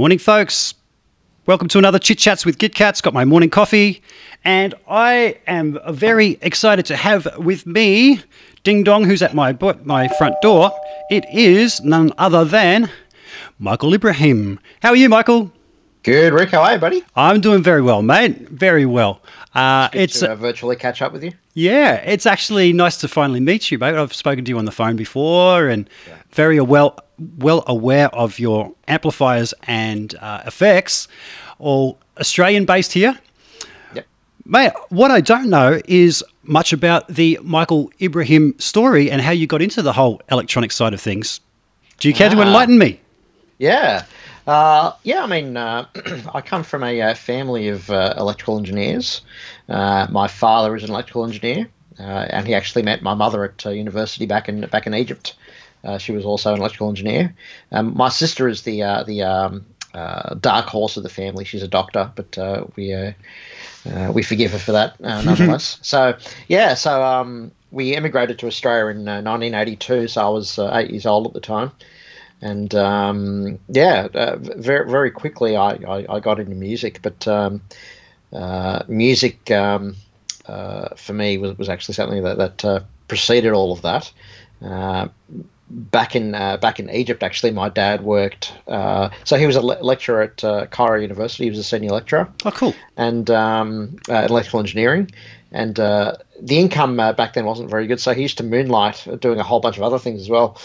Morning, folks. Welcome to another Chit Chats with GitCats. Got my morning coffee, and I am very excited to have with me Ding Dong, who's at my my front door. It is none other than Michael Ibrahim. How are you, Michael? Good, Rick. How are you, buddy? I'm doing very well, mate. Very well. Uh, it's to, uh, virtually catch up with you. Yeah, it's actually nice to finally meet you, mate. I've spoken to you on the phone before, and yeah. very well well aware of your amplifiers and uh, effects, all Australian based here. Yep. Mate, what I don't know is much about the Michael Ibrahim story and how you got into the whole electronic side of things. Do you care ah. to enlighten me? Yeah. Uh, yeah, I mean, uh, I come from a uh, family of uh, electrical engineers. Uh, my father is an electrical engineer, uh, and he actually met my mother at university back in back in Egypt. She was also an electrical engineer. Um, my sister is the the um, dark horse of the family. She's a doctor, but we we forgive her for that nonetheless. so yeah, so um, we emigrated to Australia in 1982. So I was eight years old at the time and um, yeah, uh, very very quickly I, I, I, got into music, but um, uh, music um, uh, for me was, was actually something that, that uh, preceded all of that. Uh, back in uh, back in Egypt, actually, my dad worked. so he was a le- lecturer at Cairo University. He was a senior lecturer. Oh, cool! And um, electrical engineering. And the income back then wasn't very good, so he used to moonlight doing a whole bunch of other things as well.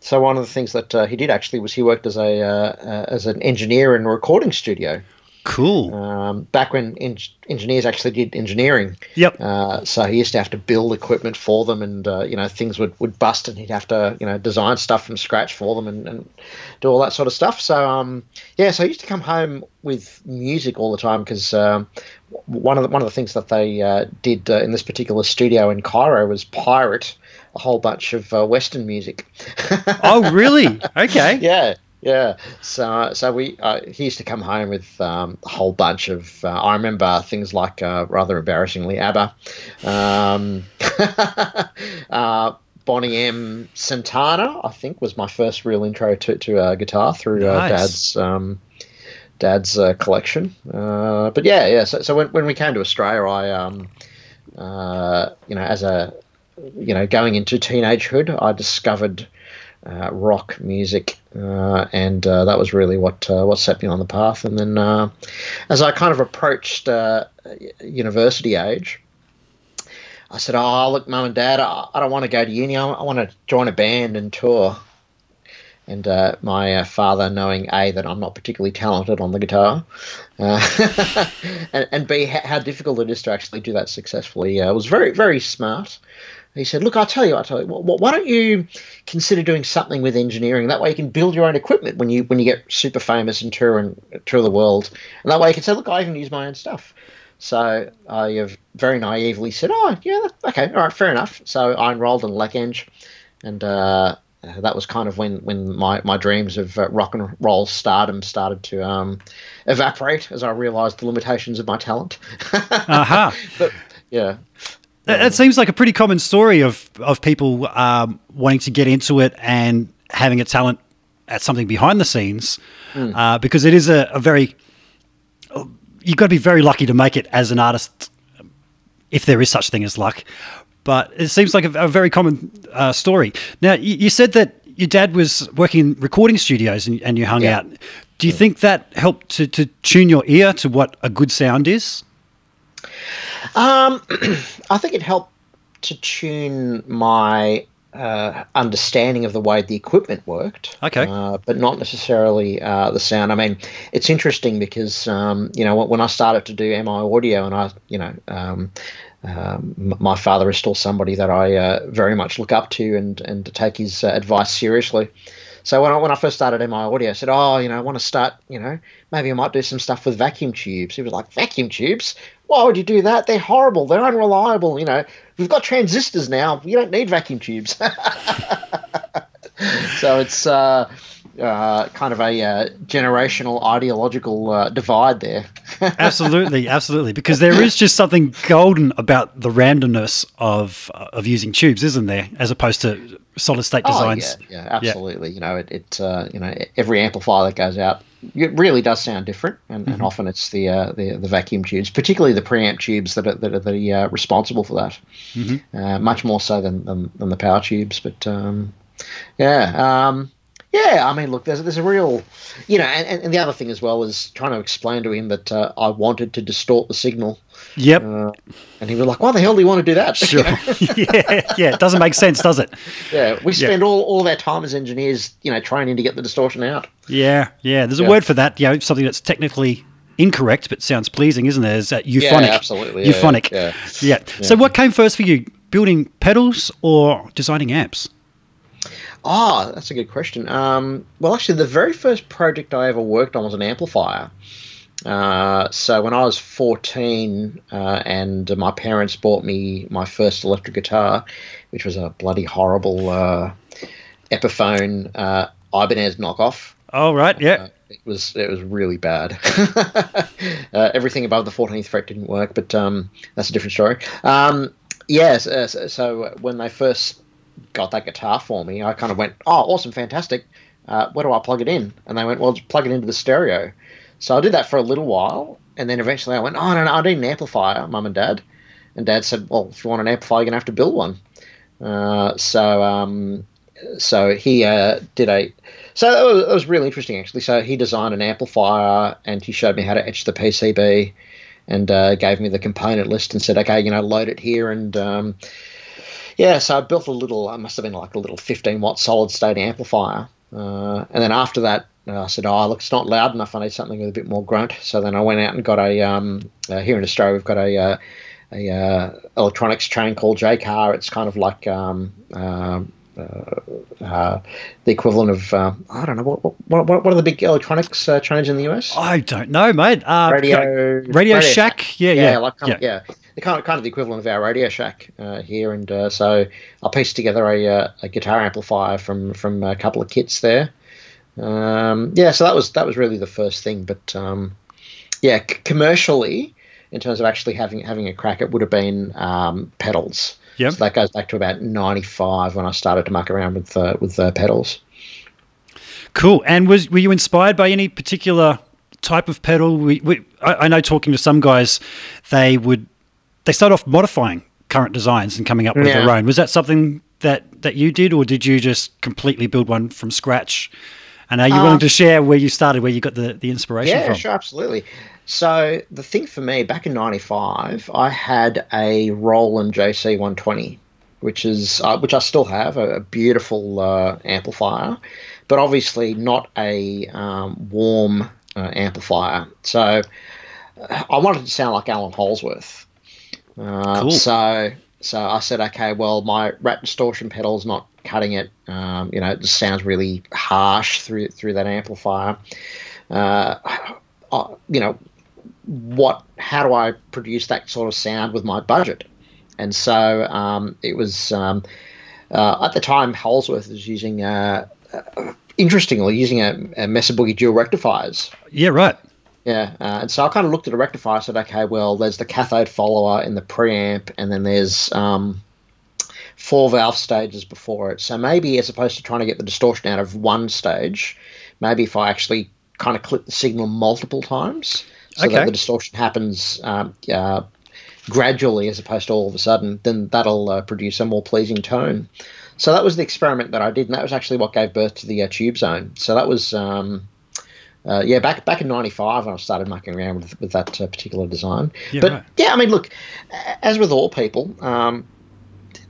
So one of the things that uh, he did actually was he worked as a uh, uh, as an engineer in a recording studio. Cool. Um, back when en- engineers actually did engineering. Yep. Uh, so he used to have to build equipment for them, and uh, you know things would, would bust, and he'd have to you know design stuff from scratch for them, and, and do all that sort of stuff. So um, yeah, so I used to come home with music all the time because um, one of the one of the things that they uh, did uh, in this particular studio in Cairo was pirate a whole bunch of uh, Western music. oh, really? Okay. Yeah, yeah. So, so we uh, he used to come home with um, a whole bunch of. Uh, I remember things like uh, rather embarrassingly ABBA, um, uh, Boney M. Santana. I think was my first real intro to to uh, guitar through nice. Dad's. Um, Dad's collection, but yeah, yeah. So, so when, when we came to Australia, I, um, you know, as a you know, going into teenagehood, I discovered uh, rock music, uh, and uh, that was really what uh, what set me on the path. And then, uh, as I kind of approached uh, university age, I said, "Oh, look, mum and dad, I, I don't want to go to uni. I, I want to join a band and tour." And my father, knowing a that I'm not particularly talented on the guitar, and, and b how difficult it is to actually do that successfully, was very very smart. He said, "Look, I tell you, I tell you, why don't you consider doing something with engineering? That way, you can build your own equipment when you when you get super famous and tour and tour the world, and that way you can say, look, I can use my own stuff." So I have very naively said, "Oh, yeah, okay, all right, fair enough." So I enrolled in LecEng, and uh, that was kind of when when my, my dreams of uh, rock and roll stardom started to um, evaporate as I realised the limitations of my talent. Aha! uh-huh. but yeah, it seems like a pretty common story of of people um, wanting to get into it and having a talent at something behind the scenes, mm. uh, because it is a, a very you've got to be very lucky to make it as an artist, if there is such thing as luck. But it seems like a, a very common uh, story. Now, you, you, said that your dad was working in recording studios and, and you hung yeah. out. Do you yeah. think that helped to, to tune your ear to what a good sound is? Um, I think it helped to tune my uh, understanding of the way the equipment worked. Okay. Uh, but not necessarily uh, the sound. I mean, it's interesting because, um, you know, when I started to do MI audio and I, you know, um, um, my father is still somebody that I uh, very much look up to and, and to take his uh, advice seriously. So when I, when I first started MI Audio, I said, "Oh, you know, I want to start. You know, maybe I might do some stuff with vacuum tubes." He was like, "Vacuum tubes? Why would you do that? They're horrible. They're unreliable. You know, we've got transistors now. You don't need vacuum tubes." so it's uh, uh, kind of a uh, generational ideological uh, divide there. absolutely, absolutely, because there is just something golden about the randomness of of using tubes, isn't there, as opposed to solid state designs? Oh, yeah, yeah, absolutely. Yeah. You know, it, it uh, you know every amplifier that goes out it really does sound different, and, Mm-hmm. and often it's the, uh, the the vacuum tubes, particularly the preamp tubes that are that are, are uh, responsible for that. Mm-hmm. Uh, much more so than, than, than the power tubes, but um, yeah, um, yeah. I mean, look, there's there's a real, you know, and, and the other thing as well is trying to explain to him that uh, I wanted to distort the signal, Yep. uh, and he was like, "Why the hell do you want to do that?" Sure. yeah, yeah. It doesn't make sense, does it? yeah, we spend all, all of our time as engineers, you know, training to get the distortion out. Yeah, yeah. There's a Yeah. word for that. You know, something that's technically incorrect but sounds pleasing, isn't there? Is that euphonic? absolutely, yeah, Euphonic. yeah. Yeah. So, what came first for you? Building pedals or designing amps? Ah, that's a good question. Um, well, actually, the very first project I ever worked on was an amplifier. Uh, so when I was 14 uh, and my parents bought me my first electric guitar, which was a bloody horrible uh, Epiphone uh, Ibanez knockoff. Oh, right. Yeah. Uh, it was it was really bad. uh, everything above the 14th fret didn't work, but um, that's a different story. Um, yes, uh, so, so when they first got that guitar for me, I kind of went, "Oh, awesome, fantastic! Uh, where do I plug it in?" And they went, "Well, just plug it into the stereo." So I did that for a little while, and then eventually I went, "Oh no, no, I need an amplifier, Mum and Dad." And Dad said, "Well, if you want an amplifier, you're gonna have to build one." Uh, so um, so he uh, did a so it was, was really interesting actually so he designed an amplifier and he showed me how to etch the pcb and uh, gave me the component list and said okay you know load it here and um, yeah so i built a little i must have been like a little 15 watt solid state amplifier uh, and then after that uh, I said, "Oh, look, it's not loud enough. I need something with a bit more grunt." So then I went out and got a. Um, uh, here in Australia, we've got a uh, a uh, electronics train called Jaycar. It's kind of like um, um, uh, uh, the equivalent of uh, I don't know what what, what what are the big electronics uh, trains in the US? I don't know, mate. Uh, Radio Radio, Shack. Yeah, yeah. yeah, like kind Of, yeah. They're kind of kind of the equivalent of our Radio Shack uh, here, and uh, so I pieced together a, uh, a guitar amplifier from from a couple of kits there. Um, yeah, so that was that was really the first thing, but um, yeah, c- commercially, in terms of actually having having a crack, it would have been um, pedals. Yep. So that goes back to about '95 when I started to muck around with uh, with uh, pedals. Cool. And was were you inspired by any particular type of pedal? We, we, I, I know talking to some guys, they would they start off modifying current designs and coming up with Yeah. their own. Was that something that that you did, or did you just completely build one from scratch? And are you willing Um, to share where you started, where you got the, the inspiration Yeah, from? sure, absolutely. So the thing for me back in '95, I had a Roland JC 120, which is uh, which I still have, a, a beautiful uh, amplifier, but obviously not a um, warm uh, amplifier. So uh, I wanted to sound like Allan Holdsworth. Uh, Cool. So so I said, okay, well, my rat distortion pedal's not cutting it. Um, you know, it just sounds really harsh through through that amplifier. Uh, uh, you know, what? How do I produce that sort of sound with my budget? And so um, it was uh, at the time Holdsworth was using. Uh, uh, Interestingly, using a, a Mesa Boogie dual rectifiers, Yeah, right. yeah, uh, and so I kind of looked at a rectifier and said, okay, well, there's the cathode follower in the preamp, and then there's um, four valve stages before it. So maybe as opposed to trying to get the distortion out of one stage, maybe if I actually kind of clip the signal multiple times so Okay. that the distortion happens um, uh, gradually as opposed to all of a sudden, then that'll uh, produce a more pleasing tone. So that was the experiment that I did, and that was actually what gave birth to the uh, Tube Zone. So that was. Um, uh, yeah, back back in '95 when I started mucking around with, with that uh, particular design. Yeah, but right. yeah, I mean, look, as with all people, um,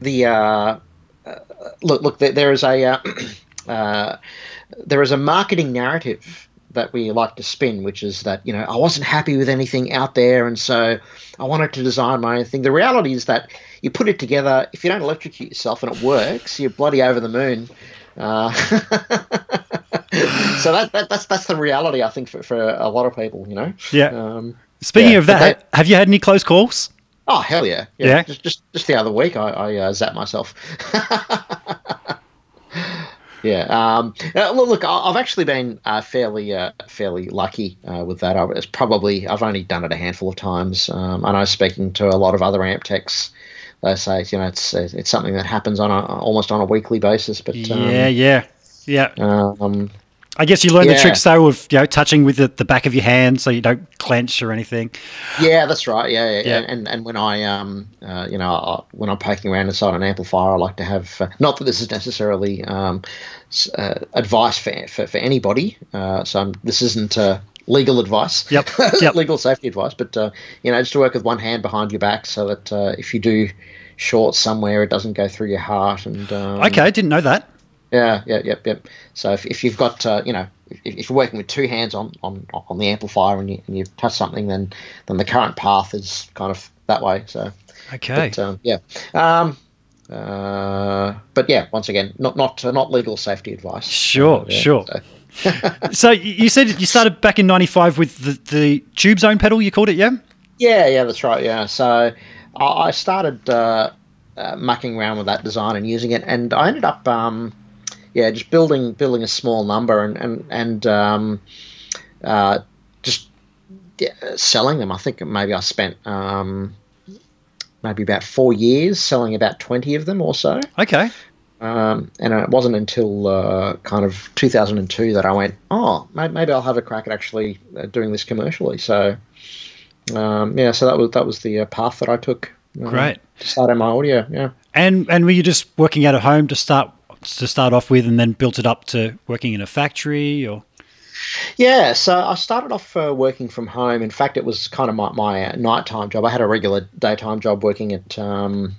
the uh, uh, look look there, is a uh, uh, there is a marketing narrative that we like to spin, which is that you know I wasn't happy with anything out there, and so I wanted to design my own thing. The reality is that you put it together. If you don't electrocute yourself and it works, you're bloody over the moon. Uh, so that, that that's that's the reality I think for, for a lot of people, you know. Yeah. Um, Speaking yeah, of but that, have you had any close calls? Oh hell yeah, Yeah? Just just just the other week, I, I uh, zapped myself. yeah. Um, uh, look, I've actually been uh, fairly uh, fairly lucky uh, with that. I was probably I've only done it a handful of times. Um, I know speaking to a lot of other amp techs. They say you know it's it's something that happens on a almost on a weekly basis, but um, yeah, yeah, yeah. um, I guess you learned the tricks though of you know touching with the, the back of your hand so you don't clench or anything. Yeah, that's right. Yeah, yeah. Yeah. And and when I um uh, you know I, when I'm poking around inside an amplifier, I like to have uh, not that this is necessarily um uh, advice for, for for anybody. Uh, so I'm, this isn't uh, legal advice. Yep, yep. legal safety advice, but uh, you know just to work with one hand behind your back so that uh, if you do short somewhere, it doesn't go through your heart. And um, Okay, I didn't know that. Yeah, yeah, yep, yep. So if, if you've got, uh, you know, if, if you're working with two hands on, on, on the amplifier and you, and you touch something, then then the current path is kind of that way. So, Okay. but, um, yeah. Um, uh, but yeah, once again, not not uh, not legal safety advice. Sure, Uh, yeah, sure. so- So you you said you started back in '95 with the, the tube zone pedal. You called it, yeah? Yeah, yeah, that's right. Yeah, so I, I started uh, uh, mucking around with that design and using it, and I ended up, um, yeah, just building building a small number and and and um, uh, just yeah, selling them. I think maybe I spent um, maybe about four years selling about twenty of them or so. Okay. Um, and it wasn't until uh, kind of 2002 that I went, oh, maybe I'll have a crack at actually uh, doing this commercially. So, um, yeah, so that was that was the uh, path that I took. uh, Great. To start in MI Audio, yeah. And and were you just working out of home to start to start off with, and then built it up to working in a factory, or Yeah, so I started off uh, working from home. In fact, it was kind of my, my uh, nighttime job. I had a regular daytime job working at. Um,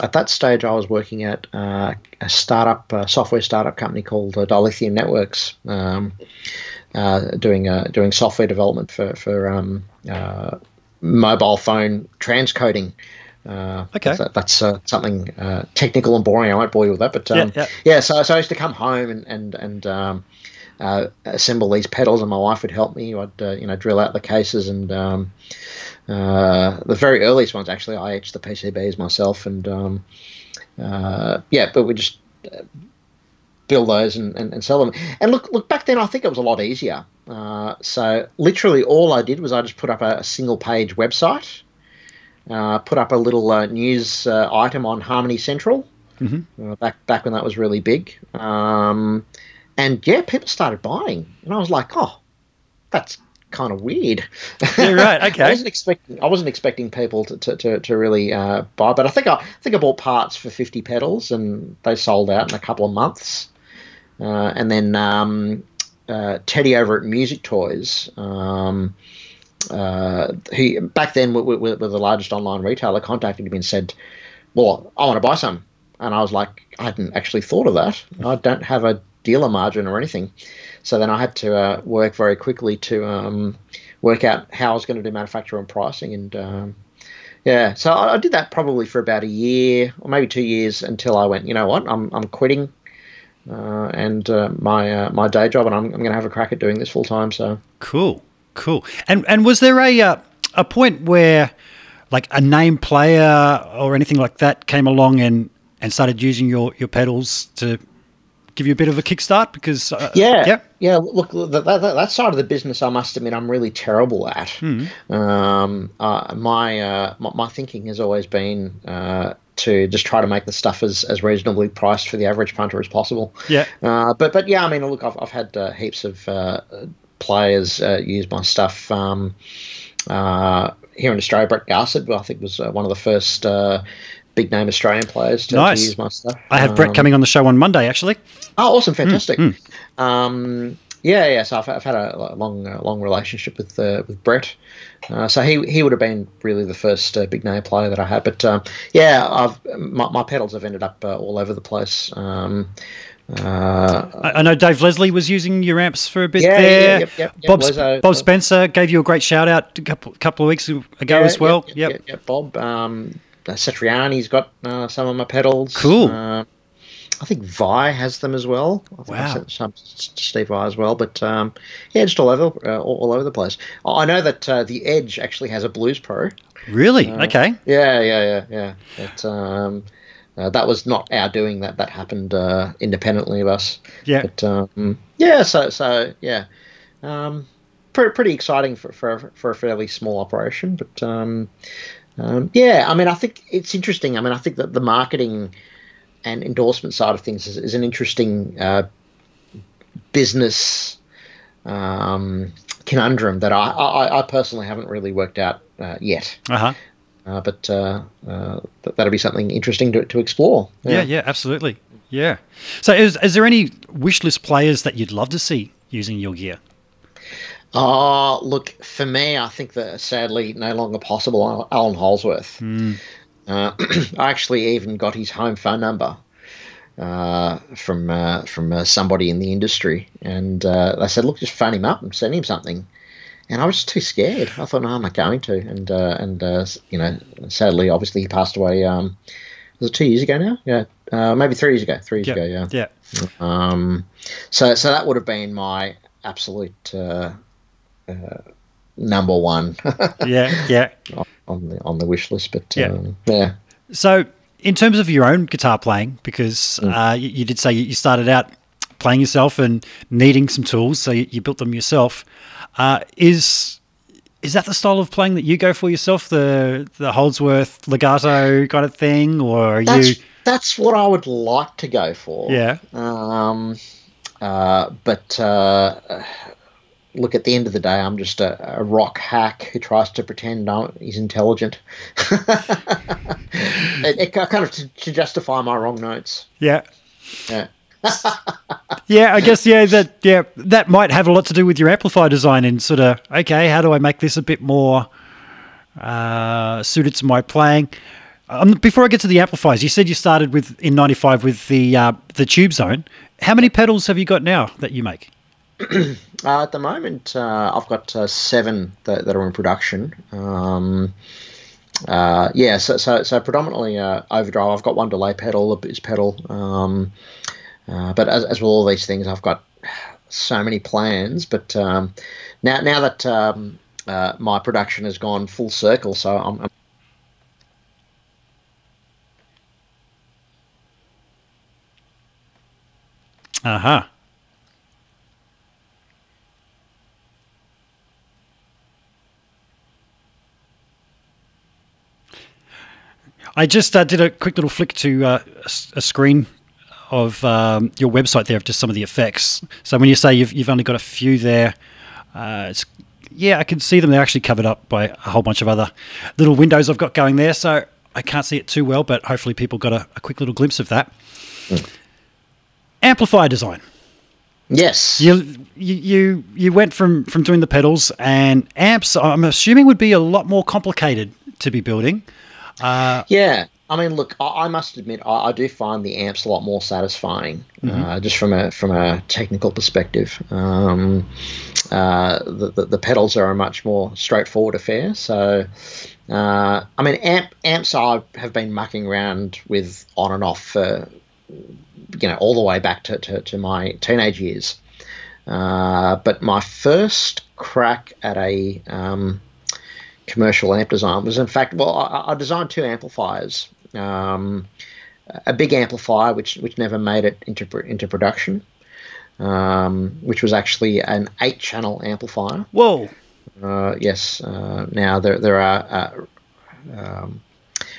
at that stage, I was working at uh, a startup, uh, software startup company called uh, Dilithium Networks, um, uh, doing uh, doing software development for for um, mobile phone transcoding. Uh, Okay. that's, that's uh, something uh, technical and boring. I won't bore you with that, but um, Yeah, yeah, So, so I used to come home and and and um, uh, assemble these pedals, and my wife would help me. I'd uh, you know drill out the cases, and um, uh, the very earliest ones actually, I etched the PCBs myself, and um, uh, yeah, but we just uh, build those and, and, and sell them. And look, look back then, I think it was a lot easier. Uh, so literally, all I did was I just put up a, a single page website, uh, put up a little uh, news uh, item on Harmony Central. Uh, back back when that was really big, um, and yeah, people started buying, and I was like, oh, that's kind of weird. Yeah, right, okay. I wasn't expecting I wasn't expecting people to, to, to, to really uh, buy, but I think I, I think I bought parts for fifty pedals, and they sold out in a couple of months. Uh, and then um, uh, Teddy over at Music Toys, um, uh, he back then with, with, with the largest online retailer, contacted me and said, "Well, I want to buy some," and I was like, "I hadn't actually thought of that. I don't have a dealer margin or anything." So then I had to uh, work very quickly to um, work out how I was going to do manufacture and pricing, and um, yeah, so I, I did that probably for about a year or maybe two years until I went, you know what, I'm I'm quitting. Uh, and uh, my uh, my day job, and I'm, I'm going to have a crack at doing this full time. So Cool, cool. And and was there a uh, a point where like a name player or anything like that came along and and started using your your pedals to give you a bit of a kickstart? Because uh, Yeah, yeah, yeah. Look, that, that, that side of the business, I must admit, I'm really terrible at. Um, uh, my, uh, my my thinking has always been uh, to just try to make the stuff as, as reasonably priced for the average punter as possible. Yeah. Uh, but but yeah, I mean, look, I've I've had uh, heaps of uh, players uh, use my stuff. Um, uh, here in Australia, Brett Garsed, I think, was uh, one of the first uh, big name Australian players to, to use my stuff. I have Brett Um, coming on the show on Monday actually. Oh, awesome! Fantastic. Um, yeah, yeah. So I've, I've had a long, long relationship with uh, with Brett. Uh, so he he would have been really the first uh, big name player that I had. But um, yeah, I've my, my pedals have ended up uh, all over the place. Um, uh, I, I know Dave Leslie was using your amps for a bit Yeah, yeah, there. yep, yep, yep, Bob. Bob Spencer gave you a great shout out a couple, couple of weeks ago yeah, as well. Yep, Yep. Bob. Um, uh, Satriani's got uh, some of my pedals. Cool. Uh, I think Vai has them as well. I think Wow. some Steve Vai as well, but um, yeah, just all over, uh, all, all over the place. I know that uh, the Edge actually has a Blues Pro. Really? okay. Yeah, yeah, yeah, yeah. Um, uh, that was not our doing. That that happened uh, independently of us. Yeah. But um, yeah, so so yeah, um, pretty pretty exciting for, for for a fairly small operation. But um, um, yeah, I mean, I think it's interesting. I mean, I think that the marketing and endorsement side of things is, is an interesting uh, business um, conundrum that I, I, I, personally haven't really worked out uh, yet. Uh, but uh, uh, that'll be something interesting to, to explore. Yeah. yeah, yeah, absolutely. Yeah. So, is, is there any wish list players that you'd love to see using your gear? Oh, look, for me, I think that sadly no longer possible. Allan Holdsworth. Mm. Uh, I actually even got his home phone number uh, from uh, from uh, somebody in the industry, and uh, they said, "Look, just phone him up and send him something." And I was too scared. I thought, "No, I'm not going to." And uh, and you know, sadly, obviously, he passed away. Um, was it two years ago now? Yeah, maybe three years ago. Three years yep. ago. Yeah. Yeah. Um, so so that would have been my absolute number one. yeah, yeah. On the on the wish list, but yeah. Um, yeah. So in terms of your own guitar playing, because mm. uh, you, you, did say you started out playing yourself and needing some tools, so you, you built them yourself. Uh, is is that the style of playing that you go for yourself, the the Holdsworth legato kind of thing, or are that's, you? That's what I would like to go for. Yeah. Um. Uh. But uh, look, at the end of the day, I'm just a, a rock hack who tries to pretend he's intelligent. it, it, kind of to, to, justify my wrong notes. Yeah. Yeah. yeah, I guess yeah that yeah that might have a lot to do with your amplifier design and sort of okay, how do I make this a bit more uh, suited to my playing? Um, before I get to the amplifiers, you said you started with in '95 with the uh, the Tube Zone. How many pedals have you got now that you make? uh, at the moment, uh, I've got uh, seven that, that, are in production. Um, uh, yeah, so, so, so predominantly uh, overdrive. I've got one delay pedal, a boost pedal. Um, uh, but as, as, with all these things, I've got so many plans. But um, now, now that um, my production has gone full circle, so I'm, I'm Uh huh. I just uh, did a quick little flick to uh, a, screen of um, your website there of just some of the effects. So when you say you've, you've only got a few there, uh, it's yeah, I can see them. They're actually covered up by a whole bunch of other little windows I've got going there. So I can't see it too well, but hopefully people got a, a quick little glimpse of that. Mm. Amplifier design. Yes. You, you you went from from doing the pedals and amps. I'm assuming would be a lot more complicated to be building. Uh, yeah. I mean, look, I, I must admit, I, I, do find the amps a lot more satisfying, mm-hmm. uh, just from a from a technical perspective. Um, uh, the, the, the pedals are a much more straightforward affair. So, uh, I mean, amp amps I have been mucking around with on and off for you know all the way back to, to, to my teenage years. Uh, but my first crack at a um, commercial amp design was, in fact, well, I, I designed two amplifiers. Um, a big amplifier, which which never made it into into production, um, which was actually an eight channel amplifier. Whoa! Uh, yes. Uh, now there there are uh, um,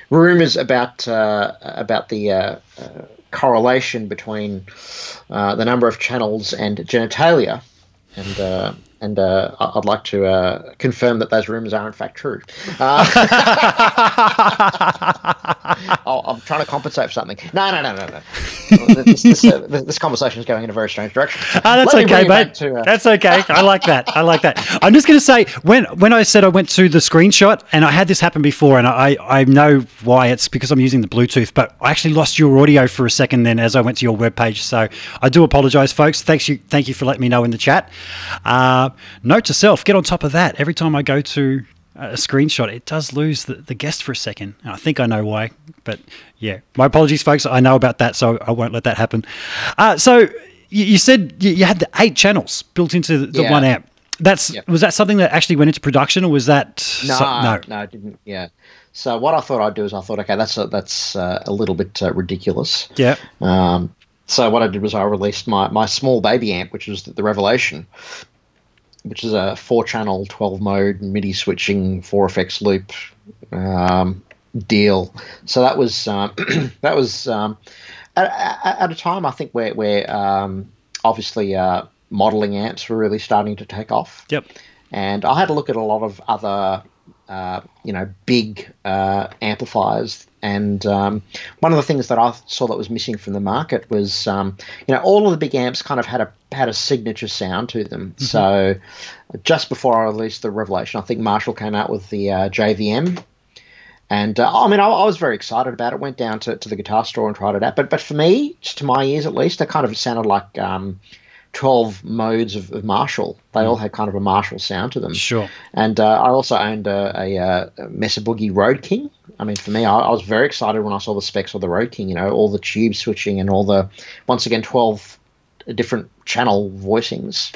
rumors about uh, about the uh, uh, correlation between the number of channels and genitalia, and and uh, I'd like to uh, confirm that those rumors are in fact true. Uh, I'm trying to compensate for something. No, no, no, no, no. this, this, uh, this, conversation is going in a very strange direction. Oh, that's okay, mate. To, uh, that's okay. I like that. I like that. I'm just going to say when when I said I went to the screenshot, and I had this happen before, and I I know why. It's because I'm using the Bluetooth, but I actually lost your audio for a second then as I went to your webpage. So I do apologise, folks. Thanks you. Thank you for letting me know in the chat. Uh, note to self: get on top of that. Every time I go to a screenshot, it does lose the, the guest for a second. And I think I know why, but yeah, my apologies, folks. I know about that, so I won't let that happen. Uh, so you, you said you, you, had the eight channels built into the, the yeah. one amp. That's yep. was that something that actually went into production, or was that no, so, no, no, it didn't. Yeah. So what I thought I'd do is I thought, okay, that's a, that's uh, a little bit uh, ridiculous. Yeah. Um, so what I did was I released my, my small baby amp, which was the, the Revelation, which is a four channel, 12 mode MIDI switching, four effects loop um, deal. So that was um, that was um, at, at, a time I think where where um, obviously uh, modeling amps were really starting to take off. Yep. And I had a look at a lot of other, uh, you know, big uh, amplifiers. And um, one of the things that I saw that was missing from the market was, um, you know, all of the big amps kind of had a had a signature sound to them. Mm-hmm. So, just before I released the Revelation, I think Marshall came out with the uh, JVM and uh, I mean, I, I, was very excited about it. Went down to, to the guitar store and tried it out. But but for me, just to my ears at least, it kind of sounded like um, 12 modes of, of, Marshall. They mm. all had kind of a Marshall sound to them. Sure. And uh, I also owned a, a, a Mesa Boogie Road King. I mean, for me, I, I, was very excited when I saw the specs of the Road King, you know, all the tube switching and all the, once again, 12 different channel voicings.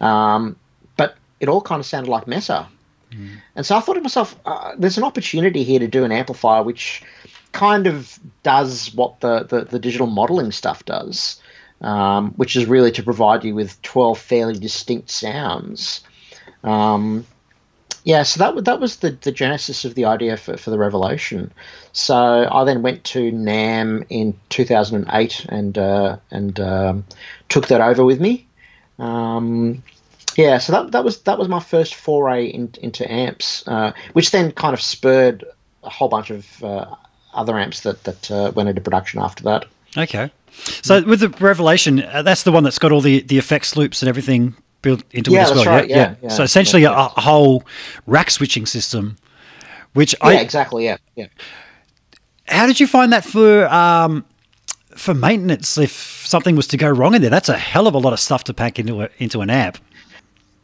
Um, but it all kind of sounded like Mesa. Mm. And so I thought to myself, uh, there's an opportunity here to do an amplifier which kind of does what the, the, the digital modeling stuff does, um, which is really to provide you with 12 fairly distinct sounds. Um, yeah, so that that was the, the genesis of the idea for, for the Revelation. So I then went to NAMM in 2008 and uh, and um, took that over with me. Um, yeah, so that that was that was my first foray in, into amps, uh, which then kind of spurred a whole bunch of uh, other amps that that uh, went into production after that. Okay, so with the Revelation, uh, that's the one that's got all the the effects loops and everything built into yeah, it as well. Right, yeah? Yeah, yeah, So essentially, a, a, whole rack switching system, which I yeah, I exactly yeah yeah. How did you find that for um, for maintenance? If something was to go wrong in there, that's a hell of a lot of stuff to pack into a, into an amp.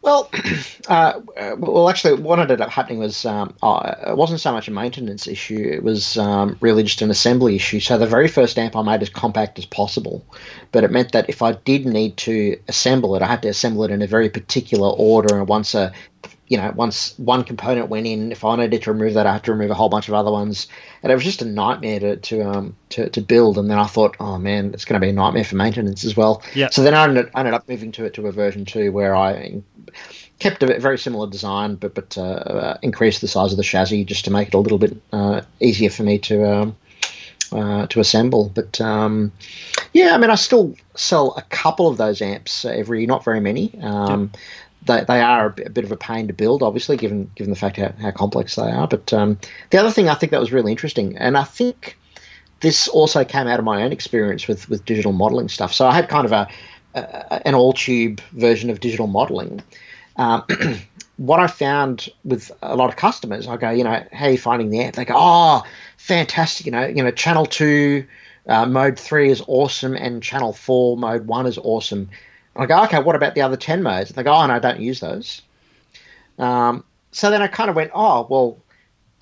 Well, uh, well, actually, what ended up happening was um, uh, it wasn't so much a maintenance issue; it was um, really just an assembly issue. So the very first amp I made as compact as possible, but it meant that if I did need to assemble it, I had to assemble it in a very particular order. And once a you know, once one component went in, if I wanted to remove that, I had to remove a whole bunch of other ones, and it was just a nightmare to to um to, to build. And then I thought, oh man, it's going to be a nightmare for maintenance as well. Yeah. So then I ended, ended up moving to it to a version two where I kept a very similar design, but but uh, uh, increased the size of the chassis just to make it a little bit uh, easier for me to. Um, uh, to assemble. But um, yeah, I mean, I still sell a couple of those amps every, not very many. Um, they, they are a bit of a pain to build, obviously, given given the fact how, how complex they are. But um, the other thing I think that was really interesting, and I think this also came out of my own experience with, with digital modeling stuff. So I had kind of a, a an all tube version of digital modeling. Um, what I found with a lot of customers, I go, you know, how are you finding the app? They go, oh, fantastic. You know, you know, channel two, uh, mode three is awesome, and channel four, mode one is awesome. I go, okay, what about the other 10 modes? And they go, oh, no, I don't use those. Um, so then I kind of went, oh, well,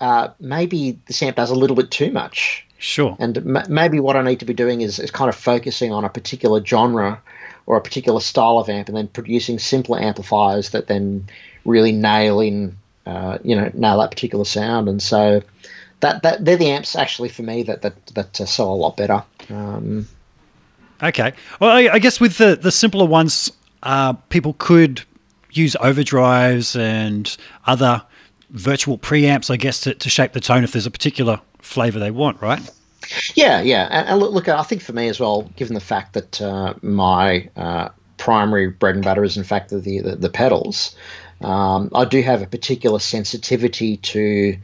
uh, maybe the amp does a little bit too much. Sure. And m- maybe what I need to be doing is, is kind of focusing on a particular genre or a particular style of amp and then producing simpler amplifiers that then really nail in, uh, you know, nail that particular sound. And so that, that they're the amps actually for me that, that, that uh, sell a lot better. Um, Okay. Well, I, I guess with the, the simpler ones, uh, people could use overdrives and other virtual preamps, I guess, to, to shape the tone if there's a particular flavor they want, right? Yeah, yeah. And, and look, look, I think for me as well, given the fact that uh, my uh, primary bread and butter is, in fact, the, the, the pedals, um, I do have a particular sensitivity to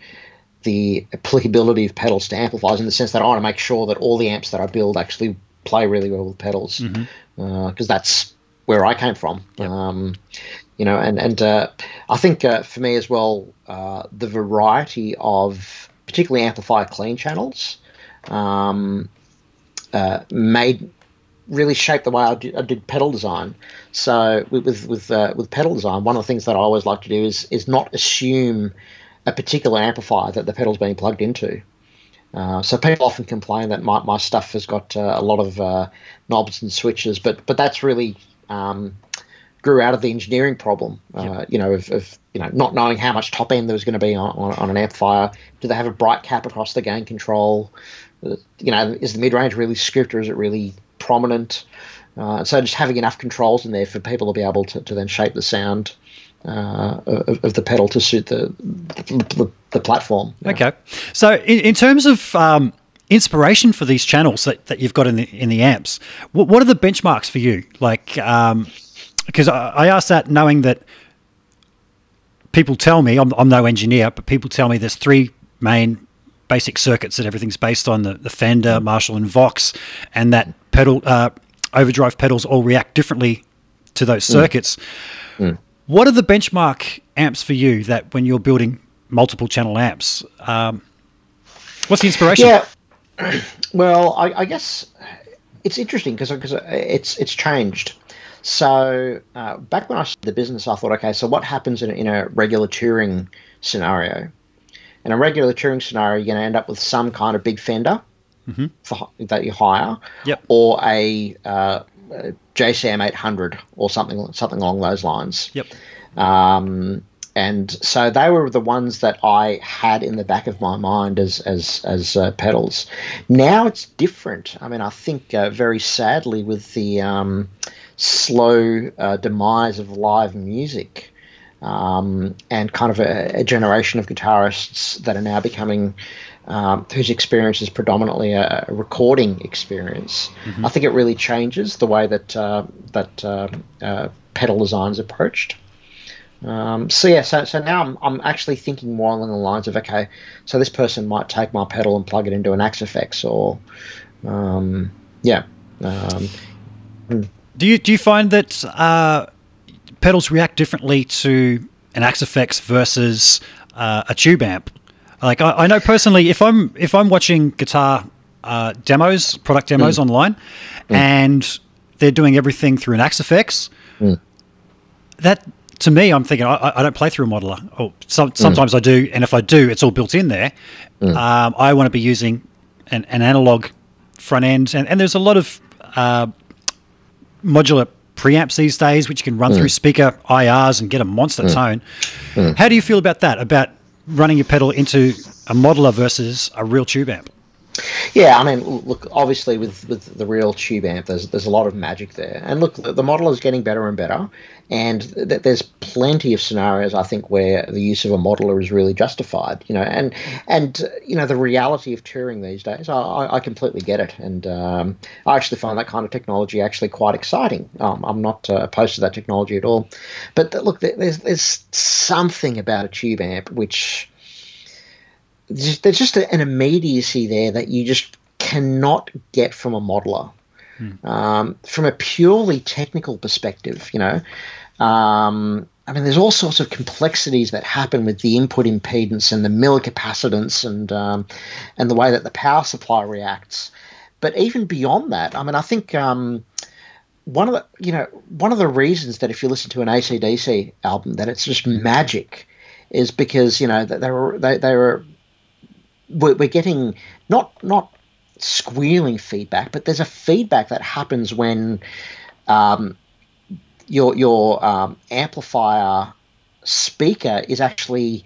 the applicability of pedals to amplifiers in the sense that I want to make sure that all the amps that I build actually play really well with pedals because mm-hmm. uh, that's where I came from. Yep. Um, you know, and and uh, I think uh, for me as well, uh, the variety of particularly amplifier clean channels um, uh, made really shaped the way I did, I did pedal design. So with with with, uh, with pedal design, one of the things that I always like to do is is not assume a particular amplifier that the pedal's being plugged into. Uh, so people often complain that my, my stuff has got uh, a lot of uh, knobs and switches, but but that's really um, grew out of the engineering problem. Uh, yep. You know, of, of, you know not knowing how much top end there was going to be on, on, on, an amplifier. Do they have a bright cap across the gain control? Uh, you know, is the mid range really scripted or is it really prominent? so just having enough controls in there for people to be able to, to then shape the sound uh, of, of, the pedal to suit the the, the platform. Yeah. Okay, so in, in terms of um, inspiration for these channels that, that you've got in the in the amps, what, what are the benchmarks for you? Like, um, because I, I asked that knowing that people tell me I'm, I'm no engineer, but people tell me there's three main basic circuits that everything's based on: the, the Fender, Marshall, and Vox, and that pedal uh, overdrive pedals all react differently to those circuits. Mm. Mm. What are the benchmark amps for you that when you're building multiple channel amps? Um, what's the inspiration? Yeah. Well, I, I guess it's interesting because it's it's changed. So uh, back when I started the business, I thought, okay, so what happens in, in a regular touring scenario? In a regular touring scenario, you're going to end up with some kind of big fender mm-hmm. for, that you hire, yep. or a, uh, a JCM 800 or something something along those lines. Yep. Um, and so they were the ones that I had in the back of my mind as as as uh, pedals. Now it's different. I mean, I think uh, very sadly with the um, slow uh, demise of live music. Um, and kind of a, a, generation of guitarists that are now becoming um, whose experience is predominantly a, a recording experience. Mm-hmm. I think it really changes the way that uh, that uh, uh, pedal design is approached. Um, so yeah, so, so now I'm, I'm actually thinking more along the lines of okay, so this person might take my pedal and plug it into an Axe-Fx or um, yeah. Um, do you do you find that uh, pedals react differently to an Axe-Fx versus uh, a tube amp? Like I, I, know personally, if I'm if I'm watching guitar uh, demos, product demos mm. online, mm. and they're doing everything through an Axe-Fx, mm. that to me, I'm thinking I, I don't play through a modeler. Oh, some, sometimes. I do, and if I do, it's all built in there. Mm. Um, I want to be using an, an, analog front end, and, and there's a lot of uh, modular preamps these days, which you can run mm. through speaker IRs and get a monster mm. tone. Mm. How do you feel about that? About running your pedal into a modeler versus a real tube amp? Yeah, I mean, look, obviously with, with the real tube amp, there's there's a lot of magic there, and look, the, model is getting better and better, and th- there's plenty of scenarios I think where the use of a modeler is really justified, you know, and and you know the reality of touring these days, I, I completely get it, and um, I actually find that kind of technology actually quite exciting. Um, I'm not uh, opposed to that technology at all, but th- look, there's there's something about a tube amp which there's just an immediacy there that you just cannot get from a modeler. Hmm. Um, from a purely technical perspective, you know, um, I mean, there's all sorts of complexities that happen with the input impedance and the Miller capacitance and um, and the way that the power supply reacts. But even beyond that, I mean, I think um, one of the you know one of the reasons that if you listen to an ACDC album that it's just magic is because you know that they were they, they were we're, we're getting not not squealing feedback, but there's a feedback that happens when um, your your um, amplifier speaker is actually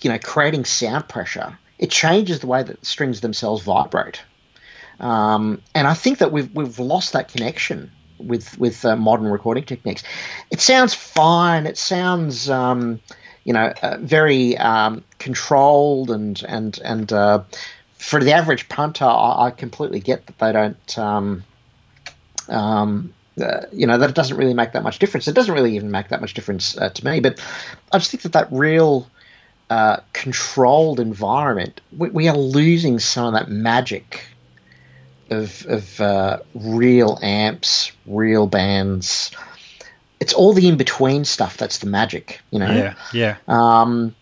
you know creating sound pressure. It changes the way that strings themselves vibrate, um, and I think that we've we've lost that connection with with uh, modern recording techniques. It sounds fine. It sounds um, you know, uh, very um, controlled and and and uh, for the average punter, I, I, completely get that they don't. Um, um, uh, you know that it doesn't really make that much difference. It doesn't really even make that much difference uh, to me. But I just think that that real uh, controlled environment, we, we, are losing some of that magic of of uh, real amps, real bands it's all the in between stuff that's the magic, you know. Yeah, yeah. Um,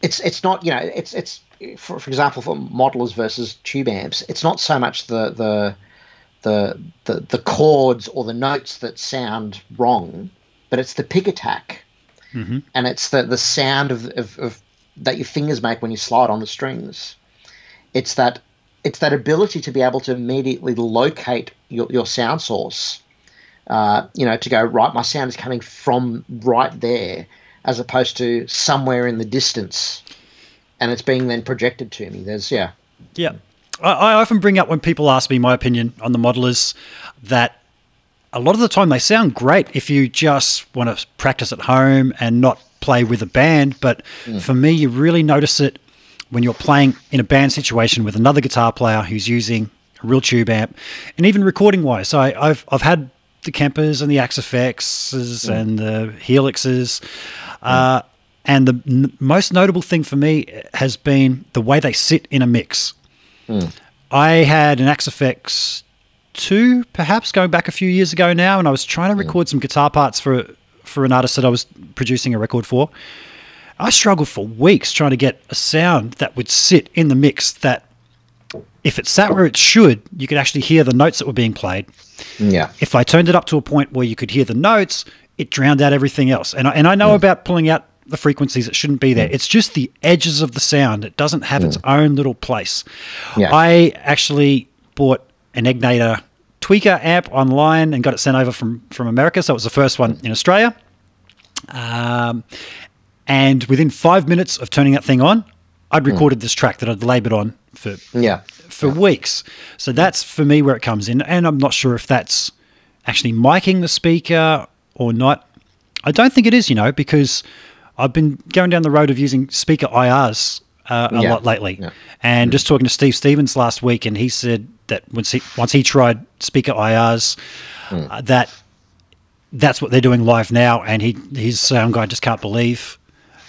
it's it's not you know it's it's for, for example for modelers versus tube amps, it's not so much the the the the, the chords or the notes that sound wrong, but it's the pick attack, mm-hmm. and it's the the sound of, of, of that your fingers make when you slide on the strings. It's that it's that ability to be able to immediately locate your, your sound source uh, you know, to go right. My sound is coming from right there, as opposed to somewhere in the distance, and it's being then projected to me. There's yeah, yeah. I, I often bring up when people ask me my opinion on the modelers that a lot of the time they sound great if you just want to practice at home and not play with a band. But mm. for me, you really notice it when you're playing in a band situation with another guitar player who's using a real tube amp, and even recording wise. So I, have I've had the Kempers and the Axe-Fxs and the Helixes. Uh, and the n- most notable thing for me has been the way they sit in a mix. I had an Axe-Fx two, perhaps going back a few years ago now, and I was trying to record some guitar parts for for an artist that I was producing a record for. I struggled for weeks trying to get a sound that would sit in the mix that if it sat where it should, you could actually hear the notes that were being played. Yeah. If I turned it up to a point where you could hear the notes, it drowned out everything else. And I, and I know about pulling out the frequencies that shouldn't be there. Mm. It's just the edges of the sound. It doesn't have its mm. own little place. Yeah. I actually bought an Egnater tweaker amp online and got it sent over from from America. So it was the first one in Australia. Um, and within five minutes of turning that thing on, I'd mm. recorded this track that I'd laboured on for Yeah. For weeks. So that's for me where it comes in, and I'm not sure if that's actually miking the speaker or not. I don't think it is, you know, because I've been going down the road of using speaker IRs uh, a Yeah. lot lately, Yeah. and just talking to Steve Stevens last week, and he said that once he once he tried speaker IRs, Hmm. uh, that that's what they're doing live now, and he his sound guy just can't believe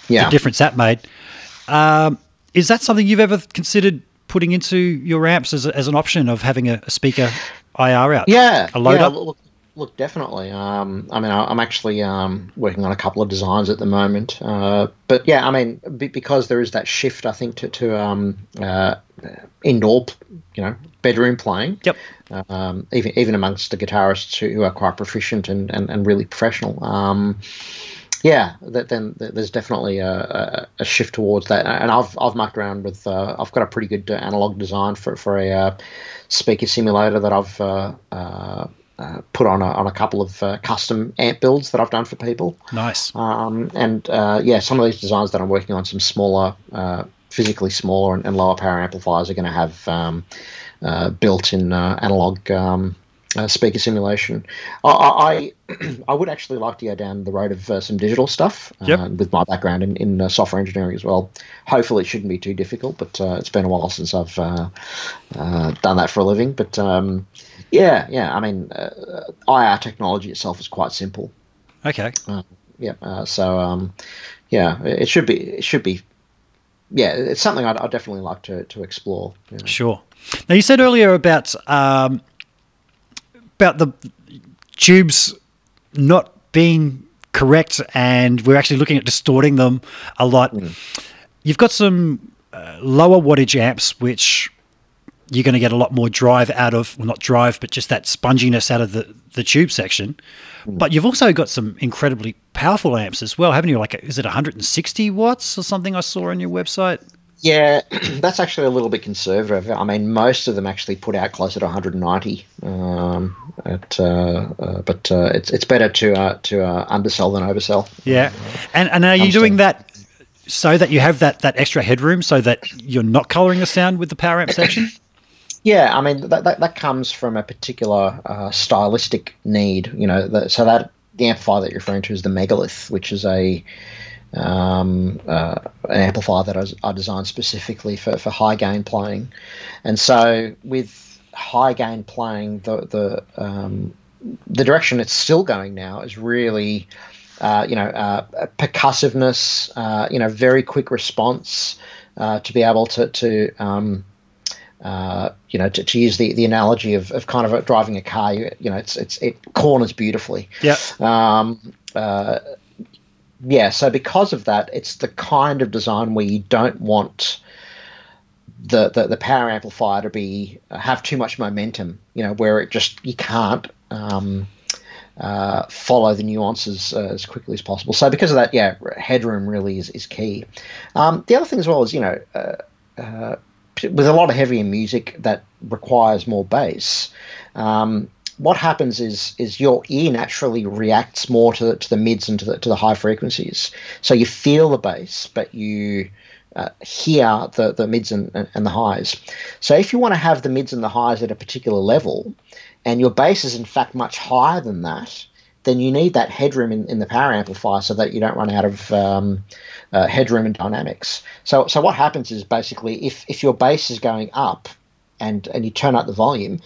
Yeah. the difference that made. Um, is that something you've ever considered putting into your amps as, a, as an option of having a, a speaker IR out? Yeah, a load yeah, up. Look, look, definitely. Um, I mean, I- I'm actually um, working on a couple of designs at the moment. Uh, but yeah, I mean, be- because there is that shift, I think, to, to um, uh, indoor, you know, bedroom playing. Yep. Um, even even amongst the guitarists who are quite proficient and, and, and really professional. Um, yeah, that, then th- there's definitely a, a, shift towards that. And I've I've mucked around with. Uh, I've got a pretty good uh, analog design for for a uh, speaker simulator that I've uh, uh, uh, put on a, on a couple of uh, custom amp builds that I've done for people. Nice. Um, and uh, yeah, some of these designs that I'm working on, some smaller, uh, physically smaller and, and lower power amplifiers, are going to have um, uh, built-in uh, analog um, uh, speaker simulation. I, I I would actually like to go down the road of uh, some digital stuff uh, Yep. with my background in, in uh, software engineering as well. Hopefully, it shouldn't be too difficult, but uh, it's been a while since I've uh, uh, done that for a living. But um, yeah, yeah, I mean, uh, IR technology itself is quite simple. Okay. Yeah. Uh, so um, yeah, it it should be. It should be. Yeah, it's something I'd, I'd definitely like to to explore. you know. Sure. Now you said earlier about um, about the tubes not being correct, and we're actually looking at distorting them a lot. You've got some uh, lower wattage amps, which you're going to get a lot more drive out of. Well, not drive, but just that sponginess out of the the tube section. But you've also got some incredibly powerful amps as well, haven't you? Like, is it 160 watts or something I saw on your website? Yeah, that's actually a little bit conservative. I mean, most of them actually put out closer to 190. Um, at, uh, uh, but uh, it's it's better to uh, to uh, undersell than oversell. Yeah, and and are you I'm doing still- that so that you have that that extra headroom, so that you're not coloring the sound with the power amp section? Yeah, I mean that that, that comes from a particular uh, stylistic need. You know, that, so that the amplifier that you're referring to is the Megalith, which is a um, uh, an amplifier that I, I designed specifically for, for high gain playing, and so with high gain playing, the the um, the direction it's still going now is really, uh, you know, uh, percussiveness, uh, you know, very quick response uh, to be able to to um, uh, you know, to, to use the, the analogy of, of kind of driving a car, you, you know, it's it's it corners beautifully. Yeah. Uh, yeah. So because of that, it's the kind of design where you don't want the, the, the power amplifier to be have too much momentum. You know, where it just you can't um, uh, follow the nuances uh, as quickly as possible. So because of that, yeah, headroom really is, is key. Um, the other thing as well is you know. Uh, uh, with a lot of heavier music that requires more bass, um, what happens is is your ear naturally reacts more to the, to the mids and to the to the high frequencies. So you feel the bass, but you uh, hear the the mids and, and the highs. So if you want to have the mids and the highs at a particular level, and your bass is in fact much higher than that, then you need that headroom in, in the power amplifier so that you don't run out of um, uh, headroom and dynamics. So, so what happens is basically if, if your bass is going up and, and you turn up the volume,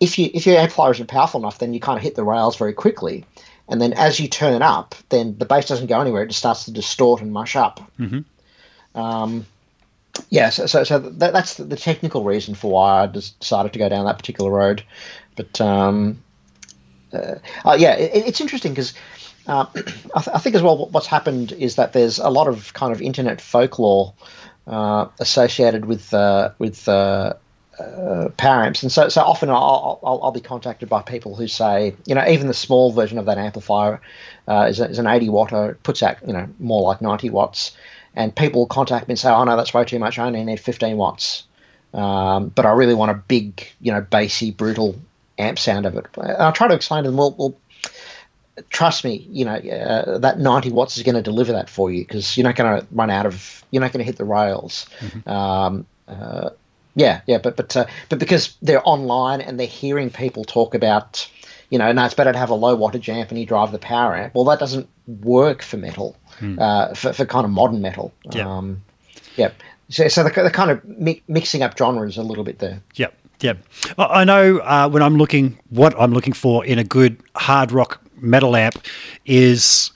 if you if your amplifier isn't powerful enough, then you kind of hit the rails very quickly, and then as you turn up, then the bass doesn't go anywhere; it just starts to distort and mush up. Mm-hmm. Um, yeah, so so, so that, that's the, technical reason for why I decided to go down that particular road. But um, uh, uh, yeah, it, it's interesting because uh, I, th- I, think as well what's happened is that there's a lot of kind of internet folklore uh, associated with uh, with uh, power amps, and so so often I'll, I'll, I'll, be contacted by people who say, you know, even the small version of that amplifier is, a, is an 80 watt, it puts out you know more like 90 watts and people contact me and say, "Oh no, that's way too much. I only need 15 watts, um, but I really want a big, you know, bassy, brutal amp sound of it." And I try to explain to them, "Well, well trust me, you know, uh, that 90 watts is going to deliver that for you because you're not going to run out of, you're not going to hit the rails." Mm-hmm. Um, uh, yeah, yeah, but but uh, but because they're online and they're hearing people talk about you know, no, it's better to have a low wattage amp and you drive the power amp. Well, that doesn't work for metal, hmm. uh, for, for kind of modern metal. Yeah. Um, yeah. So, so they're, they're kind of mi- mixing up genres a little bit there. Yep. Yep. I know uh, when I'm looking, what I'm looking for in a good hard rock metal amp is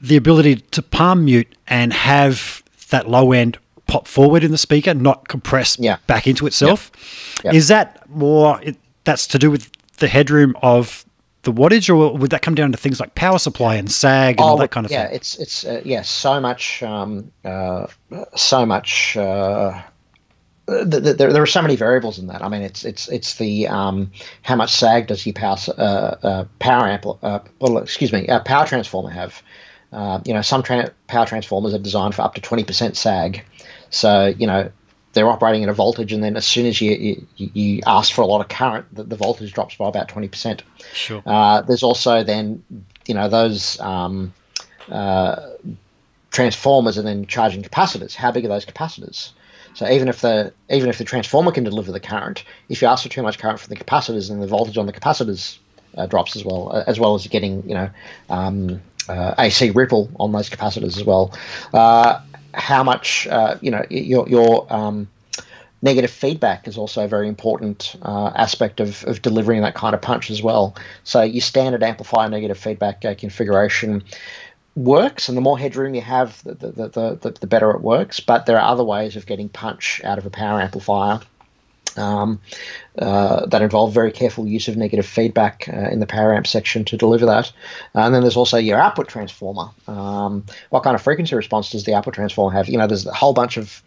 the ability to palm mute and have that low end pop forward in the speaker, not compress yeah. back into itself. Yep. Yep. Is that more? It, that's to do with the headroom of the wattage, or would that come down to things like power supply and sag and oh, all that kind of yeah, thing? Yeah, it's it's uh, yeah, so much, um, uh, so much. Uh, th- th- there, there are so many variables in that. I mean, it's it's it's the um, how much sag does your power uh, uh, power amp uh, well, excuse me, power transformer have? you know, some tra- power transformers are designed for up to twenty percent sag. So you know, they're operating at a voltage, and then as soon as you you, you ask for a lot of current, the, the voltage drops by about twenty percent. Sure. Uh, there's also then you know those um, uh, transformers and then charging capacitors. How big are those capacitors? So even if the even if the transformer can deliver the current, if you ask for too much current from the capacitors, then the voltage on the capacitors uh, drops as well, uh, as well as getting you know um, uh, AC ripple on those capacitors as well. Uh, how much uh, you know your your um, negative feedback is also a very important uh, aspect of, of delivering that kind of punch as well. So your standard amplifier negative feedback uh, configuration works, and the more headroom you have, the, the, the, the, the better it works. But there are other ways of getting punch out of a power amplifier um, uh, that involve very careful use of negative feedback uh, in the power amp section to deliver that. And then there's also your output transformer. Um, what kind of frequency response does the output transformer have? You know, there's a whole bunch of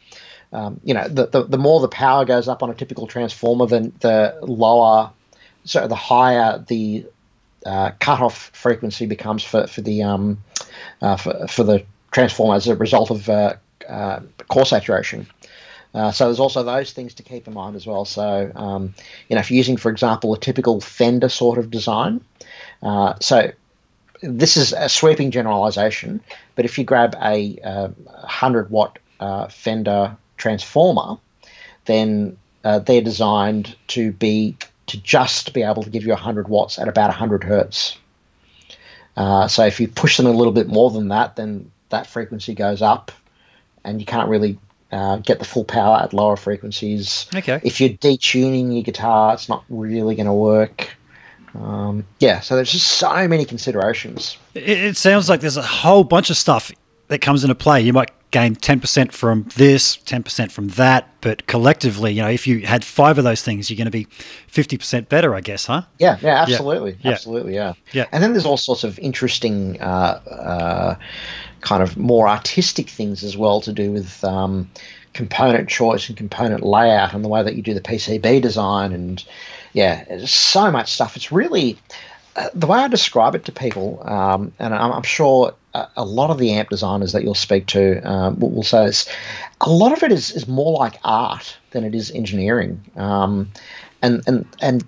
um, you know, the, the, the more the power goes up on a typical transformer, then the lower, so the higher the uh, cutoff frequency becomes for for the um, uh, for, for the transformer as a result of uh, uh, core saturation. Uh, so there's also those things to keep in mind as well. So um, you know, if you're using, for example, a typical Fender sort of design, uh, so this is a sweeping generalization, but if you grab a, uh, 100 watt uh, Fender transformer, then uh, they're designed to be to just be able to give you 100 watts at about 100 hertz. Uh, so if you push them a little bit more than that, then that frequency goes up, and you can't really uh, get the full power at lower frequencies. Okay. If you're detuning your guitar, it's not really going to work. Um, yeah, so there's just so many considerations. It, it, sounds like there's a whole bunch of stuff that comes into play. You might gain 10% from this, 10% from that, but collectively, you know, if you had five of those things, you're going to be 50% better, I guess, huh? Yeah, yeah, absolutely. Yeah. Absolutely, yeah. Yeah. And then there's all sorts of interesting uh, uh, kind of more artistic things as well to do with um, component choice and component layout and the way that you do the PCB design and yeah, so much stuff. It's really uh, the way I describe it to people, um, and I'm, I'm sure a, a, lot of the amp designers that you'll speak to um, will, will, say this. A lot of it is, is more like art than it is engineering, um, and and and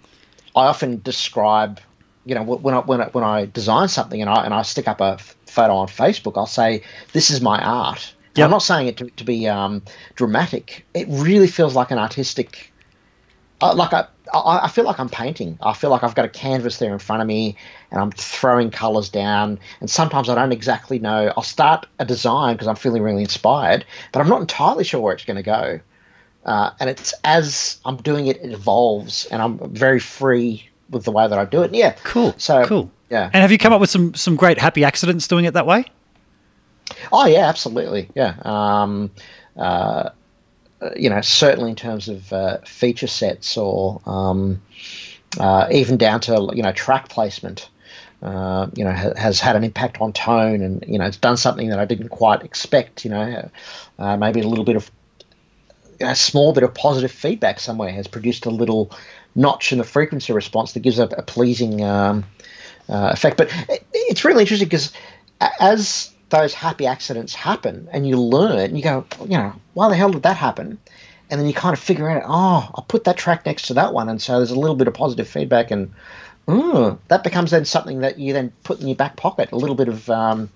I often describe you know when I when I, when I design something and I and I stick up a photo on Facebook, I'll say this is my art. Yep. I'm not saying it to, to be um, dramatic. It really feels like an artistic, uh, like I, I feel like I'm painting. I feel like I've got a canvas there in front of me, and I'm throwing colors down. And sometimes I don't exactly know. I'll start a design because I'm feeling really inspired, but I'm not entirely sure where it's going to go. Uh, and it's as I'm doing it, it evolves, and I'm very free with the way that I do it. Yeah, Cool. So cool. Yeah. And have you come up with some some great happy accidents doing it that way? Oh yeah, absolutely. Yeah. Um, uh, you know, certainly in terms of uh, feature sets or um, uh, even down to you know track placement. Uh, you know, ha- has had an impact on tone, and you know, it's done something that I didn't quite expect. You know, uh, maybe a little bit of a small bit of positive feedback somewhere has produced a little notch in the frequency response that gives a, a pleasing um, uh, effect. But it, it's really interesting because as those happy accidents happen and you learn, you go, you know, why the hell did that happen? And then you kind of figure out, oh, I'll put that track next to that one. And so there's a little bit of positive feedback and ooh, that becomes then something that you then put in your back pocket, a little bit of, um,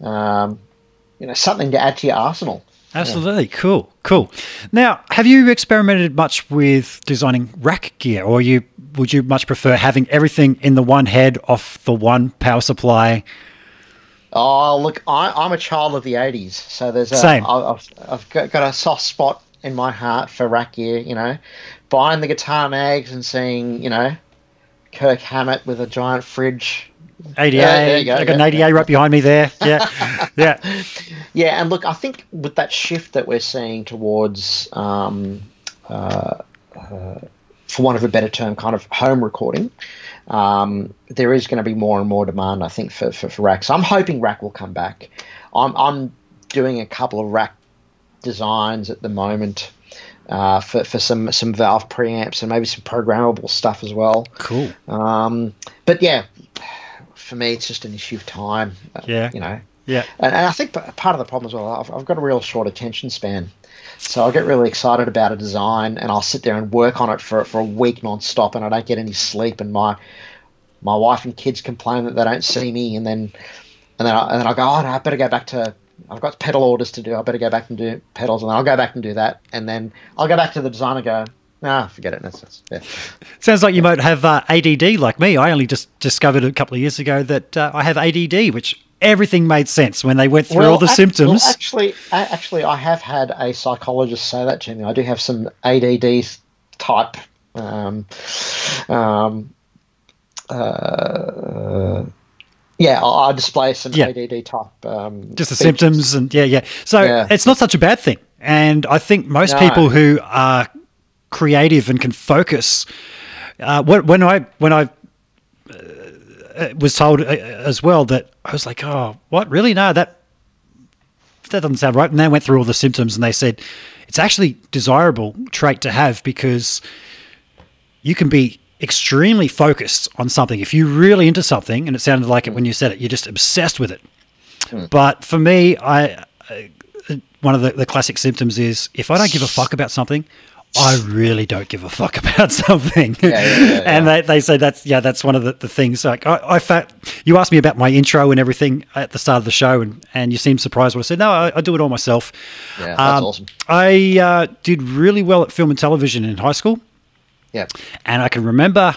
um, you know, something to add to your arsenal. Absolutely. Cool. Cool. Now, have you experimented much with designing rack gear or you would you much prefer having everything in the one head off the one power supply? Oh, look, I, I'm a child of the 80s. So there's a, Same. I've, I've got, a soft spot in my heart for rack gear, you know, buying the guitar mags and seeing, you know, Kirk Hammett with a giant fridge. 88. Yeah, there you go, I got an yeah. right behind me there. Yeah. yeah. Yeah, and look, I think with that shift that we're seeing towards, um, uh, uh, for want of a better term, kind of home recording, um, there is going to be more and more demand, I think, for, for, for racks. I'm hoping rack will come back. I'm, I'm doing a couple of rack designs at the moment uh, for, for some, some Valve preamps and maybe some programmable stuff as well. Cool. Um, but yeah, for me, it's just an issue of time. uh, Yeah. You know, Yeah. and, and I think part of the problem as well, I've, I've got a real short attention span. So I get really excited about a design and I'll sit there and work on it for, for a week non-stop and I don't get any sleep and my my wife and kids complain that they don't see me and then and then I, and then I go, oh no, I better go back to I've got pedal orders to do. I better go back and do pedals and then I'll go back and do that and then I'll go back to the design and go, nah, forget it. Yeah. Sounds like you might have uh, ADD like me. I only just discovered a couple of years ago that uh, I have ADD, which everything made sense when they went through all the ac- symptoms. Well, actually, actually, I have had a psychologist say that to me. I do have some ADD type, um, um, uh, yeah, I I display some Yeah. ADD type. Um, just the features. symptoms and yeah yeah so Yeah. it's not such a bad thing and i think most No. people who are creative and can focus uh, when, when i when i Uh, was told uh, as well that i was like oh what? Really? No that that doesn't sound right. And they went through all the symptoms and they said it's actually desirable trait to have because you can be extremely focused on something. If you're really into something and it sounded like it when you said it you're just obsessed with it. Hmm. But for me, I I- one of the, the classic symptoms is if I don't give a fuck about something, I really don't give a fuck about something. yeah, yeah, and they, they say that's yeah, that's one of the, the things. Like I, I you asked me about my intro and everything at the start of the show, and, and you seemed surprised when I said no, I, I do it all myself. Yeah, that's Um, awesome. I uh, did really well at film and television in high school. Yeah, And I can remember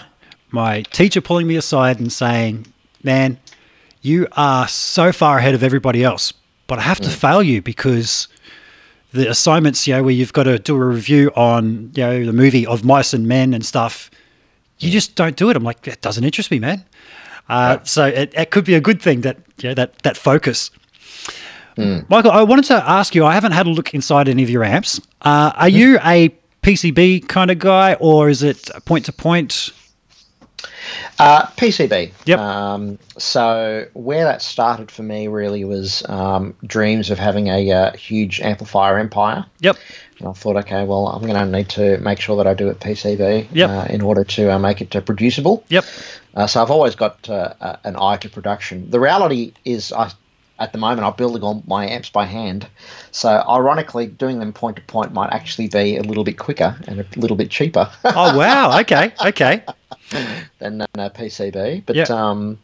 my teacher pulling me aside and saying, Man, you are so far ahead of everybody else, but I have to fail you because the assignments, you know, where you've got to do a review on, you know, the movie of mice and men and stuff, you just don't do it. I'm like, that doesn't interest me, man. Uh, So it, it could be a good thing that, you know, that, that focus. Michael, I wanted to ask you, I haven't had a look inside any of your amps. Uh, are you a PCB kind of guy or is it point to point? Uh, PCB. Yep. Um, so where that started for me really was um, dreams of having a uh, huge amplifier empire. Yep. And I thought, okay, well, I'm going to need to make sure that I do it PCB Yep. uh, in order to uh, make it uh, producible. Yep. Uh, so I've always got an eye to production. The reality is, I at the moment I'm building all my amps by hand. So ironically, doing them point to point might actually be a little bit quicker and a little bit cheaper Oh, wow. Okay. Okay. than uh, PCB. But Yeah. um,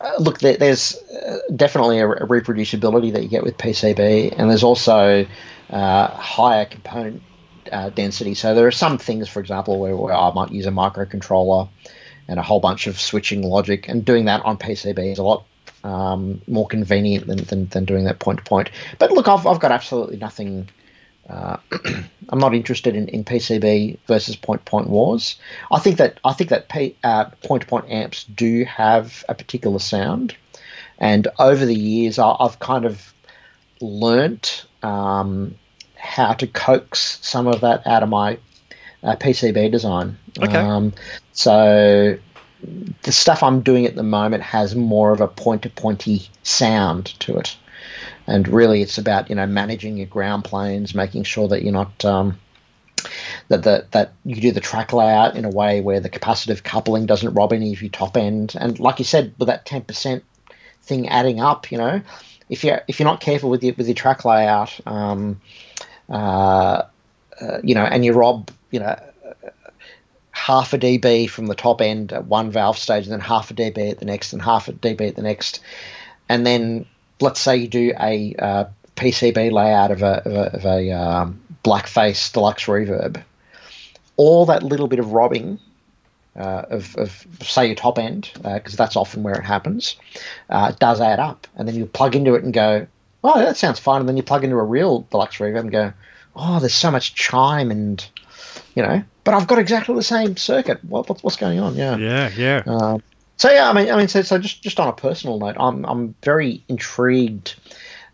uh, look, there, there's uh, definitely a, a reproducibility that you get with PCB, and there's also uh, higher component uh, density. So there are some things, for example, where, where I might use a microcontroller and a whole bunch of switching logic, and doing that on PCB is a lot um, more convenient than, than, than doing that point to point. But look, I've, I've got absolutely nothing uh, I'm not interested in, in PCB versus point to point wars. I think that I think that uh, point to point amps do have a particular sound, and over the years I, have kind of learnt um, how to coax some of that out of my uh, PCB design. Okay. Um, so the stuff I'm doing at the moment has more of a point to pointy sound to it and really it's about you know managing your ground planes, making sure that you're not um, that that you do the track layout in a way where the capacitive coupling doesn't rob any of your top end. And like you said, with that ten percent thing adding up, you know, if you if you're not careful with your with your track layout, um, uh, uh, you know, and you rob, you know. Half a dB from the top end at one valve stage, and then half a dB at the next, and half a dB at the next, and then let's say you do a uh, PCB layout of a, of a, of a um, blackface deluxe reverb, all that little bit of robbing uh, of, of, say your top end, because uh, that's often where it happens, uh, does add up. And then you plug into it and go, oh, that sounds fine. And then you plug into a real deluxe reverb and go, oh, there's so much chime and, you know, but I've got exactly the same circuit. What, what's going on? Yeah. Yeah, yeah. Uh, so yeah, I mean, I mean, so, so just just on a personal note, I'm I'm very intrigued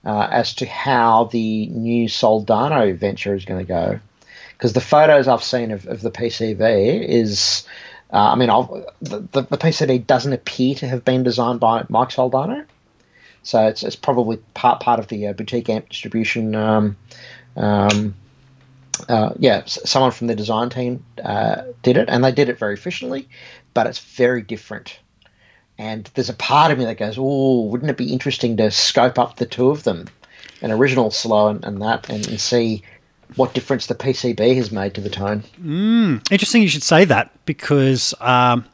uh, as to how the new Soldano venture is going to go, because the photos I've seen of, of the PCB is, uh, I mean, the, the, the PCB doesn't appear to have been designed by Mike Soldano, so it's it's probably part part of the uh, boutique amp distribution. Um, um, uh, yeah, someone from the design team uh, did it, and they did it very efficiently, but it's very different and there's a part of me that goes, oh, wouldn't it be interesting to scope up the two of them, an original SLO and, and that, and, and, see what difference the PCB has made to the tone. Mm, interesting you should say that because um,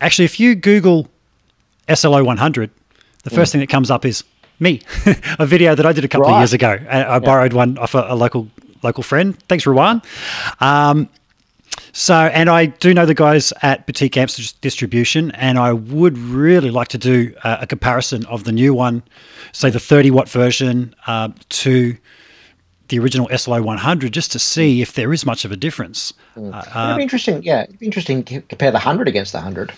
actually, if you Google SLO 100, the first mm. thing that comes up is me, a video that I did a couple right. of years ago. I, I borrowed one off a, a, local local friend. Thanks, Ruwan. Um, so, and I do know the guys at Boutique Amps Distribution, and I would really like to do a, a comparison of the new one, say the 30 watt version, uh, to the original SLO 100, just to see if there is much of a difference. Mm. Uh, It'd be interesting, yeah, it'd be interesting to compare the 100 against the 100.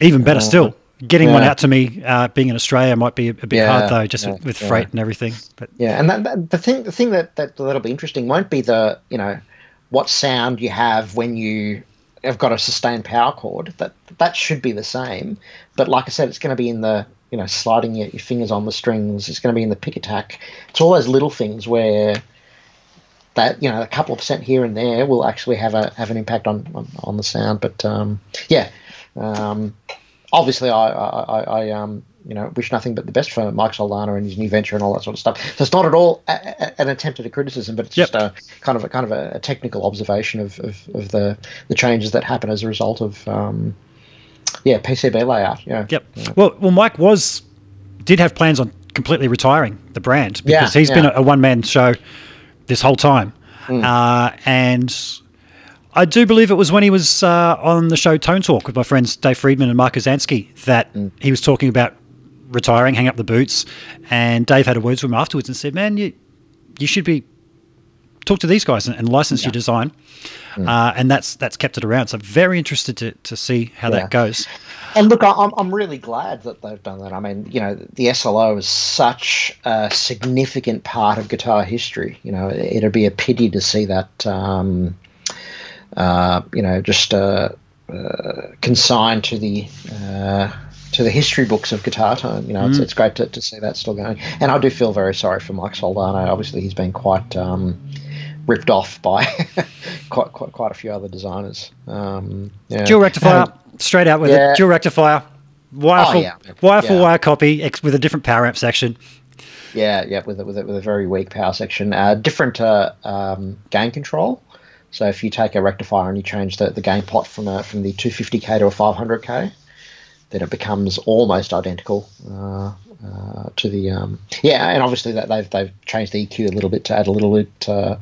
Even better uh, still. Getting yeah. one out to me, uh, being in Australia, might be a, a bit yeah, hard though, just yeah, with, with freight and everything. But yeah, and that, that, the thing, the thing that, that that'll be interesting won't be the you know what sound you have when you have got a sustained power chord. That that should be the same. But like I said, it's going to be in the you know sliding your, your fingers on the strings. It's going to be in the pick attack. It's all those little things where that you know a couple of percent here and there will actually have a have an impact on on, on the sound. But um, yeah, um, obviously I, I, I um, you know, wish nothing but the best for Mike Soldano and his new venture and all that sort of stuff. So it's not at all a, a, an attempt at a criticism, but it's yep. just a kind of a kind of a, a technical observation of, of, of, the the changes that happen as a result of um, yeah PCB layout. Yeah. Yep. Yeah. Well, well, Mike was did have plans on completely retiring the brand because yeah, he's yeah. been a, a one man show this whole time, mm. uh, and I do believe it was when he was uh, on the show Tone Talk with my friends Dave Friedman and Mark Zansky that mm. he was talking about retiring, hang up the boots. And Dave had a words with him afterwards and said, "Man, you you should be talk to these guys and, and license yeah. your design." Mm. Uh, and that's that's kept it around. So very interested to, to see how yeah. that goes. And look, I'm I'm really glad that they've done that. I mean, you know, the SLO is such a significant part of guitar history. You know, it'd be a pity to see that. Um, you know, just uh, uh consigned to the uh, to the history books of guitar tone. You know, it's, mm. it's great to, to see that still going. And I do feel very sorry for Mike Soldano. Obviously, he's been quite um, ripped off by quite, quite quite a few other designers. Um, yeah. Dual rectifier, um, straight out with yeah. it. Dual rectifier, wire oh, for yeah. wire for wire copy with a different power amp section. Yeah, yeah, with a, with a, with a very weak power section. Uh, different uh, um, gain control. So if you take a rectifier and you change the, the gain pot from a, from the 250k to a 500k, then it becomes almost identical uh, uh, to the um, yeah, and obviously that they've they've changed the EQ a little bit to add a little bit uh,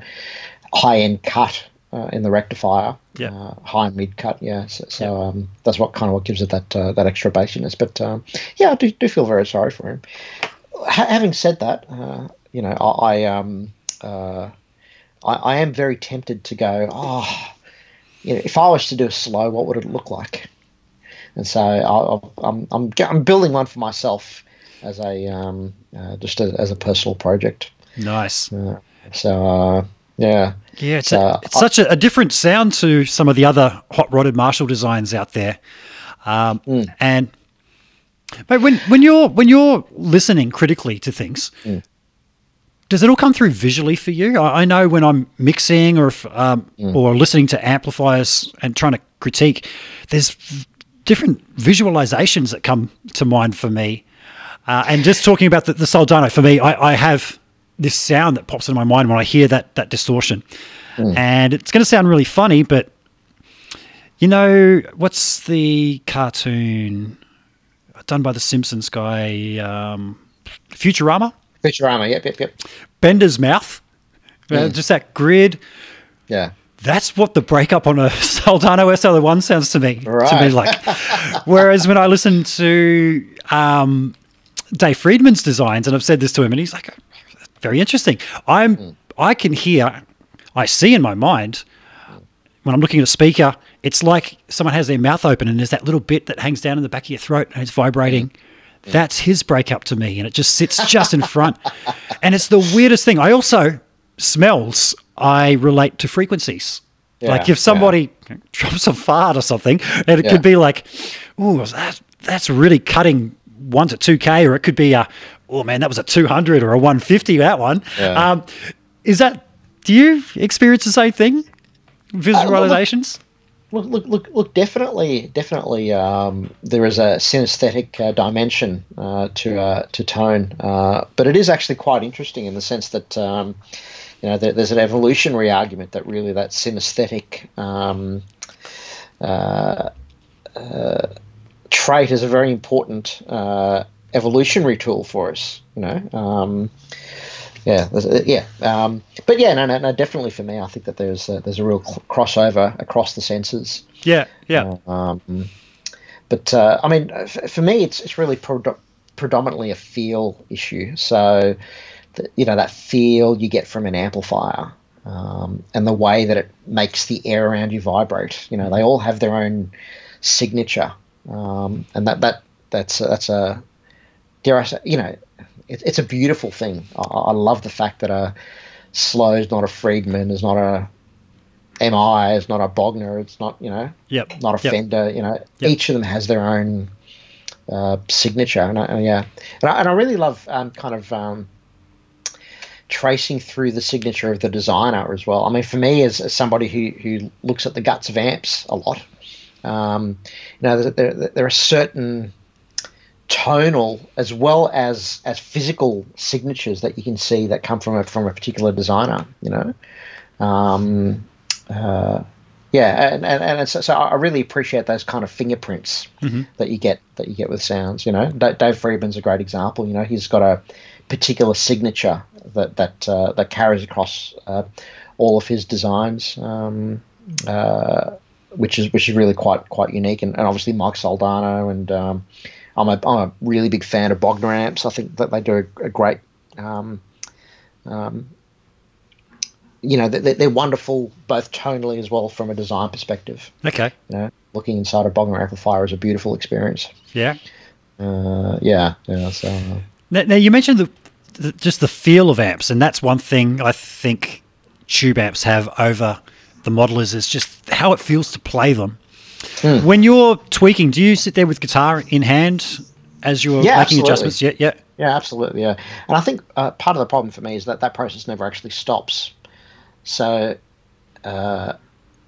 high end cut uh, in the rectifier, yeah, uh, high and mid cut, yeah. So, so um, that's what kind of what gives it that uh, that extra bassiness. But um, yeah, I do, do feel very sorry for him. having said that, you know, I, I um, I, I am very tempted to go, oh, you know, if I was to do a SLO, what would it look like? And so I, I'm, I'm, I'm building one for myself as a um, uh, just a, as a personal project. Nice. Uh, so uh, yeah, yeah, it's, so, a, it's such a, a, different sound to some of the other hot rodded Marshall designs out there. Um, mm. And but when when you're when you're listening critically to things, mm. Does it all come through visually for you? I, I know when I'm mixing or if, um, mm. or listening to amplifiers and trying to critique, there's different visualizations that come to mind for me. Uh, and just talking about the, the Soldano, for me, I, I, have this sound that pops into my mind when I hear that that distortion, mm. and it's going to sound really funny, but you know what's the cartoon done by the Simpsons guy, um, Futurama? Futurama, yep, yep, yep. Bender's mouth, uh, mm. uh, just that grid. Yeah. That's what the breakup on a Soldano SLO sounds to me. Right. To me, like. Whereas when I listen to um, Dave Friedman's designs, and I've said this to him, and he's like, very interesting. I'm, mm. I can hear, I see in my mind when I'm looking at a speaker, it's like someone has their mouth open and there's that little bit that hangs down in the back of your throat and it's vibrating. Mm. That's his breakup to me, and it just sits just in front. And it's the weirdest thing. I also smells. I relate to frequencies. Yeah, like if somebody yeah. drops a fart or something, and it yeah. could be like, "Oh, that that's really cutting one to two k," or it could be a, "Oh man, that was a two hundred or a one fifty that one." Um, is that? Do you experience the same thing? Visualizations. Look, look, look, look, definitely, definitely, um, there is a synesthetic uh, dimension uh, to uh, to tone, uh, but it is actually quite interesting in the sense that um, you know there, there's an evolutionary argument that really that synesthetic um, uh, uh, trait is a very important evolutionary tool for us. You know. Yeah, yeah, um, but yeah, no, no, no, definitely for me, I think that there's a, there's a real crossover across the senses. Yeah, yeah. Um, but uh, I mean, for me, it's it's really pro- predominantly a feel issue. So, the, you know, that feel you get from an amplifier, um, and the way that it makes the air around you vibrate. You know, they all have their own signature, um, and that that that's that's a dare I say, you know, it, it's a beautiful thing. I, I, love the fact that a SLO is not a Friedman, is not a MI, is not a Bogner, it's not you know, yep. not a yep. Fender. You know, yep. each of them has their own uh, signature, and I, yeah, and I, and I really love um, kind of. Um, tracing through the signature of the designer as well. I mean, for me, as, as somebody who, who looks at the guts of amps a lot, um, you know, there, there, there, are certain tonal as well as as physical signatures that you can see that come from a from a particular designer. You know, um, uh, yeah, and and, and so I really appreciate those kind of fingerprints mm-hmm. that you get that you get with sounds. You know, Dave Friedman's a great example. You know, he's got a particular signature that that uh, that carries across uh, all of his designs. Um, uh, which is which is really quite quite unique, and, and obviously Mike Soldano and um, I'm a, I'm a really big fan of Bogner amps. I think that they do a, a great, um, um, you know, they're, they're, wonderful both tonally as well from a design perspective. Okay. You know, looking inside a Bogner amplifier is a beautiful experience. Yeah. Uh, yeah. Yeah. So. Uh, now, now, you mentioned the, the, just the feel of amps, and that's one thing I think tube amps have over the modelers is just how it feels to play them. Mm. When you're tweaking, do you sit there with guitar in hand as you're yeah, making absolutely. adjustments? Yeah, yeah. Yeah, absolutely. Yeah, and I think uh, part of the problem for me is that that process never actually stops. So, uh,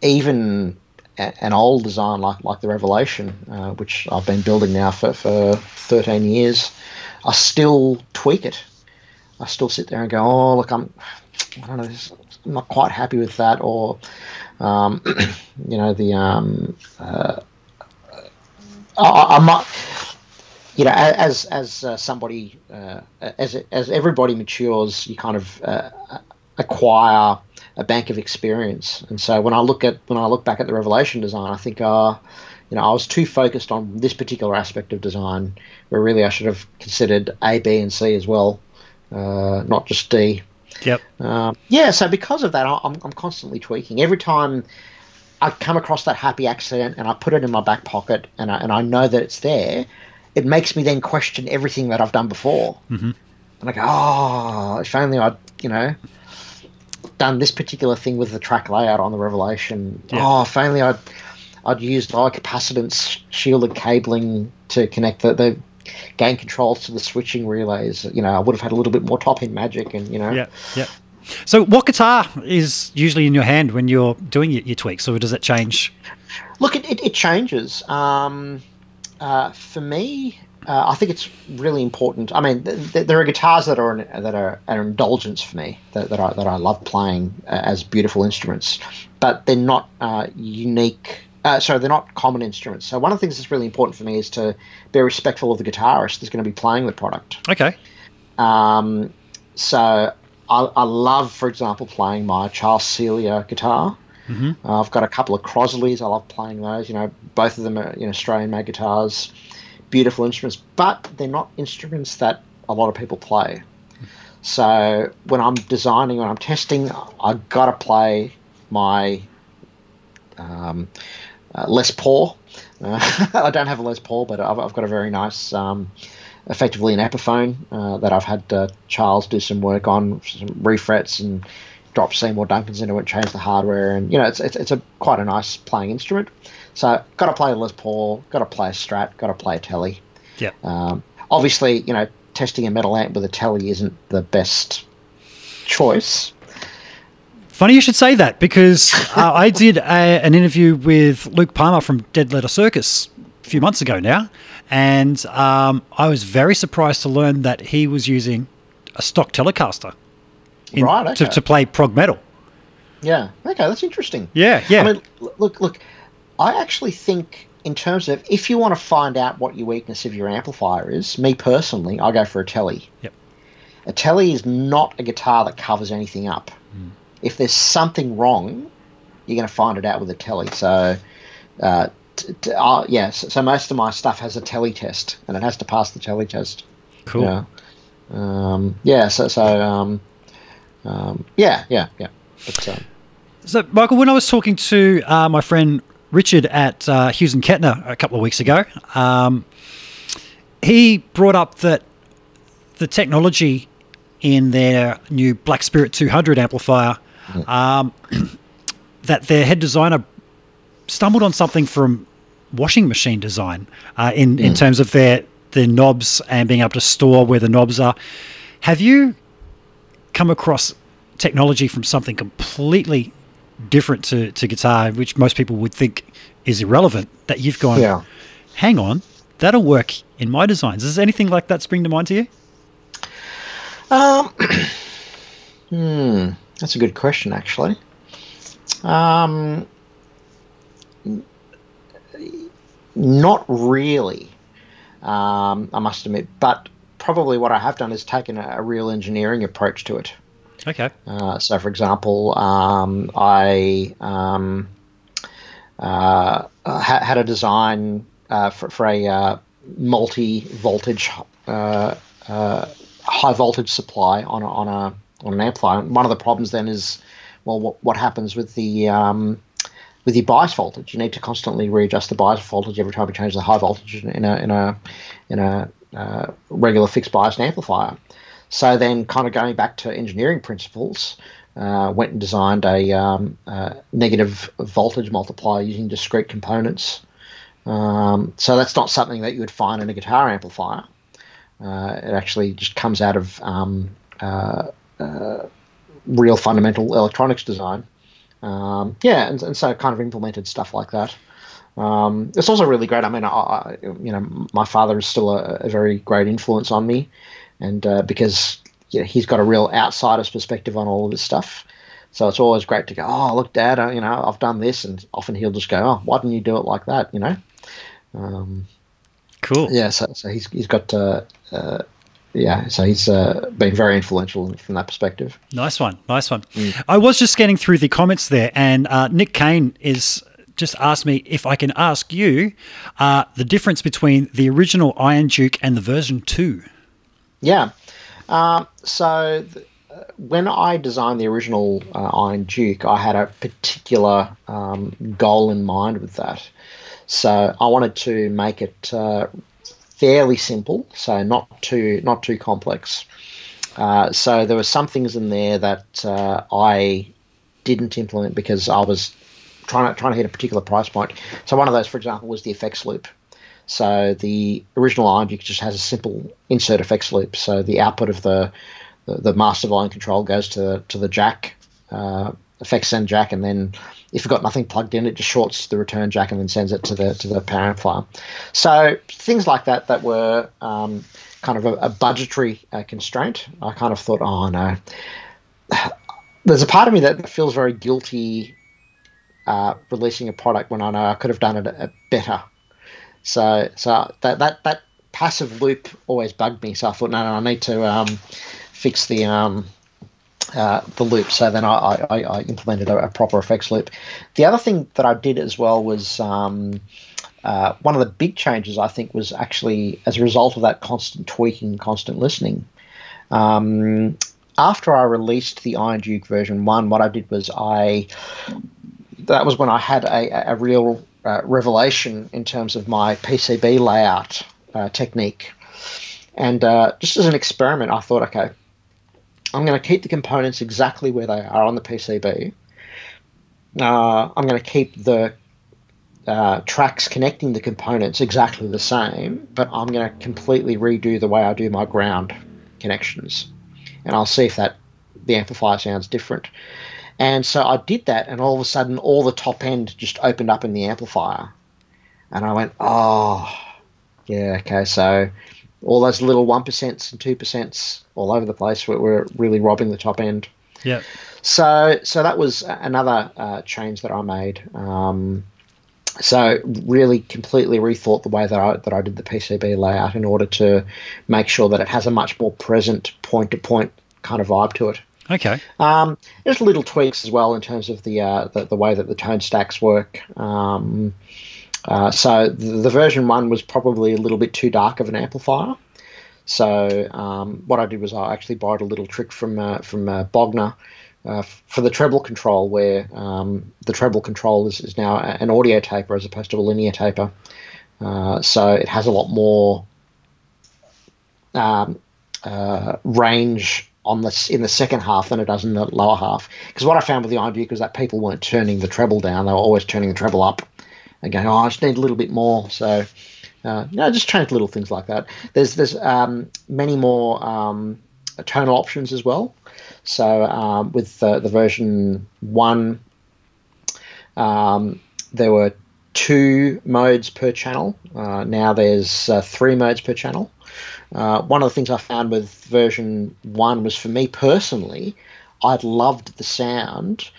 even a- an old design like like the Revelation, uh, which I've been building now for for 13 years, I still tweak it. I still sit there and go, oh look, I'm I don't know, I'm not quite happy with that, or um, you know, the um, uh, I, am not, you know, as as uh, somebody uh, as as everybody matures, you kind of uh, acquire a bank of experience. And so when I look at when I look back at the Revelation design, I think, uh, you know, I was too focused on this particular aspect of design, where really I should have considered A, B, and C as well, uh, not just D. Yep. Um, yeah, so because of that, I'm, I'm constantly tweaking. Every time I come across that happy accident and I put it in my back pocket and I, and I know that it's there, it makes me then question everything that I've done before. Mm-hmm. And I go, oh, if only I'd, you know, done this particular thing with the track layout on the Revelation. Yeah. Oh, if only I'd, I'd used high capacitance shielded cabling to connect the, the gain controls to the switching relays. You know, I would have had a little bit more top end magic and, you know. Yeah. Yeah. So, what guitar is usually in your hand when you're doing your, your tweaks, or does it change? Look, it, it, it changes. Um, uh, for me, uh, I think it's really important. I mean, th- th- there are guitars that are an, that are an indulgence for me that, that I that I love playing uh, as beautiful instruments, but they're not uh, unique. Uh, sorry, they're not common instruments. So one of the things that's really important for me is to be respectful of the guitarist that's going to be playing the product. Okay. Um, so I, I love, for example, playing my Charles Celia guitar. Uh, I've got a couple of Crosleys. I love playing those. You know, both of them are you know Australian-made guitars, beautiful instruments, but they're not instruments that a lot of people play. So when I'm designing, when I'm testing, I've got to play my um, uh, Les Paul. Uh, I don't have a Les Paul, but I've, I've got a very nice, um, effectively an Epiphone uh, that I've had uh, Charles do some work on, some refrets and drop Seymour Duncans into it, change the hardware, and you know it's it's, it's a quite a nice playing instrument. So got to play a Les Paul, got to play a Strat, got to play a Telly. Yeah. Um, obviously, you know, testing a metal amp with a Telly isn't the best choice. Funny you should say that because uh, I did a, an interview with Luke Palmer from Dead Letter Circus a few months ago now, and um, I was very surprised to learn that he was using a stock Telecaster in- Right, to, okay. to play prog metal. Yeah. Okay, that's interesting. Yeah, yeah. I mean, look, look. I actually think, in terms of if you want to find out what your weakness of your amplifier is, me personally, I go for a telly. Yep. A telly is not a guitar that covers anything up. If there's something wrong, you're going to find it out with a telly. So, uh, t- t- uh, yeah. So, so most of my stuff has a telly test, and it has to pass the telly test. cool. Yeah. Um, yeah. So, so um, um, yeah, yeah, yeah. But, um, So, Michael, when I was talking to uh, my friend Richard at uh, Hughes and Kettner a couple of weeks ago, um, he brought up that the technology in their new Black Spirit 200 amplifier, um, that their head designer stumbled on something from washing machine design uh, in, in terms of their, their knobs and being able to store where the knobs are. Have you come across technology from something completely different to, to guitar, which most people would think is irrelevant, that you've gone, Yeah. hang on, that'll work in my designs. Does anything like that spring to mind to you? Um, hmm, that's a good question, actually. Um, not really, um, I must admit, but probably what I have done is taken a, a real engineering approach to it. Okay. Uh, so, for example, um, I um, uh, ha- had a design uh, for, for a uh, multi-voltage, uh, uh, high voltage supply on a, on a on an amplifier. One of the problems then is, well, what, what happens with the um, with your bias voltage? You need to constantly readjust the bias voltage every time you change the high voltage in a in a in a uh, regular fixed bias amplifier. So then, kind of going back to engineering principles, uh, went and designed a um, uh, negative voltage multiplier using discrete components. Um, so that's not something that you would find in a guitar amplifier. Uh, it actually just comes out of um, uh, uh, real fundamental electronics design. Um, yeah, and, and so kind of implemented stuff like that. Um, it's also really great. I mean, I, I, you know, my father is still a, a very great influence on me, and uh, because you know, he's got a real outsider's perspective on all of this stuff. So it's always great to go, oh, look, Dad, uh, you know, I've done this, and often he'll just go, oh, why didn't you do it like that, you know? Um, Cool. yeah, so, so he's he's got, uh, uh, yeah, so he's uh, been very influential from that perspective. Nice one. Nice one. I was just scanning through the comments there, and uh, Nick Kane is just asked me if I can ask you uh, the difference between the original Iron Duke and the version 2. Yeah. Um, so uh, when I designed the original uh, Iron Duke, I had a particular um, goal in mind with that. So I wanted to make it uh, fairly simple, so not too not too complex. Uh, so there were some things in there that uh, I didn't implement because I was trying to trying to hit a particular price point. So one of those, for example, was the effects loop. So the original Duke just has a simple insert effects loop. So the output of the the, the master volume control goes to to the jack uh, effects send jack, and then if you've got nothing plugged in, it just shorts the return jack and then sends it to the to the power amplifier. So things like that that were um, kind of a, a budgetary uh, constraint. I kind of thought, oh no. There's a part of me that feels very guilty uh, releasing a product when I know I could have done it a, a better. So so that that that passive loop always bugged me. So I thought, no, no, I need to um, fix the um, uh, the loop. So then I, I, I implemented a, a, proper effects loop. The other thing that I did as well was um, uh, one of the big changes I think was actually as a result of that constant tweaking, constant listening. Um, after I released the Iron Duke version one, what I did was I that was when I had a, a real uh, revelation in terms of my PCB layout uh, technique. And uh, just as an experiment, I thought, okay, I'm going to keep the components exactly where they are on the PCB. Uh, I'm going to keep the uh, tracks connecting the components exactly the same, but I'm going to completely redo the way I do my ground connections, and I'll see if that the amplifier sounds different. And so I did that, and all of a sudden, all the top end just opened up in the amplifier, and I went, "Oh, yeah, okay." So all those little one percents and two percents all over the place were, were really robbing the top end. Yeah. So so that was another uh, change that I made. Um, so really completely rethought the way that I that I did the PCB layout in order to make sure that it has a much more present point to point kind of vibe to it. Okay. Um, there's little tweaks as well in terms of the uh, the, the, way that the tone stacks work. Um, uh, so the, the, version one was probably a little bit too dark of an amplifier. So um, what I did was I actually borrowed a little trick from uh, from uh, Bogner uh, for the treble control, where um, the treble control is, is now an audio taper as opposed to a linear taper. Uh, so it has a lot more um, range on the in the second half than it does in the lower half. Because what I found with the Iron was that people weren't turning the treble down; they were always turning the treble up and going, "Oh, I just need a little bit more." So uh, you know, just change little things like that. There's there's um, many more um, tonal options as well. So um, with uh, the version one, um, there were two modes per channel. Uh, now there's uh, three modes per channel. Uh, one of the things I found with version one was for me personally, I'd loved the sound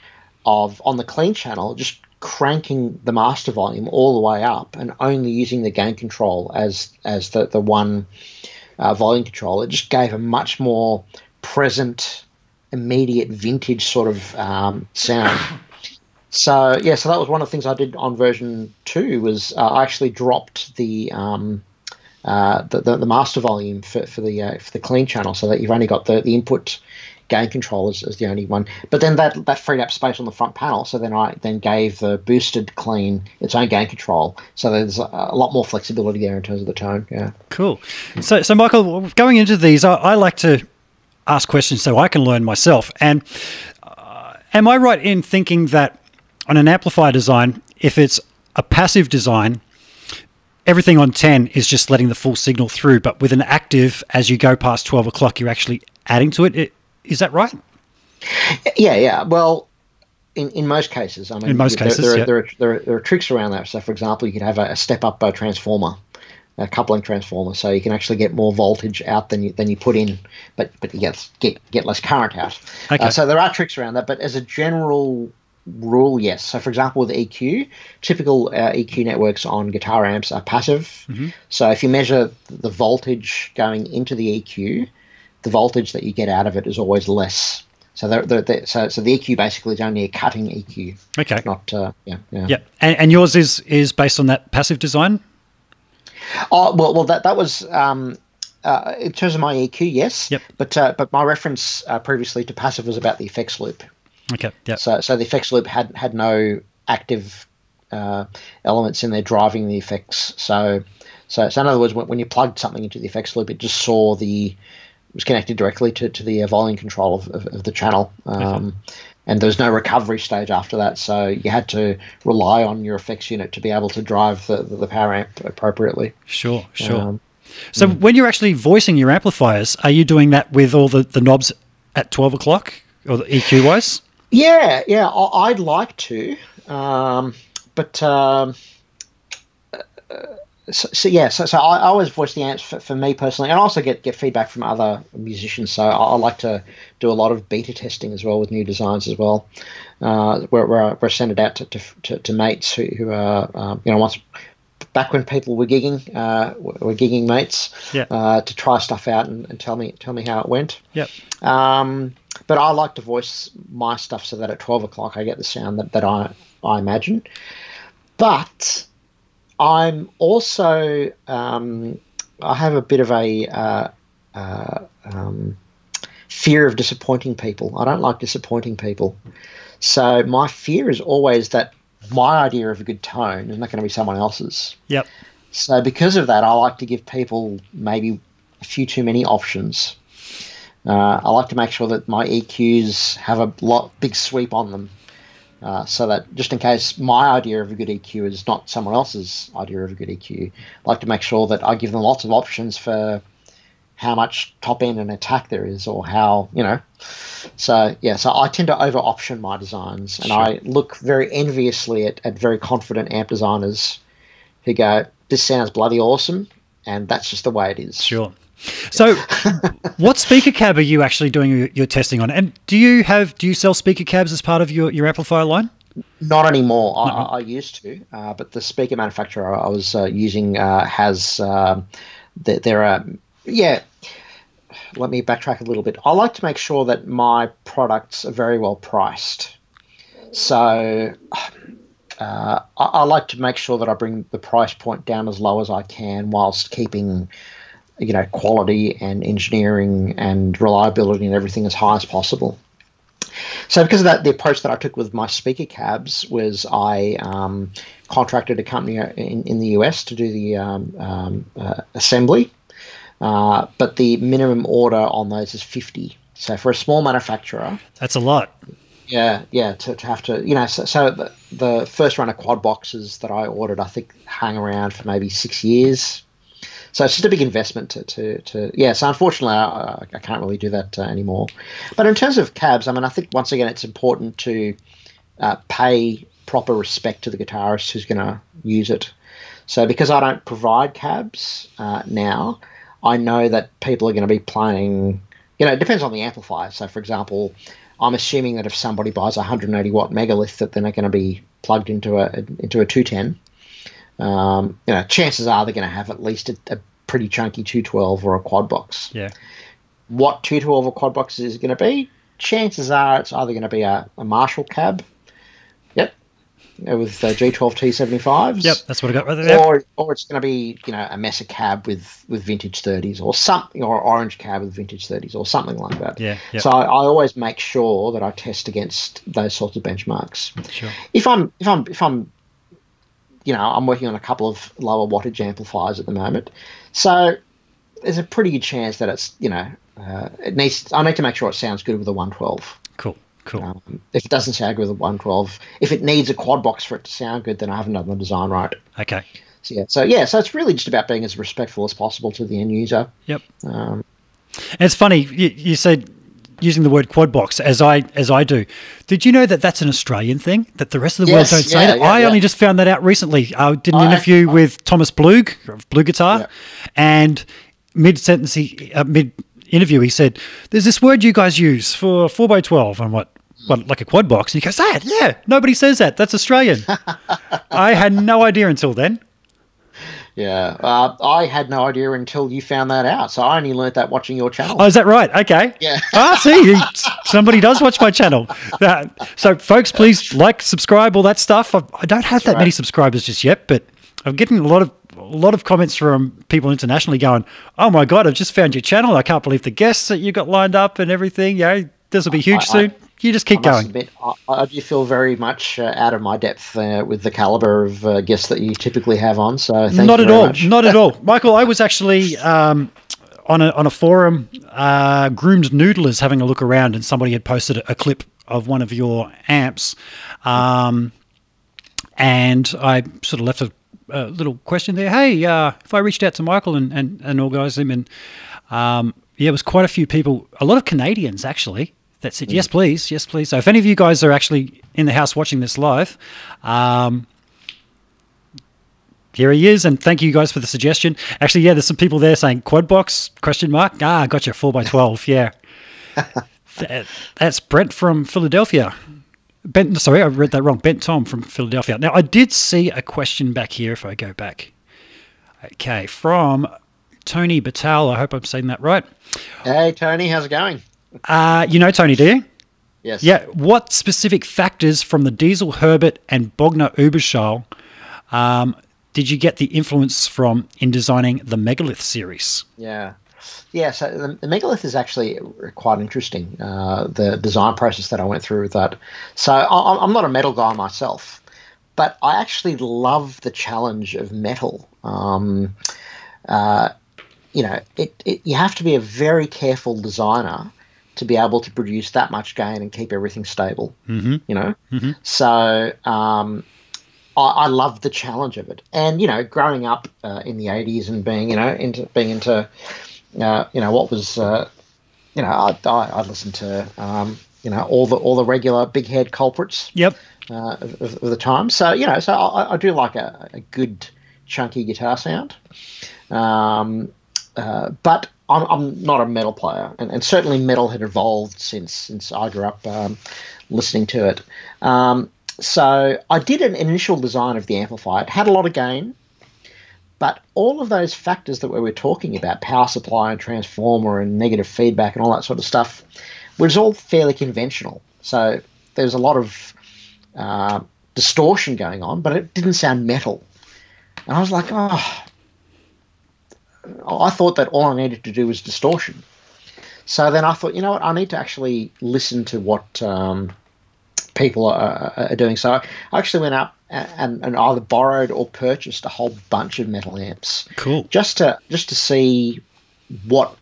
of on the clean channel just cranking the master volume all the way up and only using the gain control as as the the one uh, volume control. It just gave a much more present, immediate, vintage sort of um, sound. So yeah, so that was one of the things I did on version two was uh, I actually dropped the, um, uh, the, the, the master volume for, for the uh, for the clean channel, so that you've only got the, the input gain control as the only one. But then that that freed up space on the front panel. So then I then gave the boosted clean its own gain control. So there's a, a lot more flexibility there in terms of the tone. Yeah. Cool. So so Michael, going into these, I, I like to ask questions so I can learn myself. And uh, am I right in thinking that on an amplifier design, if it's a passive design, everything on 10 is just letting the full signal through, but with an active, as you go past 12 o'clock, you're actually adding to it. Is that right? Yeah, yeah. Well, in, in most cases, I mean, in most there, cases, there, yeah. there, are, there, are, there, are, tricks around that. So, for example, you could have a, a step up uh, transformer, a coupling transformer, so you can actually get more voltage out than you than you put in, but but you get get, get less current out. Okay. Uh, so there are tricks around that, but as a general rule, yes. So, for example, with EQ, typical uh, EQ networks on guitar amps are passive. Mm-hmm. So, if you measure the voltage going into the EQ, the voltage that you get out of it is always less. So, they're, they're, they're, so, so the EQ basically is only a cutting EQ. Okay. Not uh, yeah, yeah. Yeah, and, and, yours is is based on that passive design. Oh well, well that that was um, uh, in terms of my EQ, yes. Yep. But uh, but my reference uh, previously to passive was about the effects loop. Okay. Yeah. So so the effects loop had had no active uh, elements in there driving the effects. So so so in other words, when, when you plugged something into the effects loop, it just saw the was connected directly to, to the uh, volume control of, of, of the channel. Um, And there was no recovery stage after that, so you had to rely on your effects unit to be able to drive the, the, power amp appropriately. Sure. Sure. Um, so when you're actually voicing your amplifiers, are you doing that with all the, the knobs at twelve o'clock or the EQ wise? Yeah, yeah, I- I'd like to, um, but um, uh, so, so yeah, so, so I, I always voice the amps for, for me personally, and I also get, get feedback from other musicians. So I, I like to do a lot of beta testing as well with new designs as well, uh, where, where, I, where I send it out to, to, to, to mates who, who are um, you know once back when people were gigging, uh, were gigging mates, Yeah. uh, to try stuff out and, and tell me tell me how it went. Yep. Um, but I like to voice my stuff so that at 12 o'clock I get the sound that, that I, I imagine. But I'm also, um, I have a bit of a uh, uh, um, fear of disappointing people. I don't like disappointing people. So my fear is always that my idea of a good tone is not going to be someone else's. Yep. So because of that, I like to give people maybe a few too many options. Uh, I like to make sure that my EQs have a lot big sweep on them, uh, so that just in case my idea of a good EQ is not someone else's idea of a good EQ, I like to make sure that I give them lots of options for how much top end and attack there is, or how you know. So yeah, so I tend to over option my designs, and Sure. I look very enviously at, at very confident amp designers who go, "This sounds bloody awesome," and that's just the way it is. Sure. So, what speaker cab are you actually doing your, testing on? And do you have do you sell speaker cabs as part of your, your amplifier line? Not anymore. I, I, I used to, uh, but the speaker manufacturer I was uh, using uh, has um, th- there are yeah. Let me backtrack a little bit. I like to make sure that my products are very well priced. So uh, I, I like to make sure that I bring the price point down as low as I can, whilst keeping you know quality and engineering and reliability and everything as high as possible. So because of that, the approach that I took with my speaker cabs was I um, contracted a company in, in the US to do the um, um, uh, assembly, uh, but the minimum order on those is 50. So for a small manufacturer, That's a lot. yeah, yeah, to, to have to, you know, so, so the, the first run of quad boxes that I ordered, I think, hung around for maybe six years. So it's just a big investment to, to, to yeah. So unfortunately, I, I can't really do that uh, anymore. But in terms of cabs, I mean, I think once again, it's important to uh, pay proper respect to the guitarist who's going to use it. So because I don't provide cabs uh, now, I know that people are going to be playing. You know, it depends on the amplifier. So, for example, I'm assuming that if somebody buys a 180 watt megalith, that they're not going to be plugged into a into a 210. Um, you know, chances are they're going to have at least a, a pretty chunky 212 or a quad box. Yeah. What 212 or quad box is going to be? Chances are it's either going to be a, a Marshall cab. Yep. uh, With uh, G12 T75s. Yep. That's what I got right there. Or, or it's going to be you know a Mesa cab with, with vintage 30s or something or orange cab with vintage 30s or something like that. Yeah, yep. So I, I always make sure that I test against those sorts of benchmarks. Sure. If I'm if I'm if I'm you know I'm working on a couple of lower wattage amplifiers at the moment, so there's a pretty good chance that it's you know uh, it needs I need to make sure it sounds good with a 112. Cool. Cool. Um, if it doesn't sound good with a 112, if it needs a quad box for it to sound good, then I haven't done the design right. Okay. So yeah, so yeah, so it's really just about being as respectful as possible to the end user. Yep. Um, it's funny you, you said using the word quad box as I as I do. Did you know that that's an Australian thing? That the rest of the Yes, world don't say yeah, that. yeah, I yeah. only just found that out recently. I did an I- interview with Thomas Blug of BluGuitar, and mid sentence, he uh, mid interview, he said, "There's this word you guys use for four x twelve. I'm what." What, like a quad box? And he goes, that, yeah, nobody says that. That's Australian. I had no idea until then. Yeah, uh, I had no idea until you found that out. So I only learnt that watching your channel. Oh, is that right? Okay. Yeah. ah, see, you- somebody does watch my channel. Uh, so, folks, please like, subscribe, all that stuff. I, I don't have that right. many subscribers just yet, but I'm getting a lot of a lot of comments from people internationally going, "Oh my god, I've just found your channel. I can't believe the guests that you got lined up and everything. Yeah, this will be huge I, soon." I, you just keep going. Admit, I, I, do feel very much uh, out of my depth uh, with the caliber of uh, guests that you typically have on. So not at all, much. not at all, Michael. I was actually um, on a on a forum, uh, groomed noodlers having a look around, and somebody had posted a, clip of one of your amps, um, and I sort of left a, a little question there. Hey, uh, if I reached out to Michael and and, and organised him, and um, yeah, it was quite a few people, a lot of Canadians actually that's it. Mm. Yes, please. Yes, please. So if any of you guys are actually in the house watching this live, um, here he is, and thank you guys for the suggestion. Actually, yeah, there's some people there saying quad box question mark. Ah, got you four by twelve. Yeah, that, that's Brent from Philadelphia. Bent, sorry, I read that wrong. Bent Tom from Philadelphia. Now, I did see a question back here. If I go back, okay, from Tony Batal. I hope I'm saying that right. Hey, Tony, how's it going? Uh, you know Tony, do you? Yes. Yeah. What specific factors from the Diezel Herbert and Bogner Uberschall um, did you get the influence from in designing the Megalith series? Yeah. Yeah, so the, the megalith is actually quite interesting. Uh, the design process that I went through with that. So I, am not a metal guy myself, but I actually love the challenge of metal. Um, uh, you know, it, it, you have to be a very careful designer to be able to produce that much gain and keep everything stable. Mm-hmm. You know, mm-hmm. so um, I, I love the challenge of it. And you know, growing up uh, in the '80s and being you know into being into uh, you know what was uh, you know I I, I listened to um, you know all the all the regular big head culprits. Yep. Uh, of, of, the time, so you know, so I, I do like a, a, good chunky guitar sound. Um, uh, but I'm, I'm not a metal player, and, and, certainly metal had evolved since since I grew up um, listening to it. Um, so I did an initial design of the amplifier. It had a lot of gain, but all of those factors that we were talking about, power supply and transformer and negative feedback and all that sort of stuff, was all fairly conventional. So there's a lot of uh, distortion going on, but it didn't sound metal. And I was like, oh, I thought that all I needed to do was distortion. So then I thought, you know what, I need to actually listen to what um, people are, are, doing. So I actually went up and, and, either borrowed or purchased a whole bunch of metal amps. Cool. Just to just to see what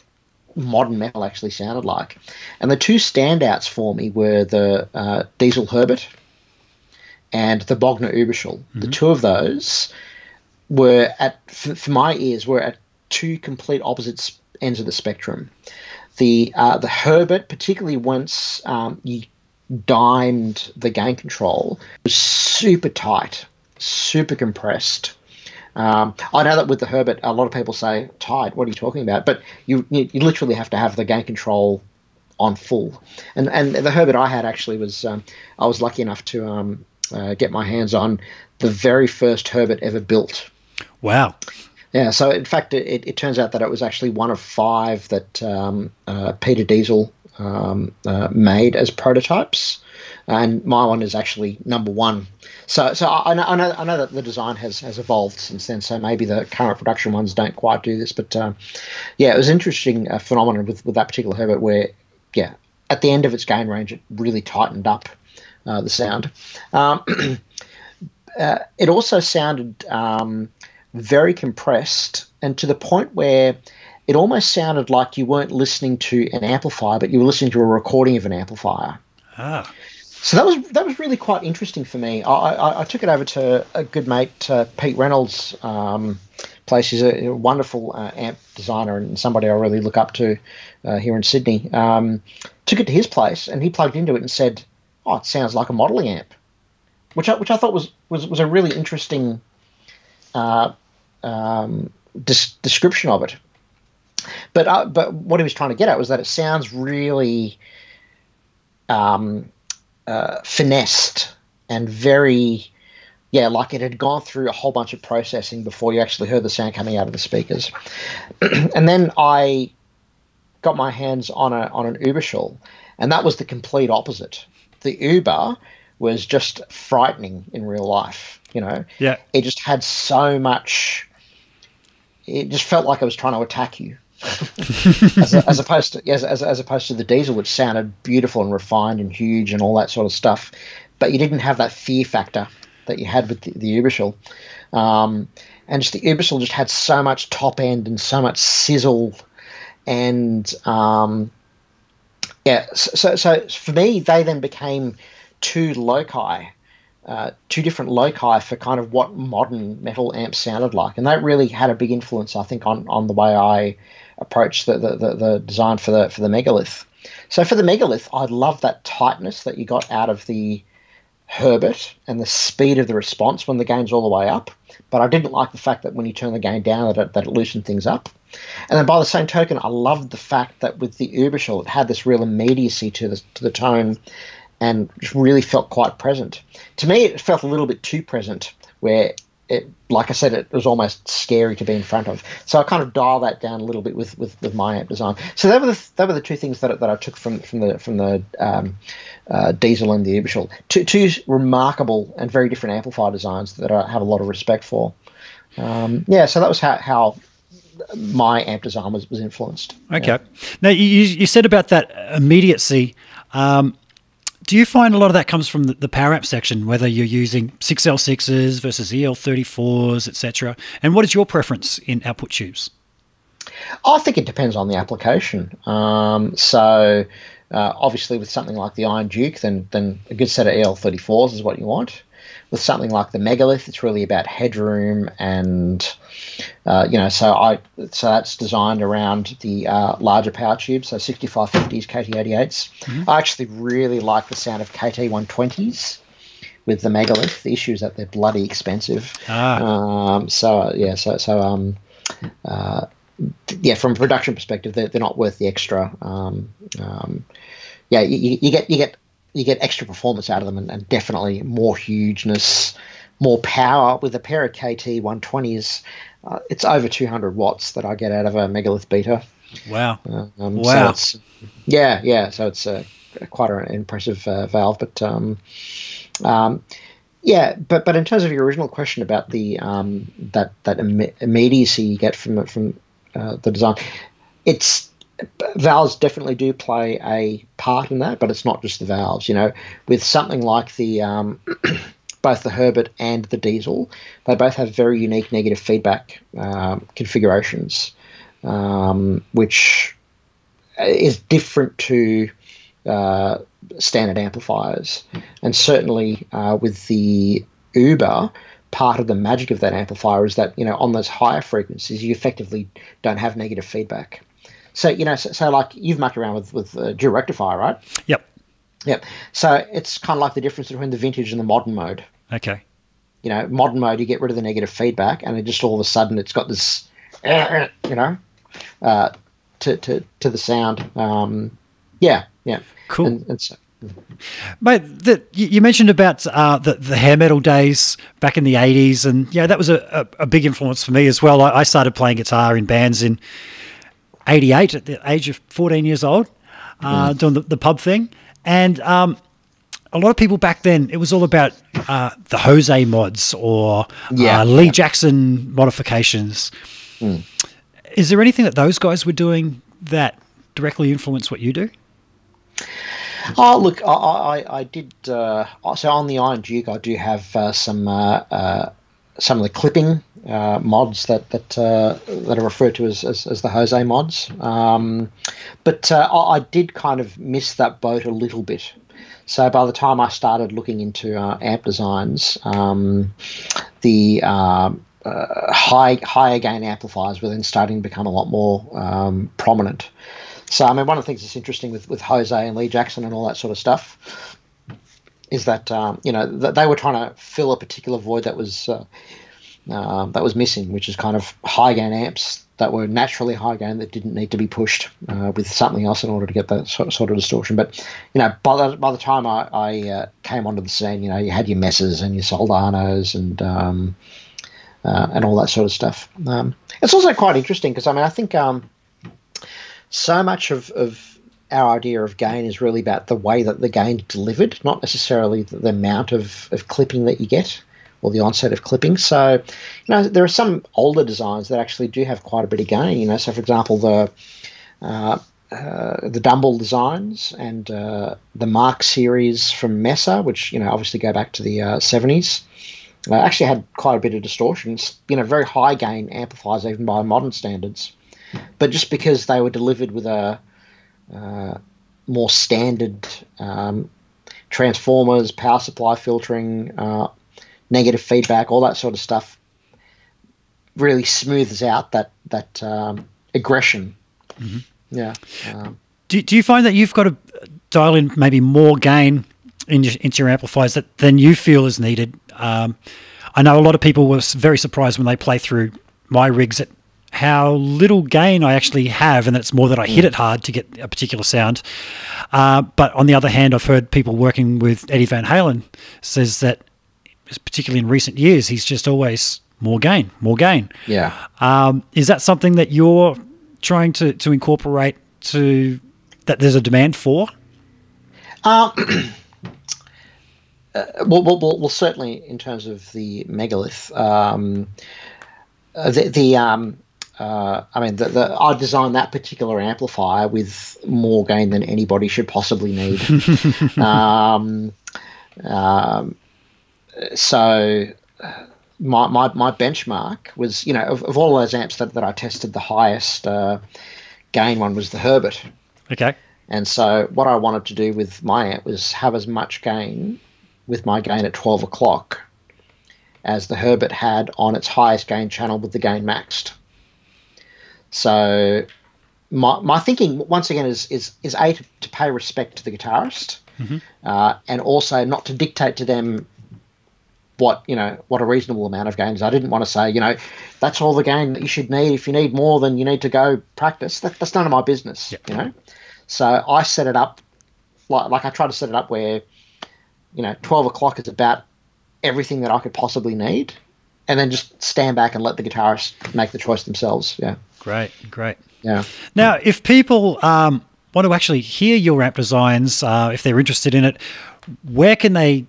modern metal actually sounded like. And the two standouts for me were the uh, Diezel Herbert and the Bogner Uberschall. Mm-hmm. The two of those were at for, for my ears were at two complete opposite ends of the spectrum. The uh, the Herbert, particularly once um, you dimed the gain control, was super tight, super compressed. Um, I know that with the Herbert, a lot of people say tight. What are you talking about? But you, you, you literally have to have the gain control on full. And and the Herbert I had actually was um, I was lucky enough to um, uh, get my hands on the very first Herbert ever built. Wow. Yeah, so in fact, it, it turns out that it was actually one of five that um, uh, Peter Diezel um, uh, made as prototypes, and my one is actually number one. So, so I know, I know, I know that the design has, has evolved since then. So maybe the current production ones don't quite do this, but uh, yeah, it was an interesting uh, phenomenon with, with that particular Herbert, where yeah, at the end of its gain range, it really tightened up uh, the sound. Um, uh, it also sounded. Um, very compressed, and to the point where it almost sounded like you weren't listening to an amplifier, but you were listening to a recording of an amplifier. Ah. So that was that was really quite interesting for me. I, I, I took it over to a good mate, uh, Pete Reynolds' um, place. He's a, a wonderful uh, amp designer and somebody I really look up to uh, here in Sydney. Um, took it to his place and he plugged into it and said, "Oh, it sounds like a modelling amp," which I, which I thought was was, was a really interesting uh, um, des- description of it. But uh, but what he was trying to get at was that it sounds really um, uh, finessed and very yeah, like it had gone through a whole bunch of processing before you actually heard the sound coming out of the speakers. and then I got my hands on a on an Uberschall, and that was the complete opposite. The Uber was just frightening in real life. You know, yeah, it just had so much it just felt like I was trying to attack you. as, as, opposed to as, as, as opposed to the Diezel, which sounded beautiful and refined and huge and all that sort of stuff, but you didn't have that fear factor that you had with the, the Uberschall. Um, and just the Uberschall just had so much top end and so much sizzle, and um, yeah, so so for me, they then became two loci, uh, two different loci for kind of what modern metal amps sounded like, and that really had a big influence, I think, on on the way I approached the the, the, the design for the for the megalith. So for the megalith, I love that tightness that you got out of the Herbert and the speed of the response when the gain's all the way up. But I didn't like the fact that when you turn the gain down, that it, that it loosened things up. And then by the same token, I loved the fact that with the Uberschall, it had this real immediacy to the, to the tone and really felt quite present. To me, it felt a little bit too present, where it, like I said, it was almost scary to be in front of. So I kind of dial that down a little bit with, with, with my amp design. So that were the, that were the two things that, that I took from from the from the um, uh, Diezel and the Uberschall. Two, two remarkable and very different amplifier designs that I have a lot of respect for. Um, yeah, so that was how, how my amp design was, was influenced. Okay. Yeah. Now, you, you said about that immediacy. Um, do you find a lot of that comes from the, power amp section, whether you're using 6L6s versus EL34s, etc.? And what is your preference in output tubes? I think it depends on the application. Um, so, uh, obviously, with something like the Iron Duke, then then a good set of EL34s is what you want. With something like the Megalith, it's really about headroom and uh, you know, so I so that's designed around the uh, larger power tubes, so 6550s, KT88s. Mm-hmm. I actually really like the sound of KT120s with the Megalith. The issue is that they're bloody expensive. Ah. Um, so yeah, so so um, uh, yeah, from a production perspective, they're, they're not worth the extra. Um, um, yeah, you, you, get you get you get extra performance out of them, and, and, definitely more hugeness, more power. With a pair of KT 120s, uh, it's over 200 watts that I get out of a Megalith Beta. Wow! Um, wow! So yeah, yeah. So it's uh, quite an impressive uh, valve, but. Um, um, yeah, but but in terms of your original question about the um, that that immediacy you get from from uh, the design. It's valves definitely do play a part in that, but it's not just the valves. You know, with something like the um, both the Herbert and the Diezel, they both have very unique negative feedback um, configurations, um, which is different to uh, standard amplifiers, and certainly uh, with the Uber part of the magic of that amplifier is that you know on those higher frequencies you effectively don't have negative feedback. So you know, so, so like you've mucked around with with uh, dual rectifier, right? Yep. Yep. So it's kind of like the difference between the vintage and the modern mode. Okay. You know, modern mode you get rid of the negative feedback, and it just all of a sudden it's got this, you know, uh, to to to the sound. Um, yeah, yeah. Cool. And, and so, Mate, the, you mentioned about uh, the, the hair metal days back in the 80s, and yeah, that was a, a, a big influence for me as well. I, I, started playing guitar in bands in 88 at the age of 14 years old, uh, mm. doing the, the, pub thing. And um, a lot of people back then, it was all about uh, the Jose mods or yeah. Uh, Lee Jackson modifications. Mm. Is there anything that those guys were doing that directly influenced what you do? Oh, look, I, I, I did. Uh, so on the Iron Duke, I do have uh, some uh, uh some of the clipping uh, mods that that uh, that are referred to as, as, as the Jose mods. Um, but I, I, did kind of miss that boat a little bit. So by the time I started looking into amp designs, um, the um, high higher gain amplifiers were then starting to become a lot more um, prominent. So, I mean, one of the things that's interesting with, with Jose and Lee Jackson and all that sort of stuff is that um, you know they were trying to fill a particular void that was uh, uh, that was missing, which is kind of high gain amps that were naturally high gain that didn't need to be pushed uh, with something else in order to get that sort, of distortion. But you know, by the, by the time I, I uh, came onto the scene, you know, you had your Mesas and your Soldanos and um, uh, and all that sort of stuff. Um, it's also quite interesting because I mean, I think. Um, so much of, of our idea of gain is really about the way that the gain delivered, not necessarily the, the amount of, of clipping that you get or the onset of clipping. So, you know, there are some older designs that actually do have quite a bit of gain. You know, so for example, the uh, uh, the Dumble designs and uh, the Mark series from Mesa, which you know obviously go back to the uh, seventies, uh, actually had quite a bit of distortions. You know, very high gain amplifiers even by modern standards, but just because they were delivered with a uh, more standard um, transformers, power supply filtering, negative feedback, all that sort of stuff, really smooths out that that um, aggression. Mm-hmm yeah. Um, do, do you find that you've got to dial in maybe more gain in your, into your amplifiers that, than you feel is needed? Um, I know a lot of people were very surprised when they play through my rigs at how little gain I actually have, and it's more that I hit it hard to get a particular sound. Uh, but on the other hand, I've heard people working with Eddie Van Halen says that, particularly in recent years, he's just always more gain, more gain. Yeah. Um, is that something that you're trying to, to incorporate to that there's a demand for? Uh, uh, well, well, well, well, certainly in terms of the megalith, um, uh, the, the um, uh, I mean, the, the, I designed that particular amplifier with more gain than anybody should possibly need. um, um, so my, my, my benchmark was, you know, of, of all those amps that, that I tested, the highest uh, gain one was the Herbert. Okay. And so what I wanted to do with my amp was have as much gain with my gain at 12 o'clock as the Herbert had on its highest gain channel with the gain maxed. So my, my thinking once again is is is a to, to pay respect to the guitarist, mm-hmm. uh, and also not to dictate to them what you know what a reasonable amount of games. I didn't want to say you know that's all the game that you should need. If you need more, then you need to go practice. That, that's none of my business. Yep. You know, so I set it up like like I try to set it up where you know twelve o'clock is about everything that I could possibly need, and then just stand back and let the guitarists make the choice themselves. Yeah. Great. Great. Yeah. Now, if people um, want to actually hear your amp designs, uh, if they're interested in it, where can they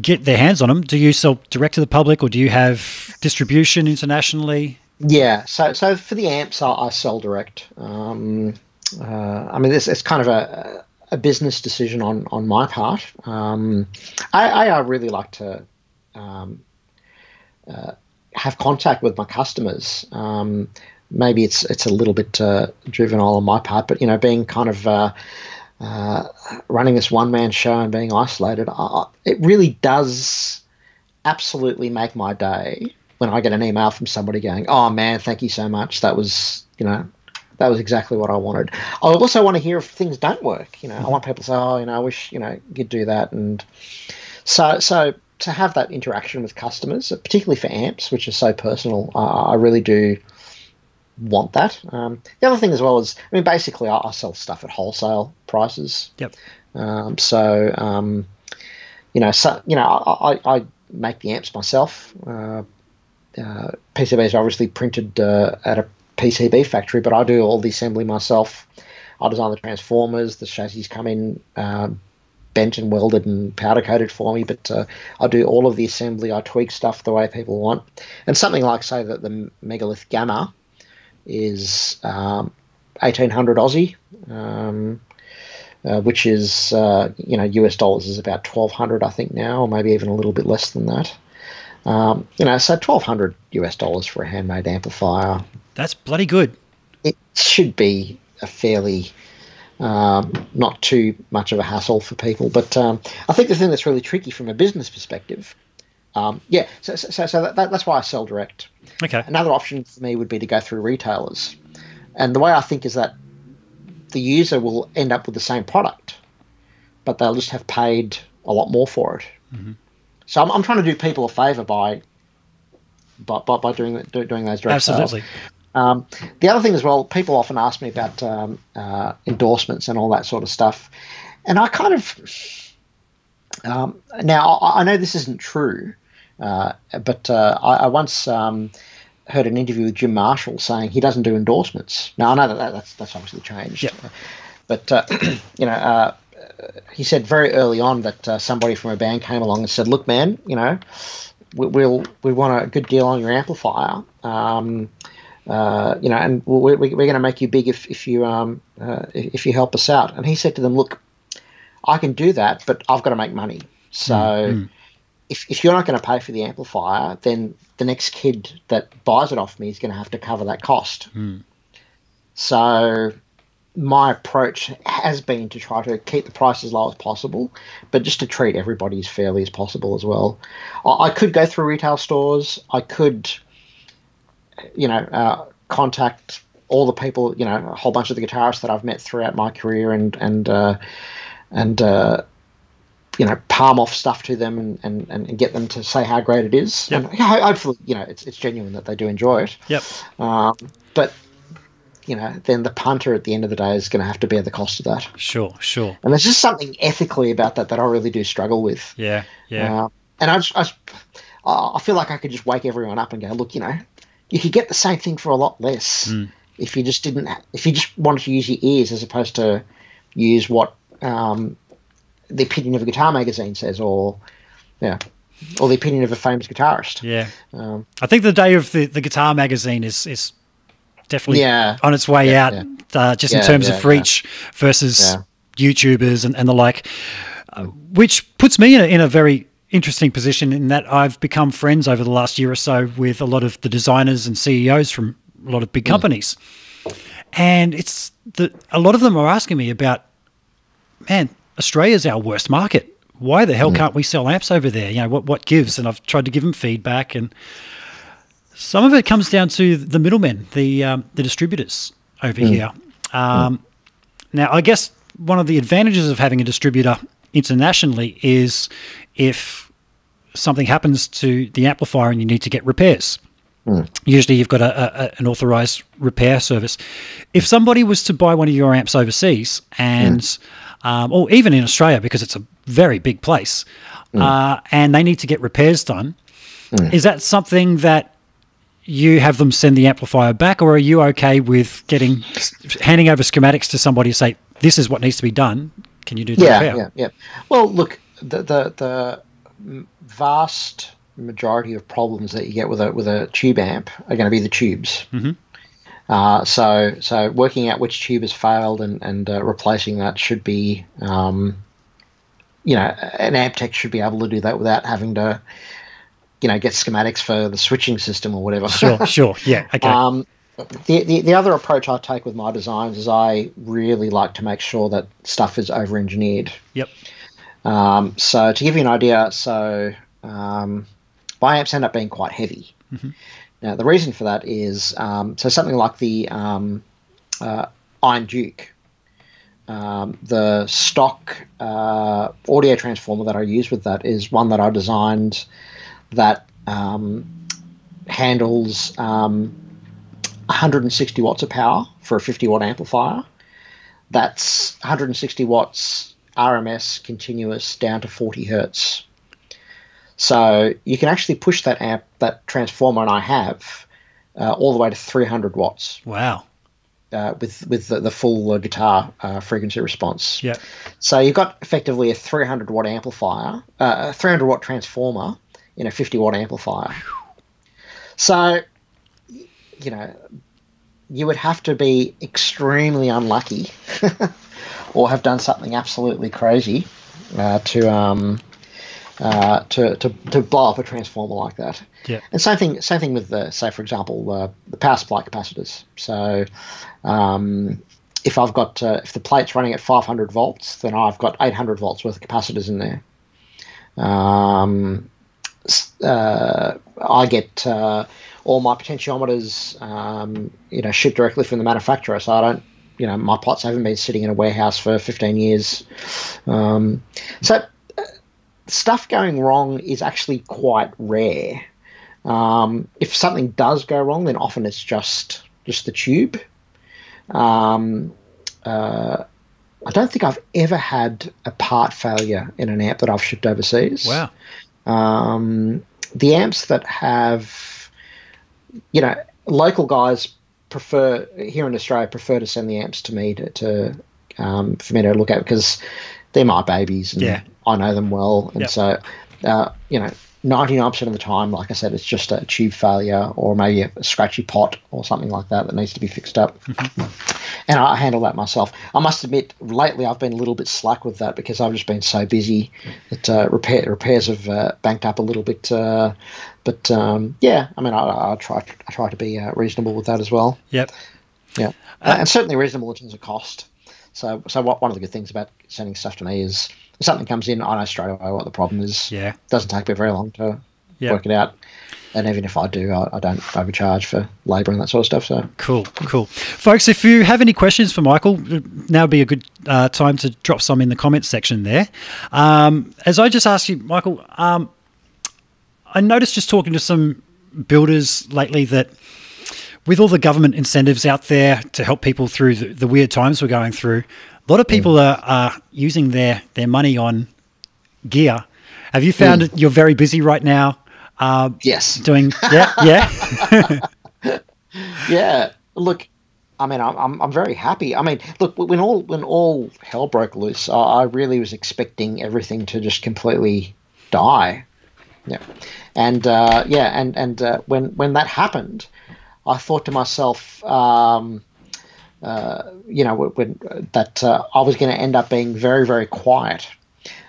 get their hands on them, do you sell direct to the public or do you have distribution internationally? Yeah, so so for the amps, I, I sell direct. Um, uh, I mean, it's, it's kind of a, a business decision on on my part. Um, I, I really like to um, uh, have contact with my customers. Um, maybe it's it's a little bit uh, juvenile on my part, but you know, being kind of uh, running this one man show and being isolated, I, it really does absolutely make my day when I get an email from somebody going, "Oh man, thank you so much. That was you know." That was exactly what I wanted. I also want to hear if things don't work. You know, I want people to say, "Oh, you know, I wish you know you'd do that." And so, so to have that interaction with customers, particularly for amps, which is so personal, uh, I really do want that. Um, the other thing as well is, I mean, basically, I, I sell stuff at wholesale prices. Yep. Um, so, um, you know, so you know, I, I make the amps myself. Uh, uh, PCBs are obviously printed uh, at a PCB factory, but I do all the assembly myself. I design the transformers. The chassis come in um, bent and welded and powder coated for me, but uh, I do all of the assembly. I tweak stuff the way people want. And something like, say, that the Megalith Gamma is um, 1800 Aussie, um, uh, which is, uh, you know, US dollars is about 1200, I think, now, or maybe even a little bit less than that. Um, you know, so 1200 US dollars for a handmade amplifier. That's bloody good. It should be a fairly. Um, not too much of a hassle for people. But um, I think the thing that's really tricky from a business perspective um, yeah, so, so, so that, that's why I sell direct. Okay. Another option for me would be to go through retailers. And the way I think is that the user will end up with the same product, but they'll just have paid a lot more for it. Mm-hmm. So I'm, I'm, trying to do people a favor by, by, by, by doing, doing those direct Absolutely. Sales. Um, the other thing as well, people often ask me about um, uh, endorsements and all that sort of stuff. And I kind of, um, now I, know this isn't true, but uh, I, I, once um, heard an interview with Jim Marshall saying he doesn't do endorsements. Now I know that that's that's obviously changed, yep. but uh, you know. Uh, he said very early on that uh, somebody from a band came along and said, "Look, man, you know, we, we'll we want a good deal on your amplifier. Um, uh, you know, and we're, we're going to make you big if, if you um, uh, if you help us out. And he said to them, look, I can do that, but I've got to make money. So mm-hmm. If, if you're not going to pay for the amplifier, then the next kid that buys it off me is going to have to cover that cost. Mm. So my approach has been to try to keep the price as low as possible, but just to treat everybody as fairly as possible as well. I, I could go through retail stores. I could, you know, uh, contact all the people, you know, a whole bunch of the guitarists that I've met throughout my career, and and uh, and uh, you know, palm off stuff to them and, and, and get them to say how great it is. Yep. And hopefully, you know, it's it's genuine that they do enjoy it. Yep. Um, but you know, then the punter at the end of the day is going to have to bear the cost of that. Sure, sure. And there's just something ethically about that that I really do struggle with. Yeah, yeah. Uh, and I, just, I, I feel like I could just wake everyone up and go, look, you know, you could get the same thing for a lot less mm. if you just didn't, if you just wanted to use your ears as opposed to use what um, the opinion of a guitar magazine says, or yeah, or the opinion of a famous guitarist. Yeah. Um, I think the day of the, the guitar magazine is is definitely yeah. on its way Yeah, out, yeah. Uh, just in terms of reach versus. YouTubers and, and the like, uh, which puts me in a, in a very interesting position in that I've become friends over the last year or so with a lot of the designers and CEOs from a lot of big companies. And it's the a lot of them are asking me about, man, Australia's our worst market. Why the hell can't we sell apps over there? You know, what what gives? And I've tried to give them feedback and some of it comes down to the middlemen, the um, the distributors over here. Um, Now, I guess one of the advantages of having a distributor internationally is if something happens to the amplifier and you need to get repairs. Usually, you've got a, a, an authorized repair service. If somebody was to buy one of your amps overseas, and um, or even in Australia, because it's a very big place, uh, and they need to get repairs done, is that something that you have them send the amplifier back, or are you okay with getting handing over schematics to somebody to say this is what needs to be done? Can you do the yeah, repair? yeah, yeah. Well, look, the the the vast majority of problems that you get with a with a tube amp are going to be the tubes. Mhm. Uh, so so working out which tube has failed and and uh, replacing that should be, um, you know, an amp tech should be able to do that without having to, you know, get schematics for the switching system or whatever. Sure, sure, yeah, okay, Um, the, the the other approach I take with my designs is I really like to make sure that stuff is over engineered. yep, Um, so to give you an idea, so um, my amps end up being quite heavy. Now the reason for that is um, so something like the um, uh, Iron Duke, um, the stock uh, audio transformer that I use with that is one that I designed that um, handles um, 160 watts of power for a 50 watt amplifier. That's 160 watts RMS continuous down to 40 hertz. So you can actually push that amp, that transformer, and I have uh, all the way to 300 watts wow, uh, with with the, the full uh, guitar uh, frequency response. yeah, So you've got effectively a 300 watt amplifier, uh, a 300 watt transformer in a 50 watt amplifier. So, you know, you would have to be extremely unlucky or have done something absolutely crazy uh, to, um, uh, to, to, to blow up a transformer like that. yeah, And same thing, same thing with the, say for example, uh, the power supply capacitors. So, um, if I've got uh, if the plate's running at 500 volts, then I've got 800 volts worth of capacitors in there. Um, uh, I get uh, all my potentiometers, um, you know, shipped directly from the manufacturer, so I don't. You know, my pots haven't been sitting in a warehouse for 15 years. Um, so, stuff going wrong is actually quite rare. Um, if something does go wrong, then often it's just just the tube. Um, uh, I don't think I've ever had a part failure in an amp that I've shipped overseas. wow, Um, the amps that have, you know, local guys prefer here in Australia prefer to send the amps to me to, to um, for me to look at because they're my babies and Yeah. I know them well, and Yep. so uh, you know 99% of the time, like I said, it's just a tube failure or maybe a, scratchy pot or something like that that needs to be fixed up. and I handle that myself. I must admit, lately I've been a little bit slack with that because I've just been so busy that uh, repair, repairs have uh, banked up a little bit. Uh, but um, yeah, I mean, I, I, try I try to be uh, reasonable with that as well. Yep. Yeah, uh, and certainly reasonable in terms of cost. So, so what, one of the good things about sending stuff to me is if something comes in, I know straight away what the problem is. Yeah. It doesn't take me very long to Yep. work it out. And even if I do, I, I don't overcharge for labour and that sort of stuff. So, Cool, cool. Folks, if you have any questions for Michael, now would be a good uh, time to drop some in the comments section there. Um, as I just asked you, Michael, um, I noticed just talking to some builders lately that with all the government incentives out there to help people through the, the weird times we're going through, a lot of people are, are using their, their money on gear. Have you found that you're very busy right now? Uh, yes. doing yeah yeah Yeah. Look, I mean, I'm, I'm, I'm very happy. I mean, look, when all when all hell broke loose, I, I really was expecting everything to just completely die. Yeah, and uh, yeah, and and uh, when when that happened, I thought to myself, um, uh, you know, when that uh, I was going to end up being very very quiet.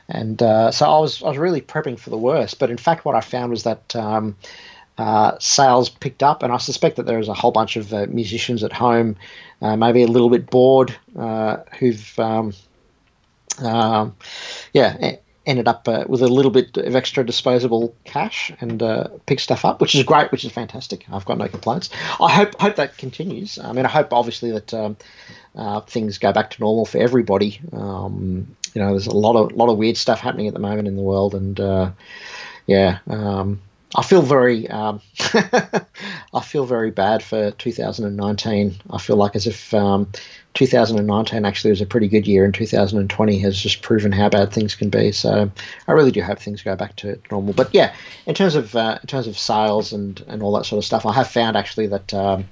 And uh, so I was, I was really prepping for the worst. But in fact, what I found was that um, uh, sales picked up, and I suspect that there is a whole bunch of uh, musicians at home, maybe a little bit bored, who've, um, um, yeah, ended up uh, with a little bit of extra disposable cash and uh, picked stuff up, which is great, which is fantastic. I've got no complaints. I hope hope that continues. I mean, I hope obviously that. Um, uh, things go back to normal for everybody. Um, you know, there's a lot of lot of weird stuff happening at the moment in the world, and uh, yeah, um, I feel very um, I feel very bad for 2019. I feel like as if um, 2019 actually was a pretty good year, and 2020 has just proven how bad things can be. So I really do hope things go back to normal. But yeah, in terms of uh, in terms of sales and and all that sort of stuff, I have found actually that. Um,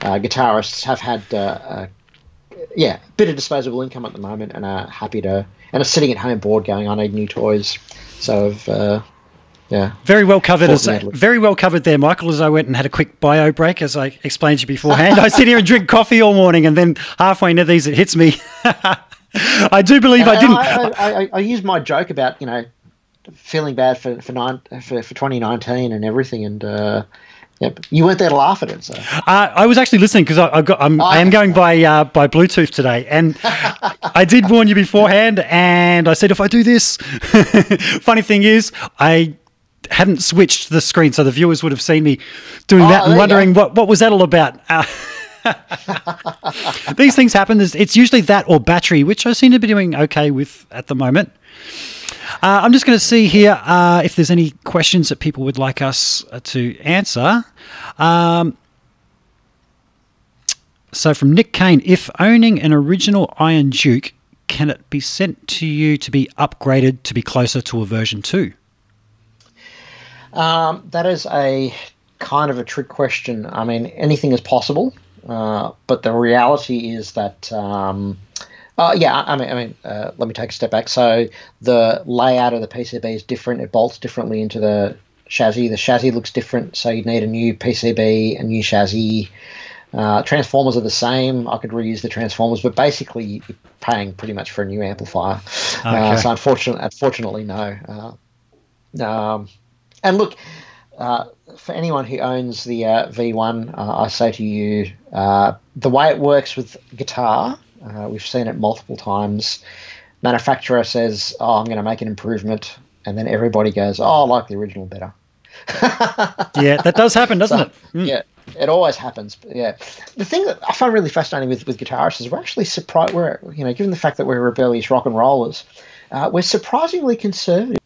uh, guitarists have had uh, uh, yeah, bit of disposable income at the moment, and are happy to and are sitting at home bored, going, "I need new toys." So, I've, uh, yeah, Very well covered, as, very well covered there, Michael. As I went and had a quick bio break, as I explained to you beforehand, I sit here and drink coffee all morning, and then halfway into these, it hits me. I do believe I didn't. I, I, I, I used my joke about you know feeling bad for for nine for, for 2019 and everything, and uh, yep, you weren't there to laugh at it. So Uh, I was actually listening because I, I got I'm, I am going by uh, by Bluetooth today, and I did warn you beforehand, and I said if I do this, funny thing is I hadn't switched the screen, so the viewers would have seen me doing Oh, that and wondering what what was that all about. Uh, these things happen. It's, usually that or battery, which I seem to be doing okay with at the moment. Uh, I'm just going to see here uh, if there's any questions that people would like us uh, to answer. Um, so from Nick Kane, if owning an original Iron Duke, can it be sent to you to be upgraded to be closer to a version 2? Um, that is a kind of a trick question. I mean, anything is possible, uh, but the reality is that. Um, uh, yeah, I mean, I mean, uh, let me take a step back. So the layout of the PCB is different. It bolts differently into the chassis. The chassis looks different, so you need a new PCB, a new chassis. Uh, transformers are the same. I could reuse the transformers, but basically you're paying pretty much for a new amplifier. Uh, Okay. so unfortunately, unfortunately, no. Uh, um, and look, uh, for anyone who owns the uh, V1, uh, I say to you, uh, the way it works with guitar, uh, we've seen it multiple times. Manufacturer says, "Oh, I'm going to make an improvement," and then everybody goes, "Oh, I like the original better." Yeah, that does happen, doesn't it? Mm. Yeah, it always happens. Yeah, the thing that I find really fascinating with with guitarists is we're actually surprised. We're you know, given the fact that we're rebellious rock and rollers, uh, we're surprisingly conservative.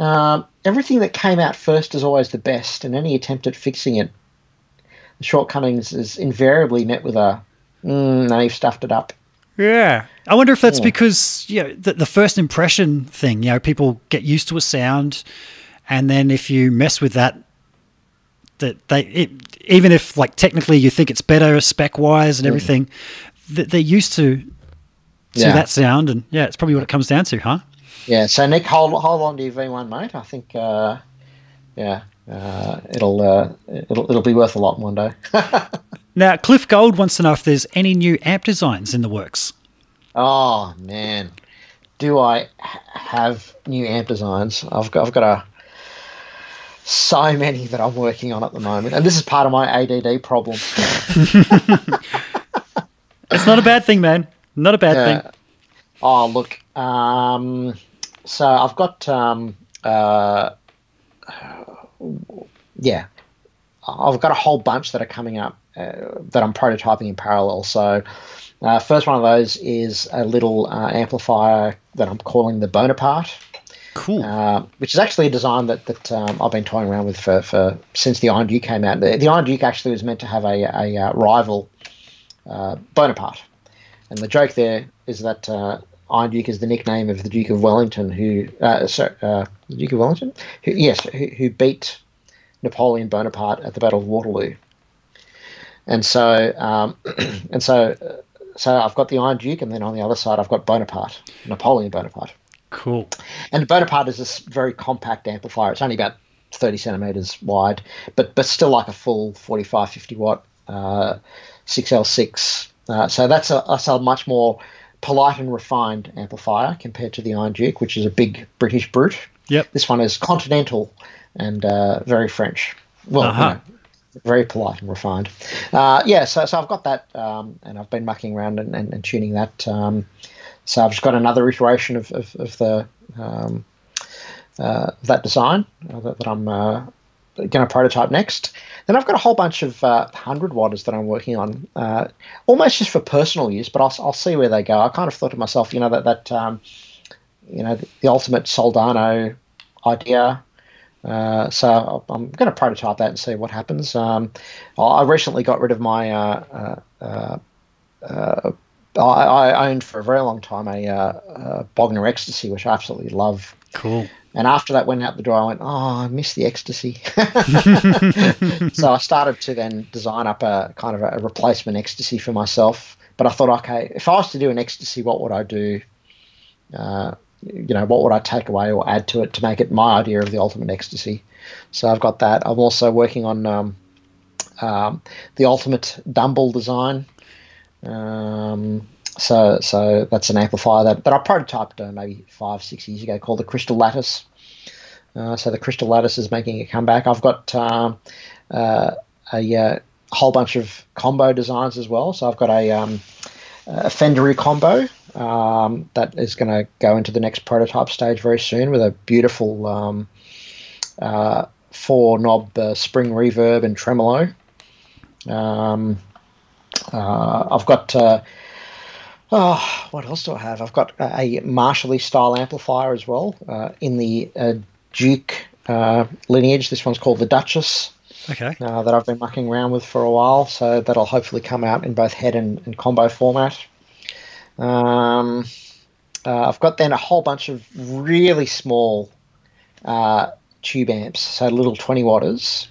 Um, everything that came out first is always the best, and any attempt at fixing it, the shortcomings is invariably met with a, mm, "No, you've stuffed it up." Yeah. I wonder if that's Yeah. because, you know, the, the first impression thing, you know, people get used to a sound and then if you mess with that, that they, it, even if like technically you think it's better spec wise and everything, that they're used to, to Yeah. that sound. And yeah, it's probably what it comes down to, huh? Yeah. So Nick, hold hold on to your V1, mate. I think, uh, yeah, uh, it'll uh, it'll it'll be worth a lot one day. now, Cliff Gold wants to know if there's any new amp designs in the works. Oh man, do I have new amp designs? I've got I've got a so many that I'm working on at the moment, and this is part of my ADD problem. it's not a bad thing, man. Not a bad uh, thing. Oh, look. Um, so I've got, um, uh, yeah, I've got a whole bunch that are coming up uh, that I'm prototyping in parallel. So, uh, first one of those is a little uh, amplifier that I'm calling the Bonaparte. Cool. Uh, which is actually a design that, that um, I've been toying around with for, for since the Iron Duke came out. The, the Iron Duke actually was meant to have a, a, a rival Bonaparte. And the joke there is that uh, Iron Duke is the nickname of the Duke of Wellington, who uh, sorry, uh, the Duke of Wellington, who, yes, who, who, beat Napoleon Bonaparte at the Battle of Waterloo. And so, um, and so, so I've got the Iron Duke, and then on the other side I've got Bonaparte, Napoleon Bonaparte. Cool. And Bonaparte is this very compact amplifier. It's only about 30 centimeters wide, but but still like a full 45, 50 watt uh, 6L6 uh, so that's a, that's a much more polite and refined amplifier compared to the Iron Duke, which is a big British brute. Yep. This one is continental and uh, very French. Well, uh-huh. you know, very polite and refined. Uh, yeah, so, so I've got that, um, and I've been mucking around and, and, and tuning that. Um, so I've just got another iteration of, of, of the um, uh, that design uh, that, that, I'm uh, going to prototype next. Then I've got a whole bunch of uh, 100 watters that I'm working on, uh, almost just for personal use, but I'll, I'll see where they go. I kind of thought to myself, you know, that, that um, you know, the, the, ultimate Soldano idea. Uh, so I'm going to prototype that and see what happens. Um, I recently got rid of my. Uh, uh, uh, I, I, owned for a very long time a, a Bogner Ecstasy, which I absolutely love. Cool. And after that went out the door, I went, oh, I miss the ecstasy. so I started to then design up a kind of a replacement ecstasy for myself. But I thought, okay, if I was to do an ecstasy, what would I do? Uh, you know, what would I take away or add to it to make it my idea of the ultimate ecstasy? So I've got that. I'm also working on um, um, the ultimate Dumble design. Um, so so that's an amplifier that, that I prototyped uh, maybe five six years ago called the Crystal Lattice. Uh, so the Crystal Lattice is making a comeback. I've got um, uh, a, uh, whole bunch of combo designs as well. So I've got a, um, a Fendery combo um, that is going to go into the next prototype stage very soon with a beautiful um, uh, four knob uh, spring reverb and tremolo. Um, I've got Oh, what else do I have? I've got a Marshall style amplifier as well uh, in the uh, Duke uh, lineage. This one's called the Duchess. Okay. Uh, that I've been mucking around with for a while, so that'll hopefully come out in both head and, and combo format. Um, uh, I've got then a whole bunch of really small uh, tube amps, so little 20 watters.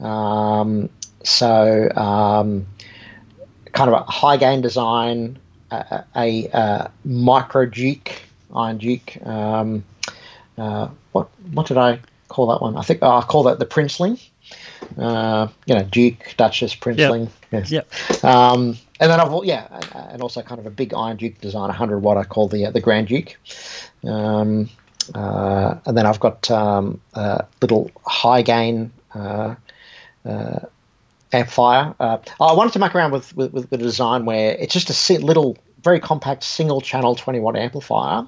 Um, so um, kind of a high gain design a, a, a micro Duke, Iron Duke. Um, uh, what what did I call that one? I think oh, I call that the Princeling. Uh, you know, Duke, Duchess, Princeling. Yep. Yes. Yep. Um, and then I've yeah, and also kind of a big Iron Duke design, 100 watt. I call the the Grand Duke. Um, uh, and then I've got um, a little high gain uh, uh, amplifier. Uh, I wanted to muck around with, with, with, a design where it's just a little, very compact single channel 20 watt amplifier,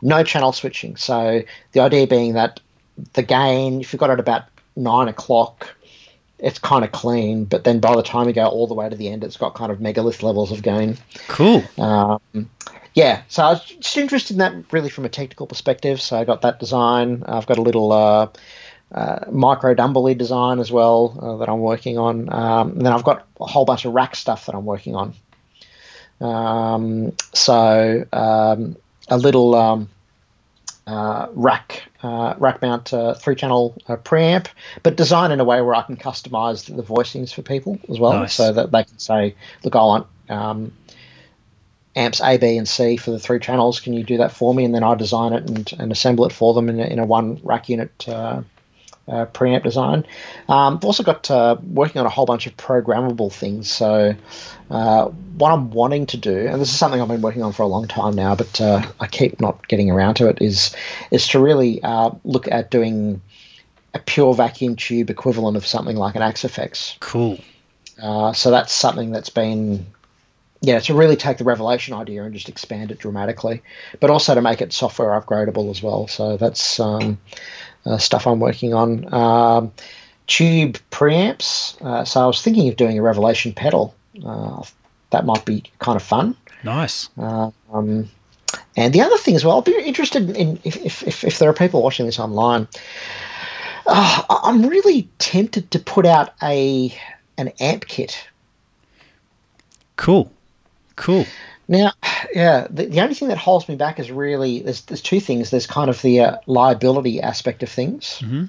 no channel switching. So the idea being that the gain, if you've got it about nine o'clock, it's kind of clean, but then by the time you go all the way to the end, it's got kind of megalith levels of gain. Cool. Um, yeah, so I was just interested in that really from a technical perspective. So I got that design. I've got a little uh, uh, micro Dumbley design as well uh, that I'm working on. Um, and then I've got a whole bunch of rack stuff that I'm working on. Um, so um, a little um, uh, rack uh, rack mount uh, three channel uh, preamp, but designed in a way where I can customize the voicings for people as well, nice. so that they can say, "Look, I want." Um, amps A, B, and C for the three channels. Can you do that for me? And then I design it and, and assemble it for them in a, in a one rack unit uh, uh, preamp design. Um, I've also got uh, working on a whole bunch of programmable things. So uh, what I'm wanting to do, and this is something I've been working on for a long time now, but uh, I keep not getting around to it, is is to really uh, look at doing a pure vacuum tube equivalent of something like an Axe-Fx. Cool. Uh, so that's something that's been yeah, to really take the Revelation idea and just expand it dramatically, but also to make it software upgradable as well. So that's um, uh, stuff I'm working on. Um, tube preamps. Uh, so I was thinking of doing a Revelation pedal. Uh, that might be kind of fun. Nice. Um, and the other thing as well, I'll be interested in if, if, if, if there are people watching this online. Uh, I'm really tempted to put out a an amp kit. Cool. Cool. Now, yeah, the, the only thing that holds me back is really there's there's two things. There's kind of the uh, liability aspect of things. Mm-hmm.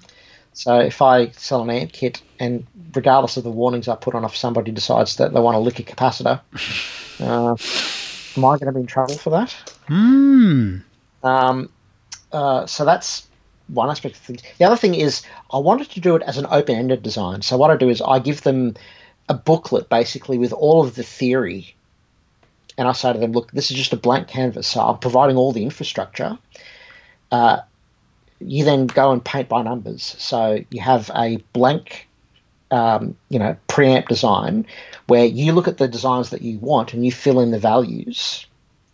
So if I sell an amp kit and regardless of the warnings I put on, if somebody decides that they want to lick a capacitor, uh, am I going to be in trouble for that? Hmm. Um, uh, so that's one aspect of things. The other thing is I wanted to do it as an open-ended design. So what I do is I give them a booklet basically with all of the theory and I say to them, look, this is just a blank canvas. So I'm providing all the infrastructure. Uh, you then go and paint by numbers. So you have a blank, um, you know, preamp design where you look at the designs that you want and you fill in the values,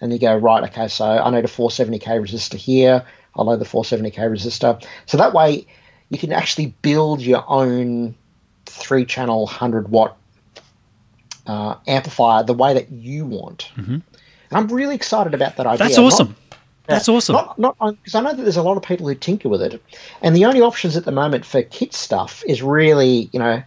and you go right. Okay, so I need a 470k resistor here. I'll load the 470k resistor. So that way, you can actually build your own three-channel 100 watt uh, amplifier the way that you want. Mm-hmm. And I'm really excited about that idea. That's awesome. Not, That's awesome. Not not because I know that there's a lot of people who tinker with it, and the only options at the moment for kit stuff is really, you know,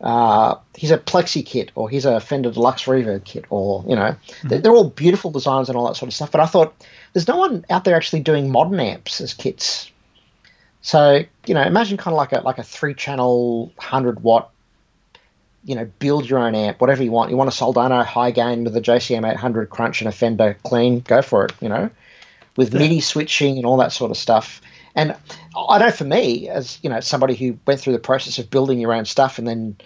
uh, here's a Plexi kit or here's a Fender Deluxe Reverb kit, or you know, mm-hmm. they're, they're, all beautiful designs and all that sort of stuff. But I thought there's no one out there actually doing modern amps as kits. So you know, imagine kind of like a like a three channel hundred watt you know, build your own amp, whatever you want. You want a Soldano high gain with a JCM 800 crunch and a Fender clean, go for it, you know, with yeah. MIDI switching and all that sort of stuff. And I know for me, as you know, somebody who went through the process of building your own stuff and then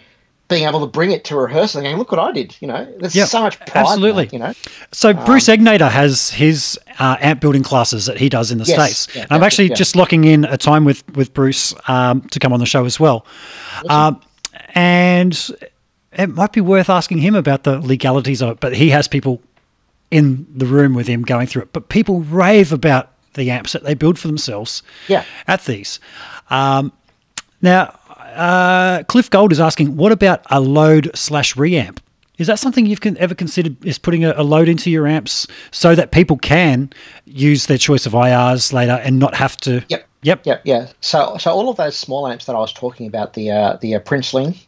being able to bring it to rehearsal and going, look what I did, you know, there's yep, so much pride. Absolutely. That, you know, so um, Bruce Egnater has his uh, amp building classes that he does in the yes, States. Yeah, I'm actually yeah. just locking in a time with, with Bruce um, to come on the show as well. Awesome. Um, and it might be worth asking him about the legalities of it. But he has people in the room with him going through it. But people rave about the amps that they build for themselves yeah. at these. Um, now, uh, Cliff Gold is asking, what about a load slash reamp? Is that something you've ever considered? Is putting a, a, load into your amps so that people can use their choice of IRs later and not have to? Yep. Yep. Yep. Yeah. So, so all of those small amps that I was talking about, the uh, the uh, Princeling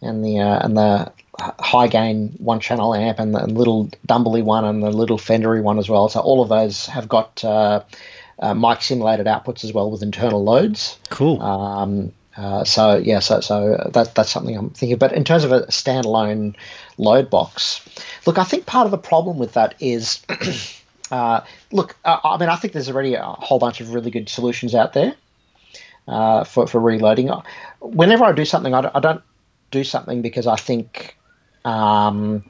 and the uh, and the high gain one channel amp and the little Dumbley one and the little Fendery one as well. So all of those have got uh, uh, mic simulated outputs as well with internal loads. Cool. Um, uh, so yeah, so so that that's something I'm thinking. But in terms of a standalone load box, look, I think part of the problem with that is, uh, look, I mean, I think there's already a whole bunch of really good solutions out there uh, for for reloading. Whenever I do something, I don't, I don't do something because I think, um,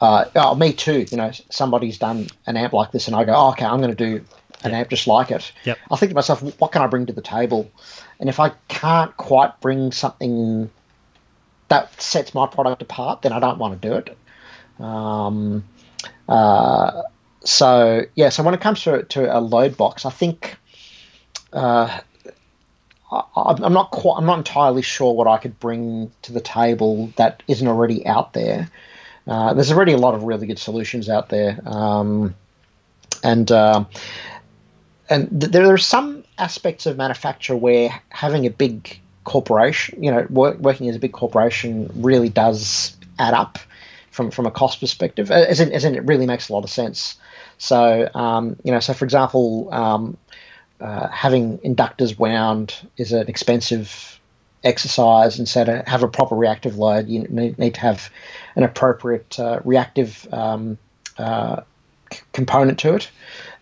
uh, oh, me too. You know, somebody's done an amp like this, and I go, oh, okay, I'm going to do an yep. amp just like it. Yep. I think to myself, what can I bring to the table? And if I can't quite bring something that sets my product apart, then I don't want to do it. Um, uh, so yeah, so when it comes to to a load box, I think uh, I, am not quite, I'm not entirely sure what I could bring to the table that isn't already out there. Uh, there's already a lot of really good solutions out there, um, and uh, and th- there are some aspects of manufacture where having a big corporation, you know, work, working as a big corporation really does add up from from a cost perspective. As in, as in it really makes a lot of sense. So, um, you know, so for example, um, uh, having inductors wound is an expensive exercise, to have a proper reactive load, you need, need to have an appropriate uh, reactive um, uh, c- component to it,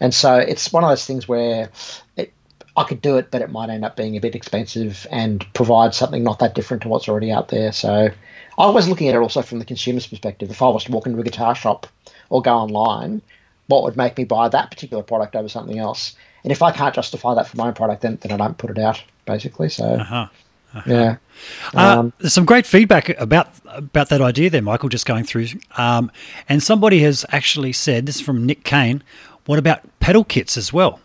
and so it's one of those things where it, I could do it, but it might end up being a bit expensive and provide something not that different to what's already out there. So I was looking at it also from the consumer's perspective. If I was to walk into a guitar shop or go online, what would make me buy that particular product over something else? And if I can't justify that for my own product, then, then I don't put it out, basically. So, Uh-huh. yeah. Uh, Um, there's some great feedback about about that idea there, Michael. Just going through, um, and somebody has actually said this is from Nick Kane. What about pedal kits as well?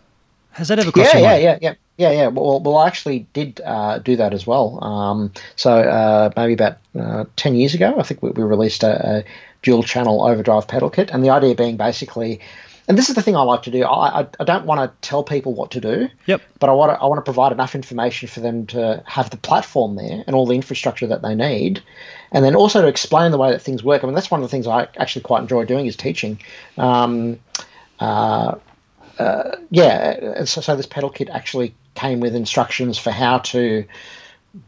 Has that ever crossed yeah, your yeah, mind? yeah, yeah, yeah, yeah. yeah. Well, well, I actually did uh, do that as well. Um, so uh, maybe about uh, ten years ago, I think we, we released a, a dual channel overdrive pedal kit, and the idea being basically, and this is the thing I like to do. I, I, I don't want to tell people what to do. Yep. But I want to I want to provide enough information for them to have the platform there and all the infrastructure that they need, and then also to explain the way that things work. I mean, that's one of the things I actually quite enjoy doing is teaching. Um, uh, uh, yeah, so, so this pedal kit actually came with instructions for how to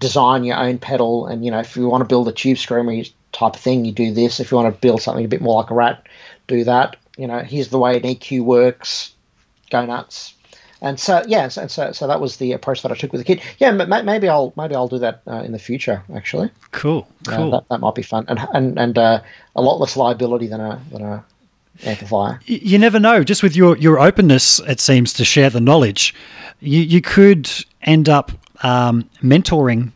design your own pedal, and you know, if you want to build a tube screamer type of thing, you do this. If you want to build something a bit more like a rat, do that. You know, here's the way an EQ works. Go nuts. And so yeah, and so so that was the approach that I took with the kid. Yeah, ma- maybe I'll maybe I'll do that uh, in the future. Actually, Cool, Uh, cool. that, that might be fun and and and uh, a lot less liability than a than a amplifier. You never know. Just with your, your openness, it seems to share the knowledge, you you could end up um, mentoring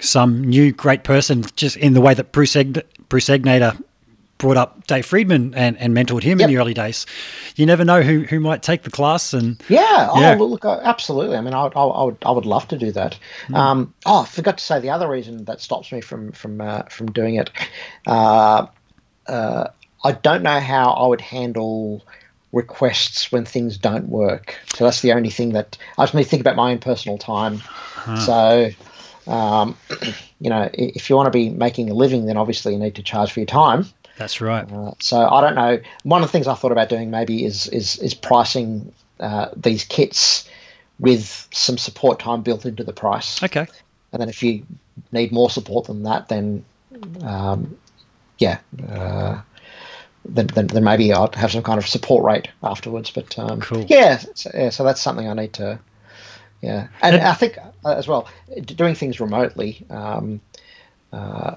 some new great person, just in the way that Bruce Egg, Bruce Egnater brought up Dave Friedman and, and mentored him Yep. in the early days. You never know who, who might take the class and Yeah. Yeah. Oh, look, uh, absolutely. I mean, I, I, I would, I would love to do that. Hmm. Um, oh, I forgot to say the other reason that stops me from from uh, from doing it. Uh, uh, I don't know how I would handle requests when things don't work. So that's the only thing that I just need to think about my own personal time. So. Um, you know, if you want to be making a living, then obviously you need to charge for your time. that's right. Uh, so I don't know. One of the things I thought about doing maybe is is is pricing uh, these kits with some support time built into the price. Okay. And then if you need more support than that, then um, yeah, uh, then, then then maybe I'd have some kind of support rate afterwards. But um, Cool. yeah, so, yeah, so that's something I need to. Yeah, and I think uh, as well, doing things remotely. Um, uh,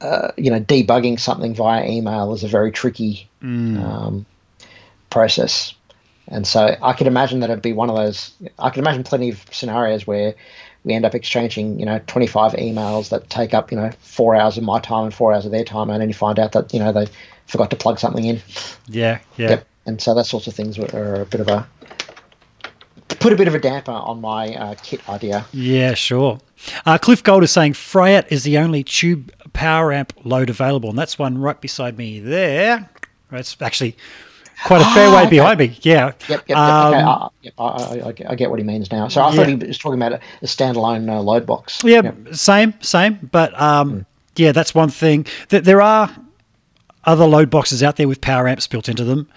uh, you know, debugging something via email is a very tricky um, process. And so I could imagine that it'd be one of those. I could imagine plenty of scenarios where we end up exchanging, you know, 25 emails that take up, you know, four hours of my time and four hours of their time, and then you find out that, you know, they forgot to plug something in. Yeah. Yeah. Yep. And so that sorts of things are- a bit of a put a bit of a damper on my uh, kit idea. Yeah, sure. Uh, Cliff Gold is saying Fryette is the only tube power amp load available, and that's one right beside me there. It's actually quite a fair Ah, way okay. behind me. Yeah. Yep, yep, yep. Um, okay, I, yep, I, I, I get- what he means now. So I thought he was talking about a, a standalone uh, load box. Yeah, Yep. same, same. But um, Hmm. yeah, that's one thing. That there are other load boxes out there with power amps built into them,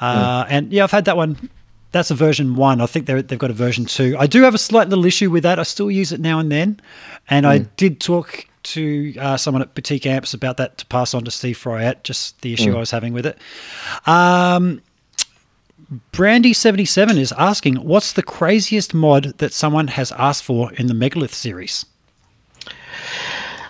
uh, and yeah, I've had that one. That's a version one. I think they're, they've got a version two. I do have a slight little issue with that. I still use it now and then, and I Hmm. did talk to uh, someone at Boutique Amps about that to pass on to Steve Fryette, just the issue I was having with it. Um, Brandy77 is asking, what's the craziest mod that someone has asked for in the Megalith series?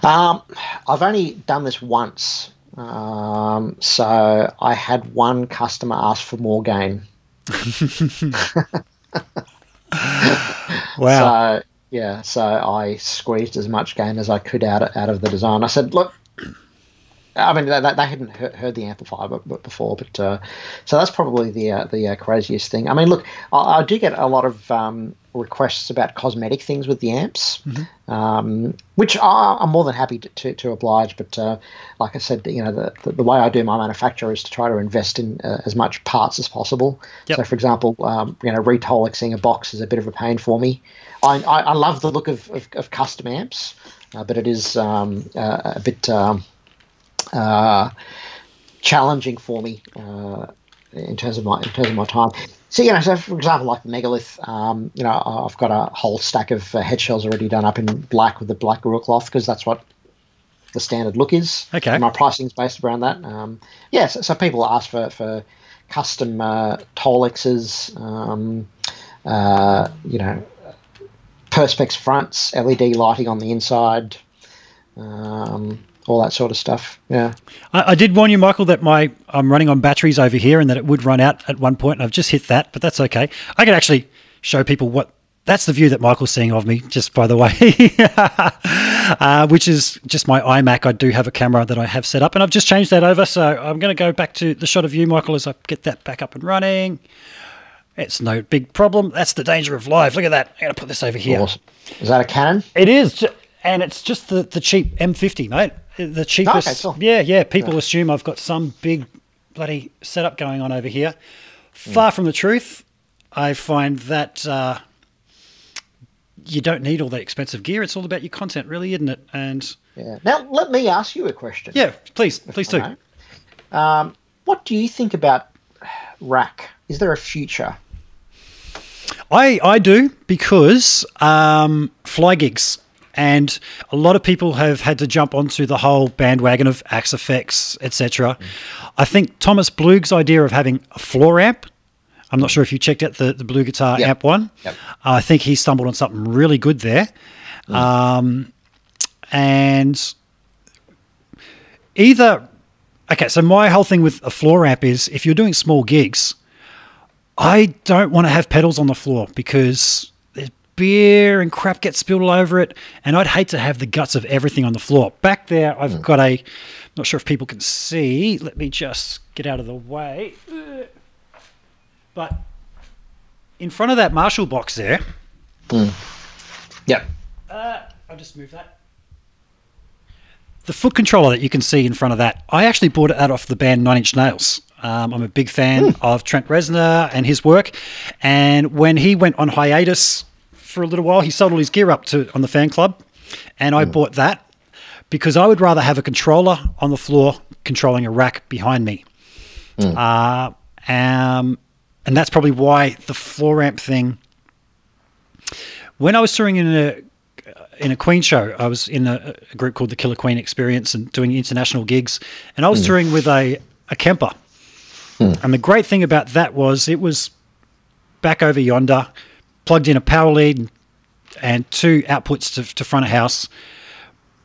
Um, I've only done this once. Um, so I had one customer ask for more gain. Wow. So yeah, so I squeezed as much gain as I could out of, out of the design. I said, look, I mean, they, they hadn't heard, the amplifier before, but uh, so that's probably the uh, the uh, craziest thing. I mean, look, I, I do get a lot of um, requests about cosmetic things with the amps, um, which I, I'm more than happy to, to, to oblige. But uh, like I said, you know, the, the, the way I do my manufacture is to try to invest in uh, as much parts as possible. Yep. So, for example, um, you know, retolexing a box is a bit of a pain for me. I, I, I love the look of, of, of custom amps, uh, but it is um, uh, a bit um, uh, challenging for me uh, in terms of my in terms of my time. So you know, so for example, like the megalith, um, you know, I've got a whole stack of uh, head shells already done up in black with the black Gorilla cloth because that's what the standard look is. Okay. And my pricing is based around that. Um, yeah, so, so people ask for for custom uh, Tolexes, um, uh, you know, Perspex fronts, LED lighting on the inside, um, all that sort of stuff. Yeah. I, I, did warn you, Michael, that my I'm running on batteries over here and that it would run out at one point, and I've just hit that, but that's okay. I can actually show people what that's the view that Michael's seeing of me, just by the way, uh, which is just my iMac. I do have a camera that I have set up, and I've just changed that over. So I'm going to go back to the shot of you, Michael, as I get that back up and running. It's no big problem. That's the danger of live. Look at that. I'm going to put this over here. Awesome. Is that a Canon? It is, and it's just the, the cheap M50, mate. The cheapest. Okay, cool. Yeah, yeah. People yeah. assume I've got some big bloody setup going on over here. Far mm. from the truth. I find that. Uh, you don't need all that expensive gear. It's all about your content, really, isn't it? And yeah. Now, let me ask you a question. Yeah, please, please do. Um, what do you think about rack? Is there a future? I I do because um, fly gigs. And a lot of people have had to jump onto the whole bandwagon of Axe-Fx, etc. Mm. I think Thomas Blug's idea of having a floor amp I'm not sure if you checked out the, the BluGuitar yep. Amp one. Yep. Uh, I think he stumbled on something really good there. Mm. Um, and either, okay, so my whole thing with a floor amp is if you're doing small gigs, I don't want to have pedals on the floor because beer and crap gets spilled all over it. And I'd hate to have the guts of everything on the floor. Back there, I've mm. got a, not sure if people can see. Let me just get out of the way. But in front of that Marshall box there. Mm. Yeah. Uh, I'll just move that. The foot controller that you can see in front of that, I actually bought it out off the band Nine Inch Nails. Um, I'm a big fan mm. of Trent Reznor and his work. And when he went on hiatus for a little while, he sold all his gear up to on the fan club, and I mm. bought that because I would rather have a controller on the floor controlling a rack behind me. Mm. Uh, um, and that's probably why the floor amp thing. When I was touring in a in a Queen show, I was in a, a group called the Killer Queen Experience and doing international gigs, and I was mm. touring with a a Kemper. Mm. And the great thing about that was it was back over yonder, plugged in a power lead and two outputs to, to front of house.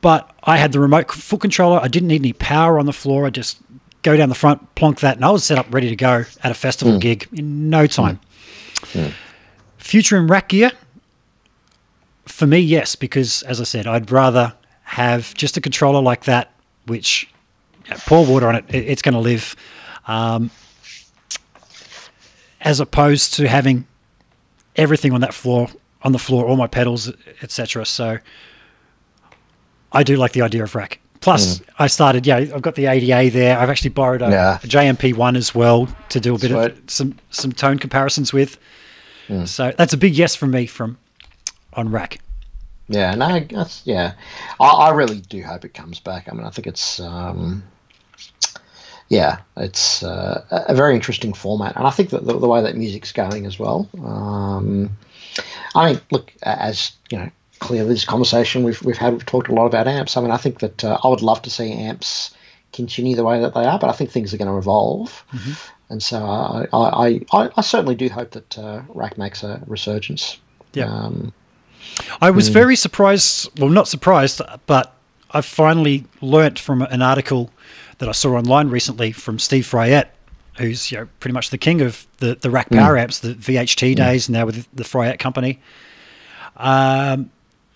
But I had the remote foot controller. I didn't need any power on the floor. I just go down the front, plonk that, and I was set up ready to go at a festival mm. gig in no time. Mm. Future in rack gear, for me, yes, because as I said, I'd rather have just a controller like that, which know, pour water on it, it it's going to live, um, as opposed to having everything on that floor, on the floor, all my pedals, etc. So I do like the idea of rack. Plus, mm. I started. Yeah, I've got the ADA there. I've actually borrowed a, yeah. a JMP one as well to do a bit Sweet. of some some tone comparisons with. Mm. So that's a big yes from me from on rack. Yeah, and no, that's yeah. I, I, really do hope it comes back. I mean, I think it's um, yeah, it's uh, a very interesting format, and I think that the, the way that music's going as well. Um, I mean, look, as you know, clearly this conversation we've we've had we've talked a lot about amps. I mean, I think that uh, I would love to see amps continue the way that they are, but I think things are going to evolve, mm-hmm. and so I, I, I, I certainly do hope that uh, Rack makes a resurgence. Yeah. Um, I was mm. very surprised. Well, not surprised, but I finally learnt from an article that I saw online recently from Steve Fryette, who's you know pretty much the king of the the rack mm. power amps, the VHT mm. days now with the Fryette company. Um,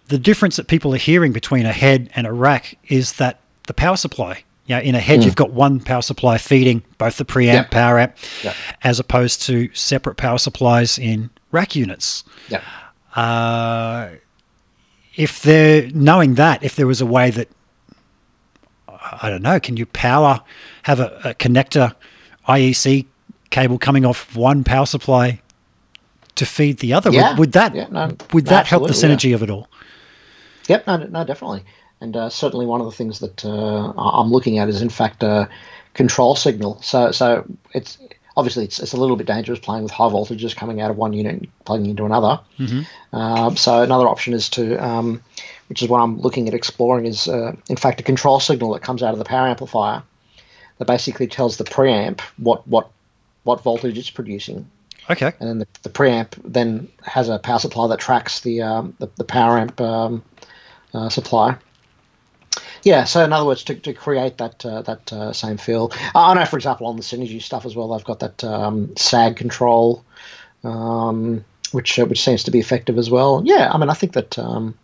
the difference that people are hearing between a head and a rack is that the power supply. You know, in a head, mm. you've got one power supply feeding both the preamp, yep. power amp, as opposed to separate power supplies in rack units. Yep. Uh, if they're knowing that, if there was a way that I don't know, can you power have a, a connector IEC cable coming off one power supply to feed the other? Yeah. Would, would that yeah, no, would that help the synergy yeah. of it all? Yep, no, no, definitely, and uh, certainly one of the things that uh, I'm looking at is in fact a control signal. So, so it's obviously it's, it's a little bit dangerous playing with high voltages coming out of one unit and plugging into another. Mm-hmm. Uh, so another option is to, um, which is what I'm looking at exploring, is uh, in fact a control signal that comes out of the power amplifier that basically tells the preamp what what what voltage it's producing. Okay. And then the, the preamp then has a power supply that tracks the um, the, the, power amp um, uh, supply. Yeah, so in other words, to, to create that uh, that uh, same feel, I know, for example, on the Synergy stuff as well, they've got that um, sag control, um, which uh, which seems to be effective as well. Yeah, I mean, I think that um,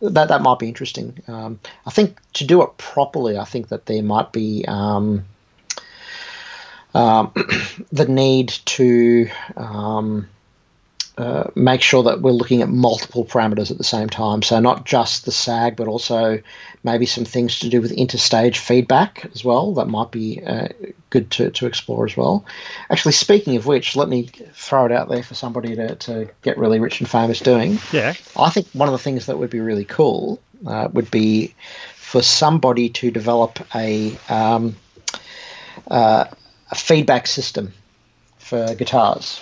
that that might be interesting. Um, I think to do it properly, I think that there might be um, um, the need to um, uh, make sure that we're looking at multiple parameters at the same time. So not just the SAG, but also maybe some things to do with interstage feedback as well. That might be uh, good to, to explore as well. Actually, speaking of which, let me throw it out there for somebody to, to get really rich and famous doing. Yeah. I think one of the things that would be really cool uh, would be for somebody to develop a um, uh, a feedback system for guitars.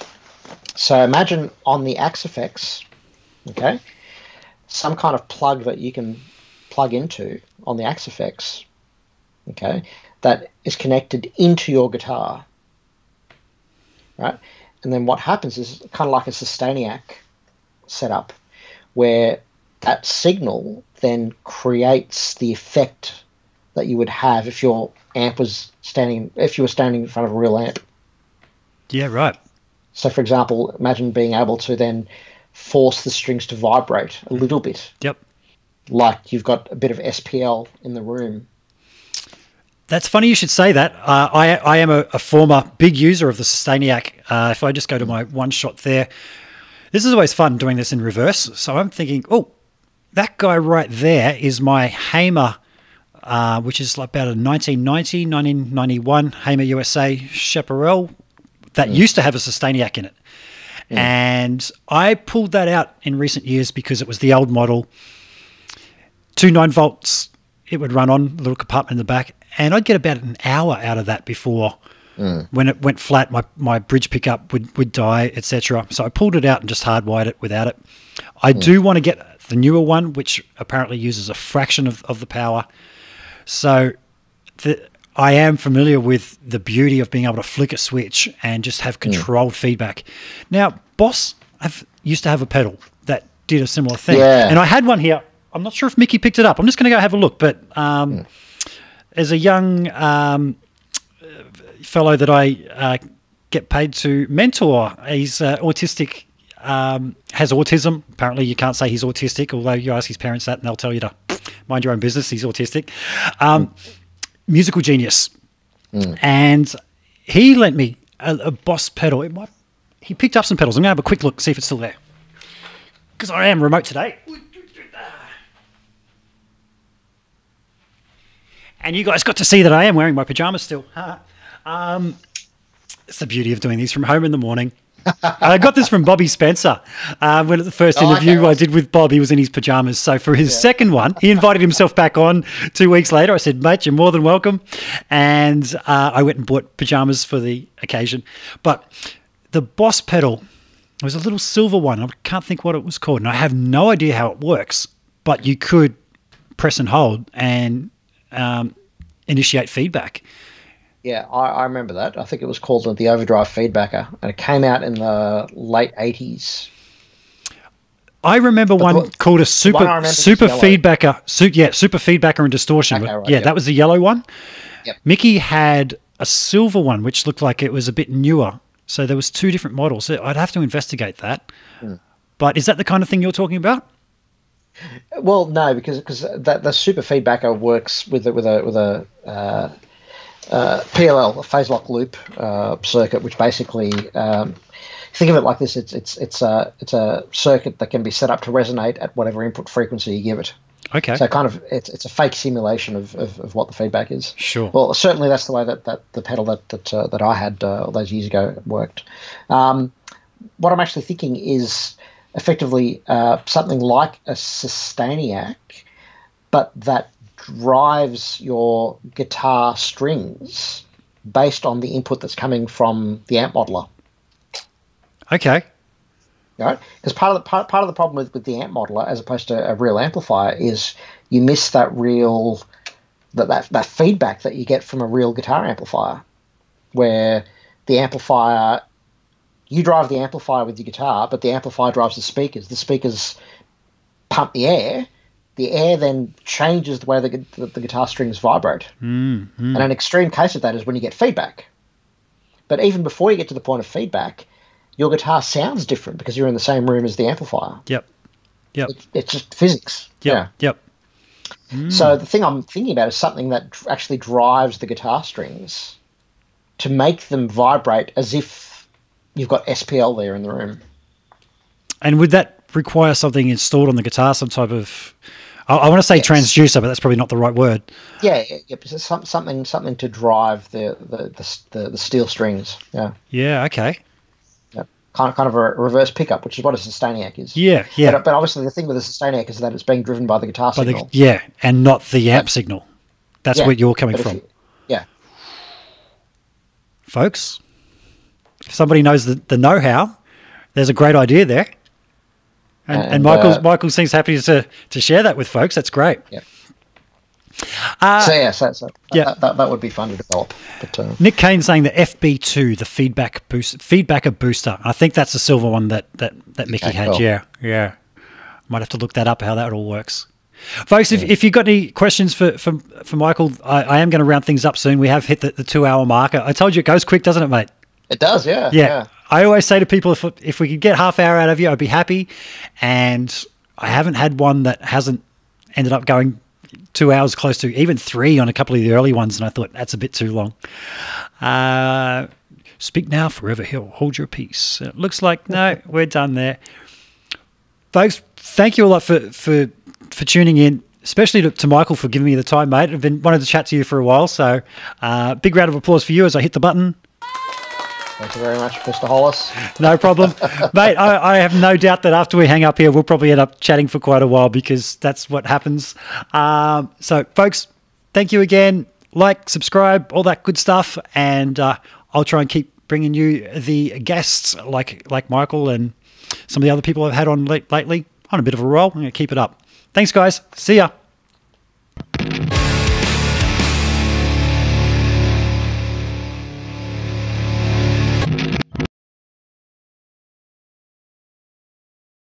So imagine on the Axe-Fx, okay, some kind of plug that you can plug into on the Axe-Fx, okay, that is connected into your guitar, right? And then what happens is kind of like a Sustainiac setup, where that signal then creates the effect that you would have if your amp was standing if you were standing in front of a real amp. Yeah, right. So, for example, imagine being able to then force the strings to vibrate a little bit. Yep. Like you've got a bit of SPL in the room. That's funny you should say that. Uh, I, I am a, a, former big user of the Sustainiac. Uh, if I just go to my one shot there, this is always fun doing this in reverse. So I'm thinking, oh, that guy right there is my Hamer uh, which is about a 1990, 1991 Hamer USA Chaparral that mm. used to have a Sustainiac in it. Mm. And I pulled that out in recent years because it was the old model. Two nine volts, it would run on, a little compartment in the back. And I'd get about an hour out of that before Mm. When it went flat, my, my bridge pickup would, would die, etc. So I pulled it out and just hardwired it without it. I mm. do want to get the newer one, which apparently uses a fraction of, of the power. So the, I am familiar with the beauty of being able to flick a switch and just have hmm. controlled mm. feedback. Now, Boss I've, used to have a pedal that did a similar thing. Yeah. And I had one here. I'm not sure if Mickey picked it up. I'm just going to go have a look. But um, mm. as a young um, fellow that I uh, get paid to mentor, he's uh, autistic, um, has autism. Apparently, you can't say he's autistic, although you ask his parents that and they'll tell you to mind your own business. He's autistic. Um, mm. Musical genius. Mm. And he lent me a, a Boss pedal. Might, he picked up some pedals. I'm going to have a quick look, see if it's still there. Because I am remote today. And you guys got to see that I am wearing my pajamas still. um, it's the beauty of doing these from home in the morning. I got this from Bobby Spencer. Uh, when at the first oh, interview okay. I did with Bob, he was in his pajamas. So for his yeah. second one, he invited himself back on two weeks later. I said, mate, you're more than welcome. And uh, I went and bought pajamas for the occasion. But the Boss pedal was a little silver one. I can't think what it was called. And I have no idea how it works, but you could press and hold and um, initiate feedback. Yeah, I, I, remember that. I think it was called the Overdrive Feedbacker, and it came out in the late '80s. I remember the, one called a super super feedbacker. Su- yeah, super feedbacker and distortion. Okay, right, yeah, yep. that was the yellow one. Yep. Mickey had a silver one, which looked like it was a bit newer. So there was two different models. I'd have to investigate that. Hmm. But is that the kind of thing you're talking about? Well, no, because because that the super feedbacker works with a, with a with a uh, uh, PLL, a phase lock loop uh, circuit, which basically um, think of it like this: it's it's it's a it's a circuit that can be set up to resonate at whatever input frequency you give it. Okay. So kind of it's, it's a fake simulation of, of, of, what the feedback is. Sure. Well, certainly that's the way that, that the pedal that that, uh, that I had uh, all those years ago worked. Um, what I'm actually thinking is effectively uh, something like a Sustainiac, but that drives your guitar strings based on the input that's coming from the amp modeler. Okay. Right? Because part of the part, part of the problem with, with the amp modeler as opposed to a real amplifier is you miss that real that, that that feedback that you get from a real guitar amplifier where the amplifier. You drive the amplifier with your guitar, but the amplifier drives the speakers. The speakers pump the air. The air then changes the way the, the, the guitar strings vibrate. Mm, mm. And an extreme case of that is when you get feedback. But even before you get to the point of feedback, your guitar sounds different because you're in the same room as the amplifier. Yep. Yep. It, it's just physics. Yep. Yeah. Yep. So the thing I'm thinking about is something that actually drives the guitar strings to make them vibrate as if you've got SPL there in the room. And would that require something installed on the guitar, some type of I, I want to say Yes. transducer, but that's probably not the right word. Yeah, yeah, yeah, some, something something to drive the the, the, the, steel strings. Yeah. Yeah. Okay. yeah. Kind of, kind of a reverse pickup, which is what a Sustainiac is. Yeah. Yeah. But, but obviously, the thing with a Sustainiac is that it's being driven by the guitar By the- signal. yeah, and not the amp signal. That's Yeah, where you're coming from, you- yeah. folks. If somebody knows the, the know-how, there's a great idea there. And, and, And, Michael uh, Michael seems happy to to share that with folks. That's great. Yeah. Uh, so yeah, so, yeah. That, that, that would be fun to develop. But uh, Nick Kane saying the FB2, the feedback boost, feedbacker booster. I think that's the silver one that that that Mickey had. Yeah, yeah. Might have to look that up how that all works. Folks, if, if you've got any questions for for, for Michael, I, I am going to round things up soon. We have hit the, the two hour marker. I told you it goes quick, doesn't it, mate? It does, yeah, Yeah. I always say to people, if if we could get half hour out of you, I'd be happy. And I haven't had one that hasn't ended up going two hours, close to even three on a couple of the early ones, and I thought that's a bit too long. Uh, speak now, forever he'll hold your peace. It looks like no, we're done there, folks. Thank you a lot for for for tuning in. Especially to, to Michael for giving me the time, mate. I've been wanted to chat to you for a while, so uh, big round of applause for you as I hit the button. Thank you very much, Mr. Hollis. No problem, mate. I, I have no doubt that after we hang up here, we'll probably end up chatting for quite a while because that's what happens. Um, so, folks, thank you again. Like, subscribe, all that good stuff, and uh, I'll try and keep bringing you the guests like like Michael and some of the other people I've had on late, lately on a bit of a roll. I'm going to keep it up. Thanks, guys. See ya.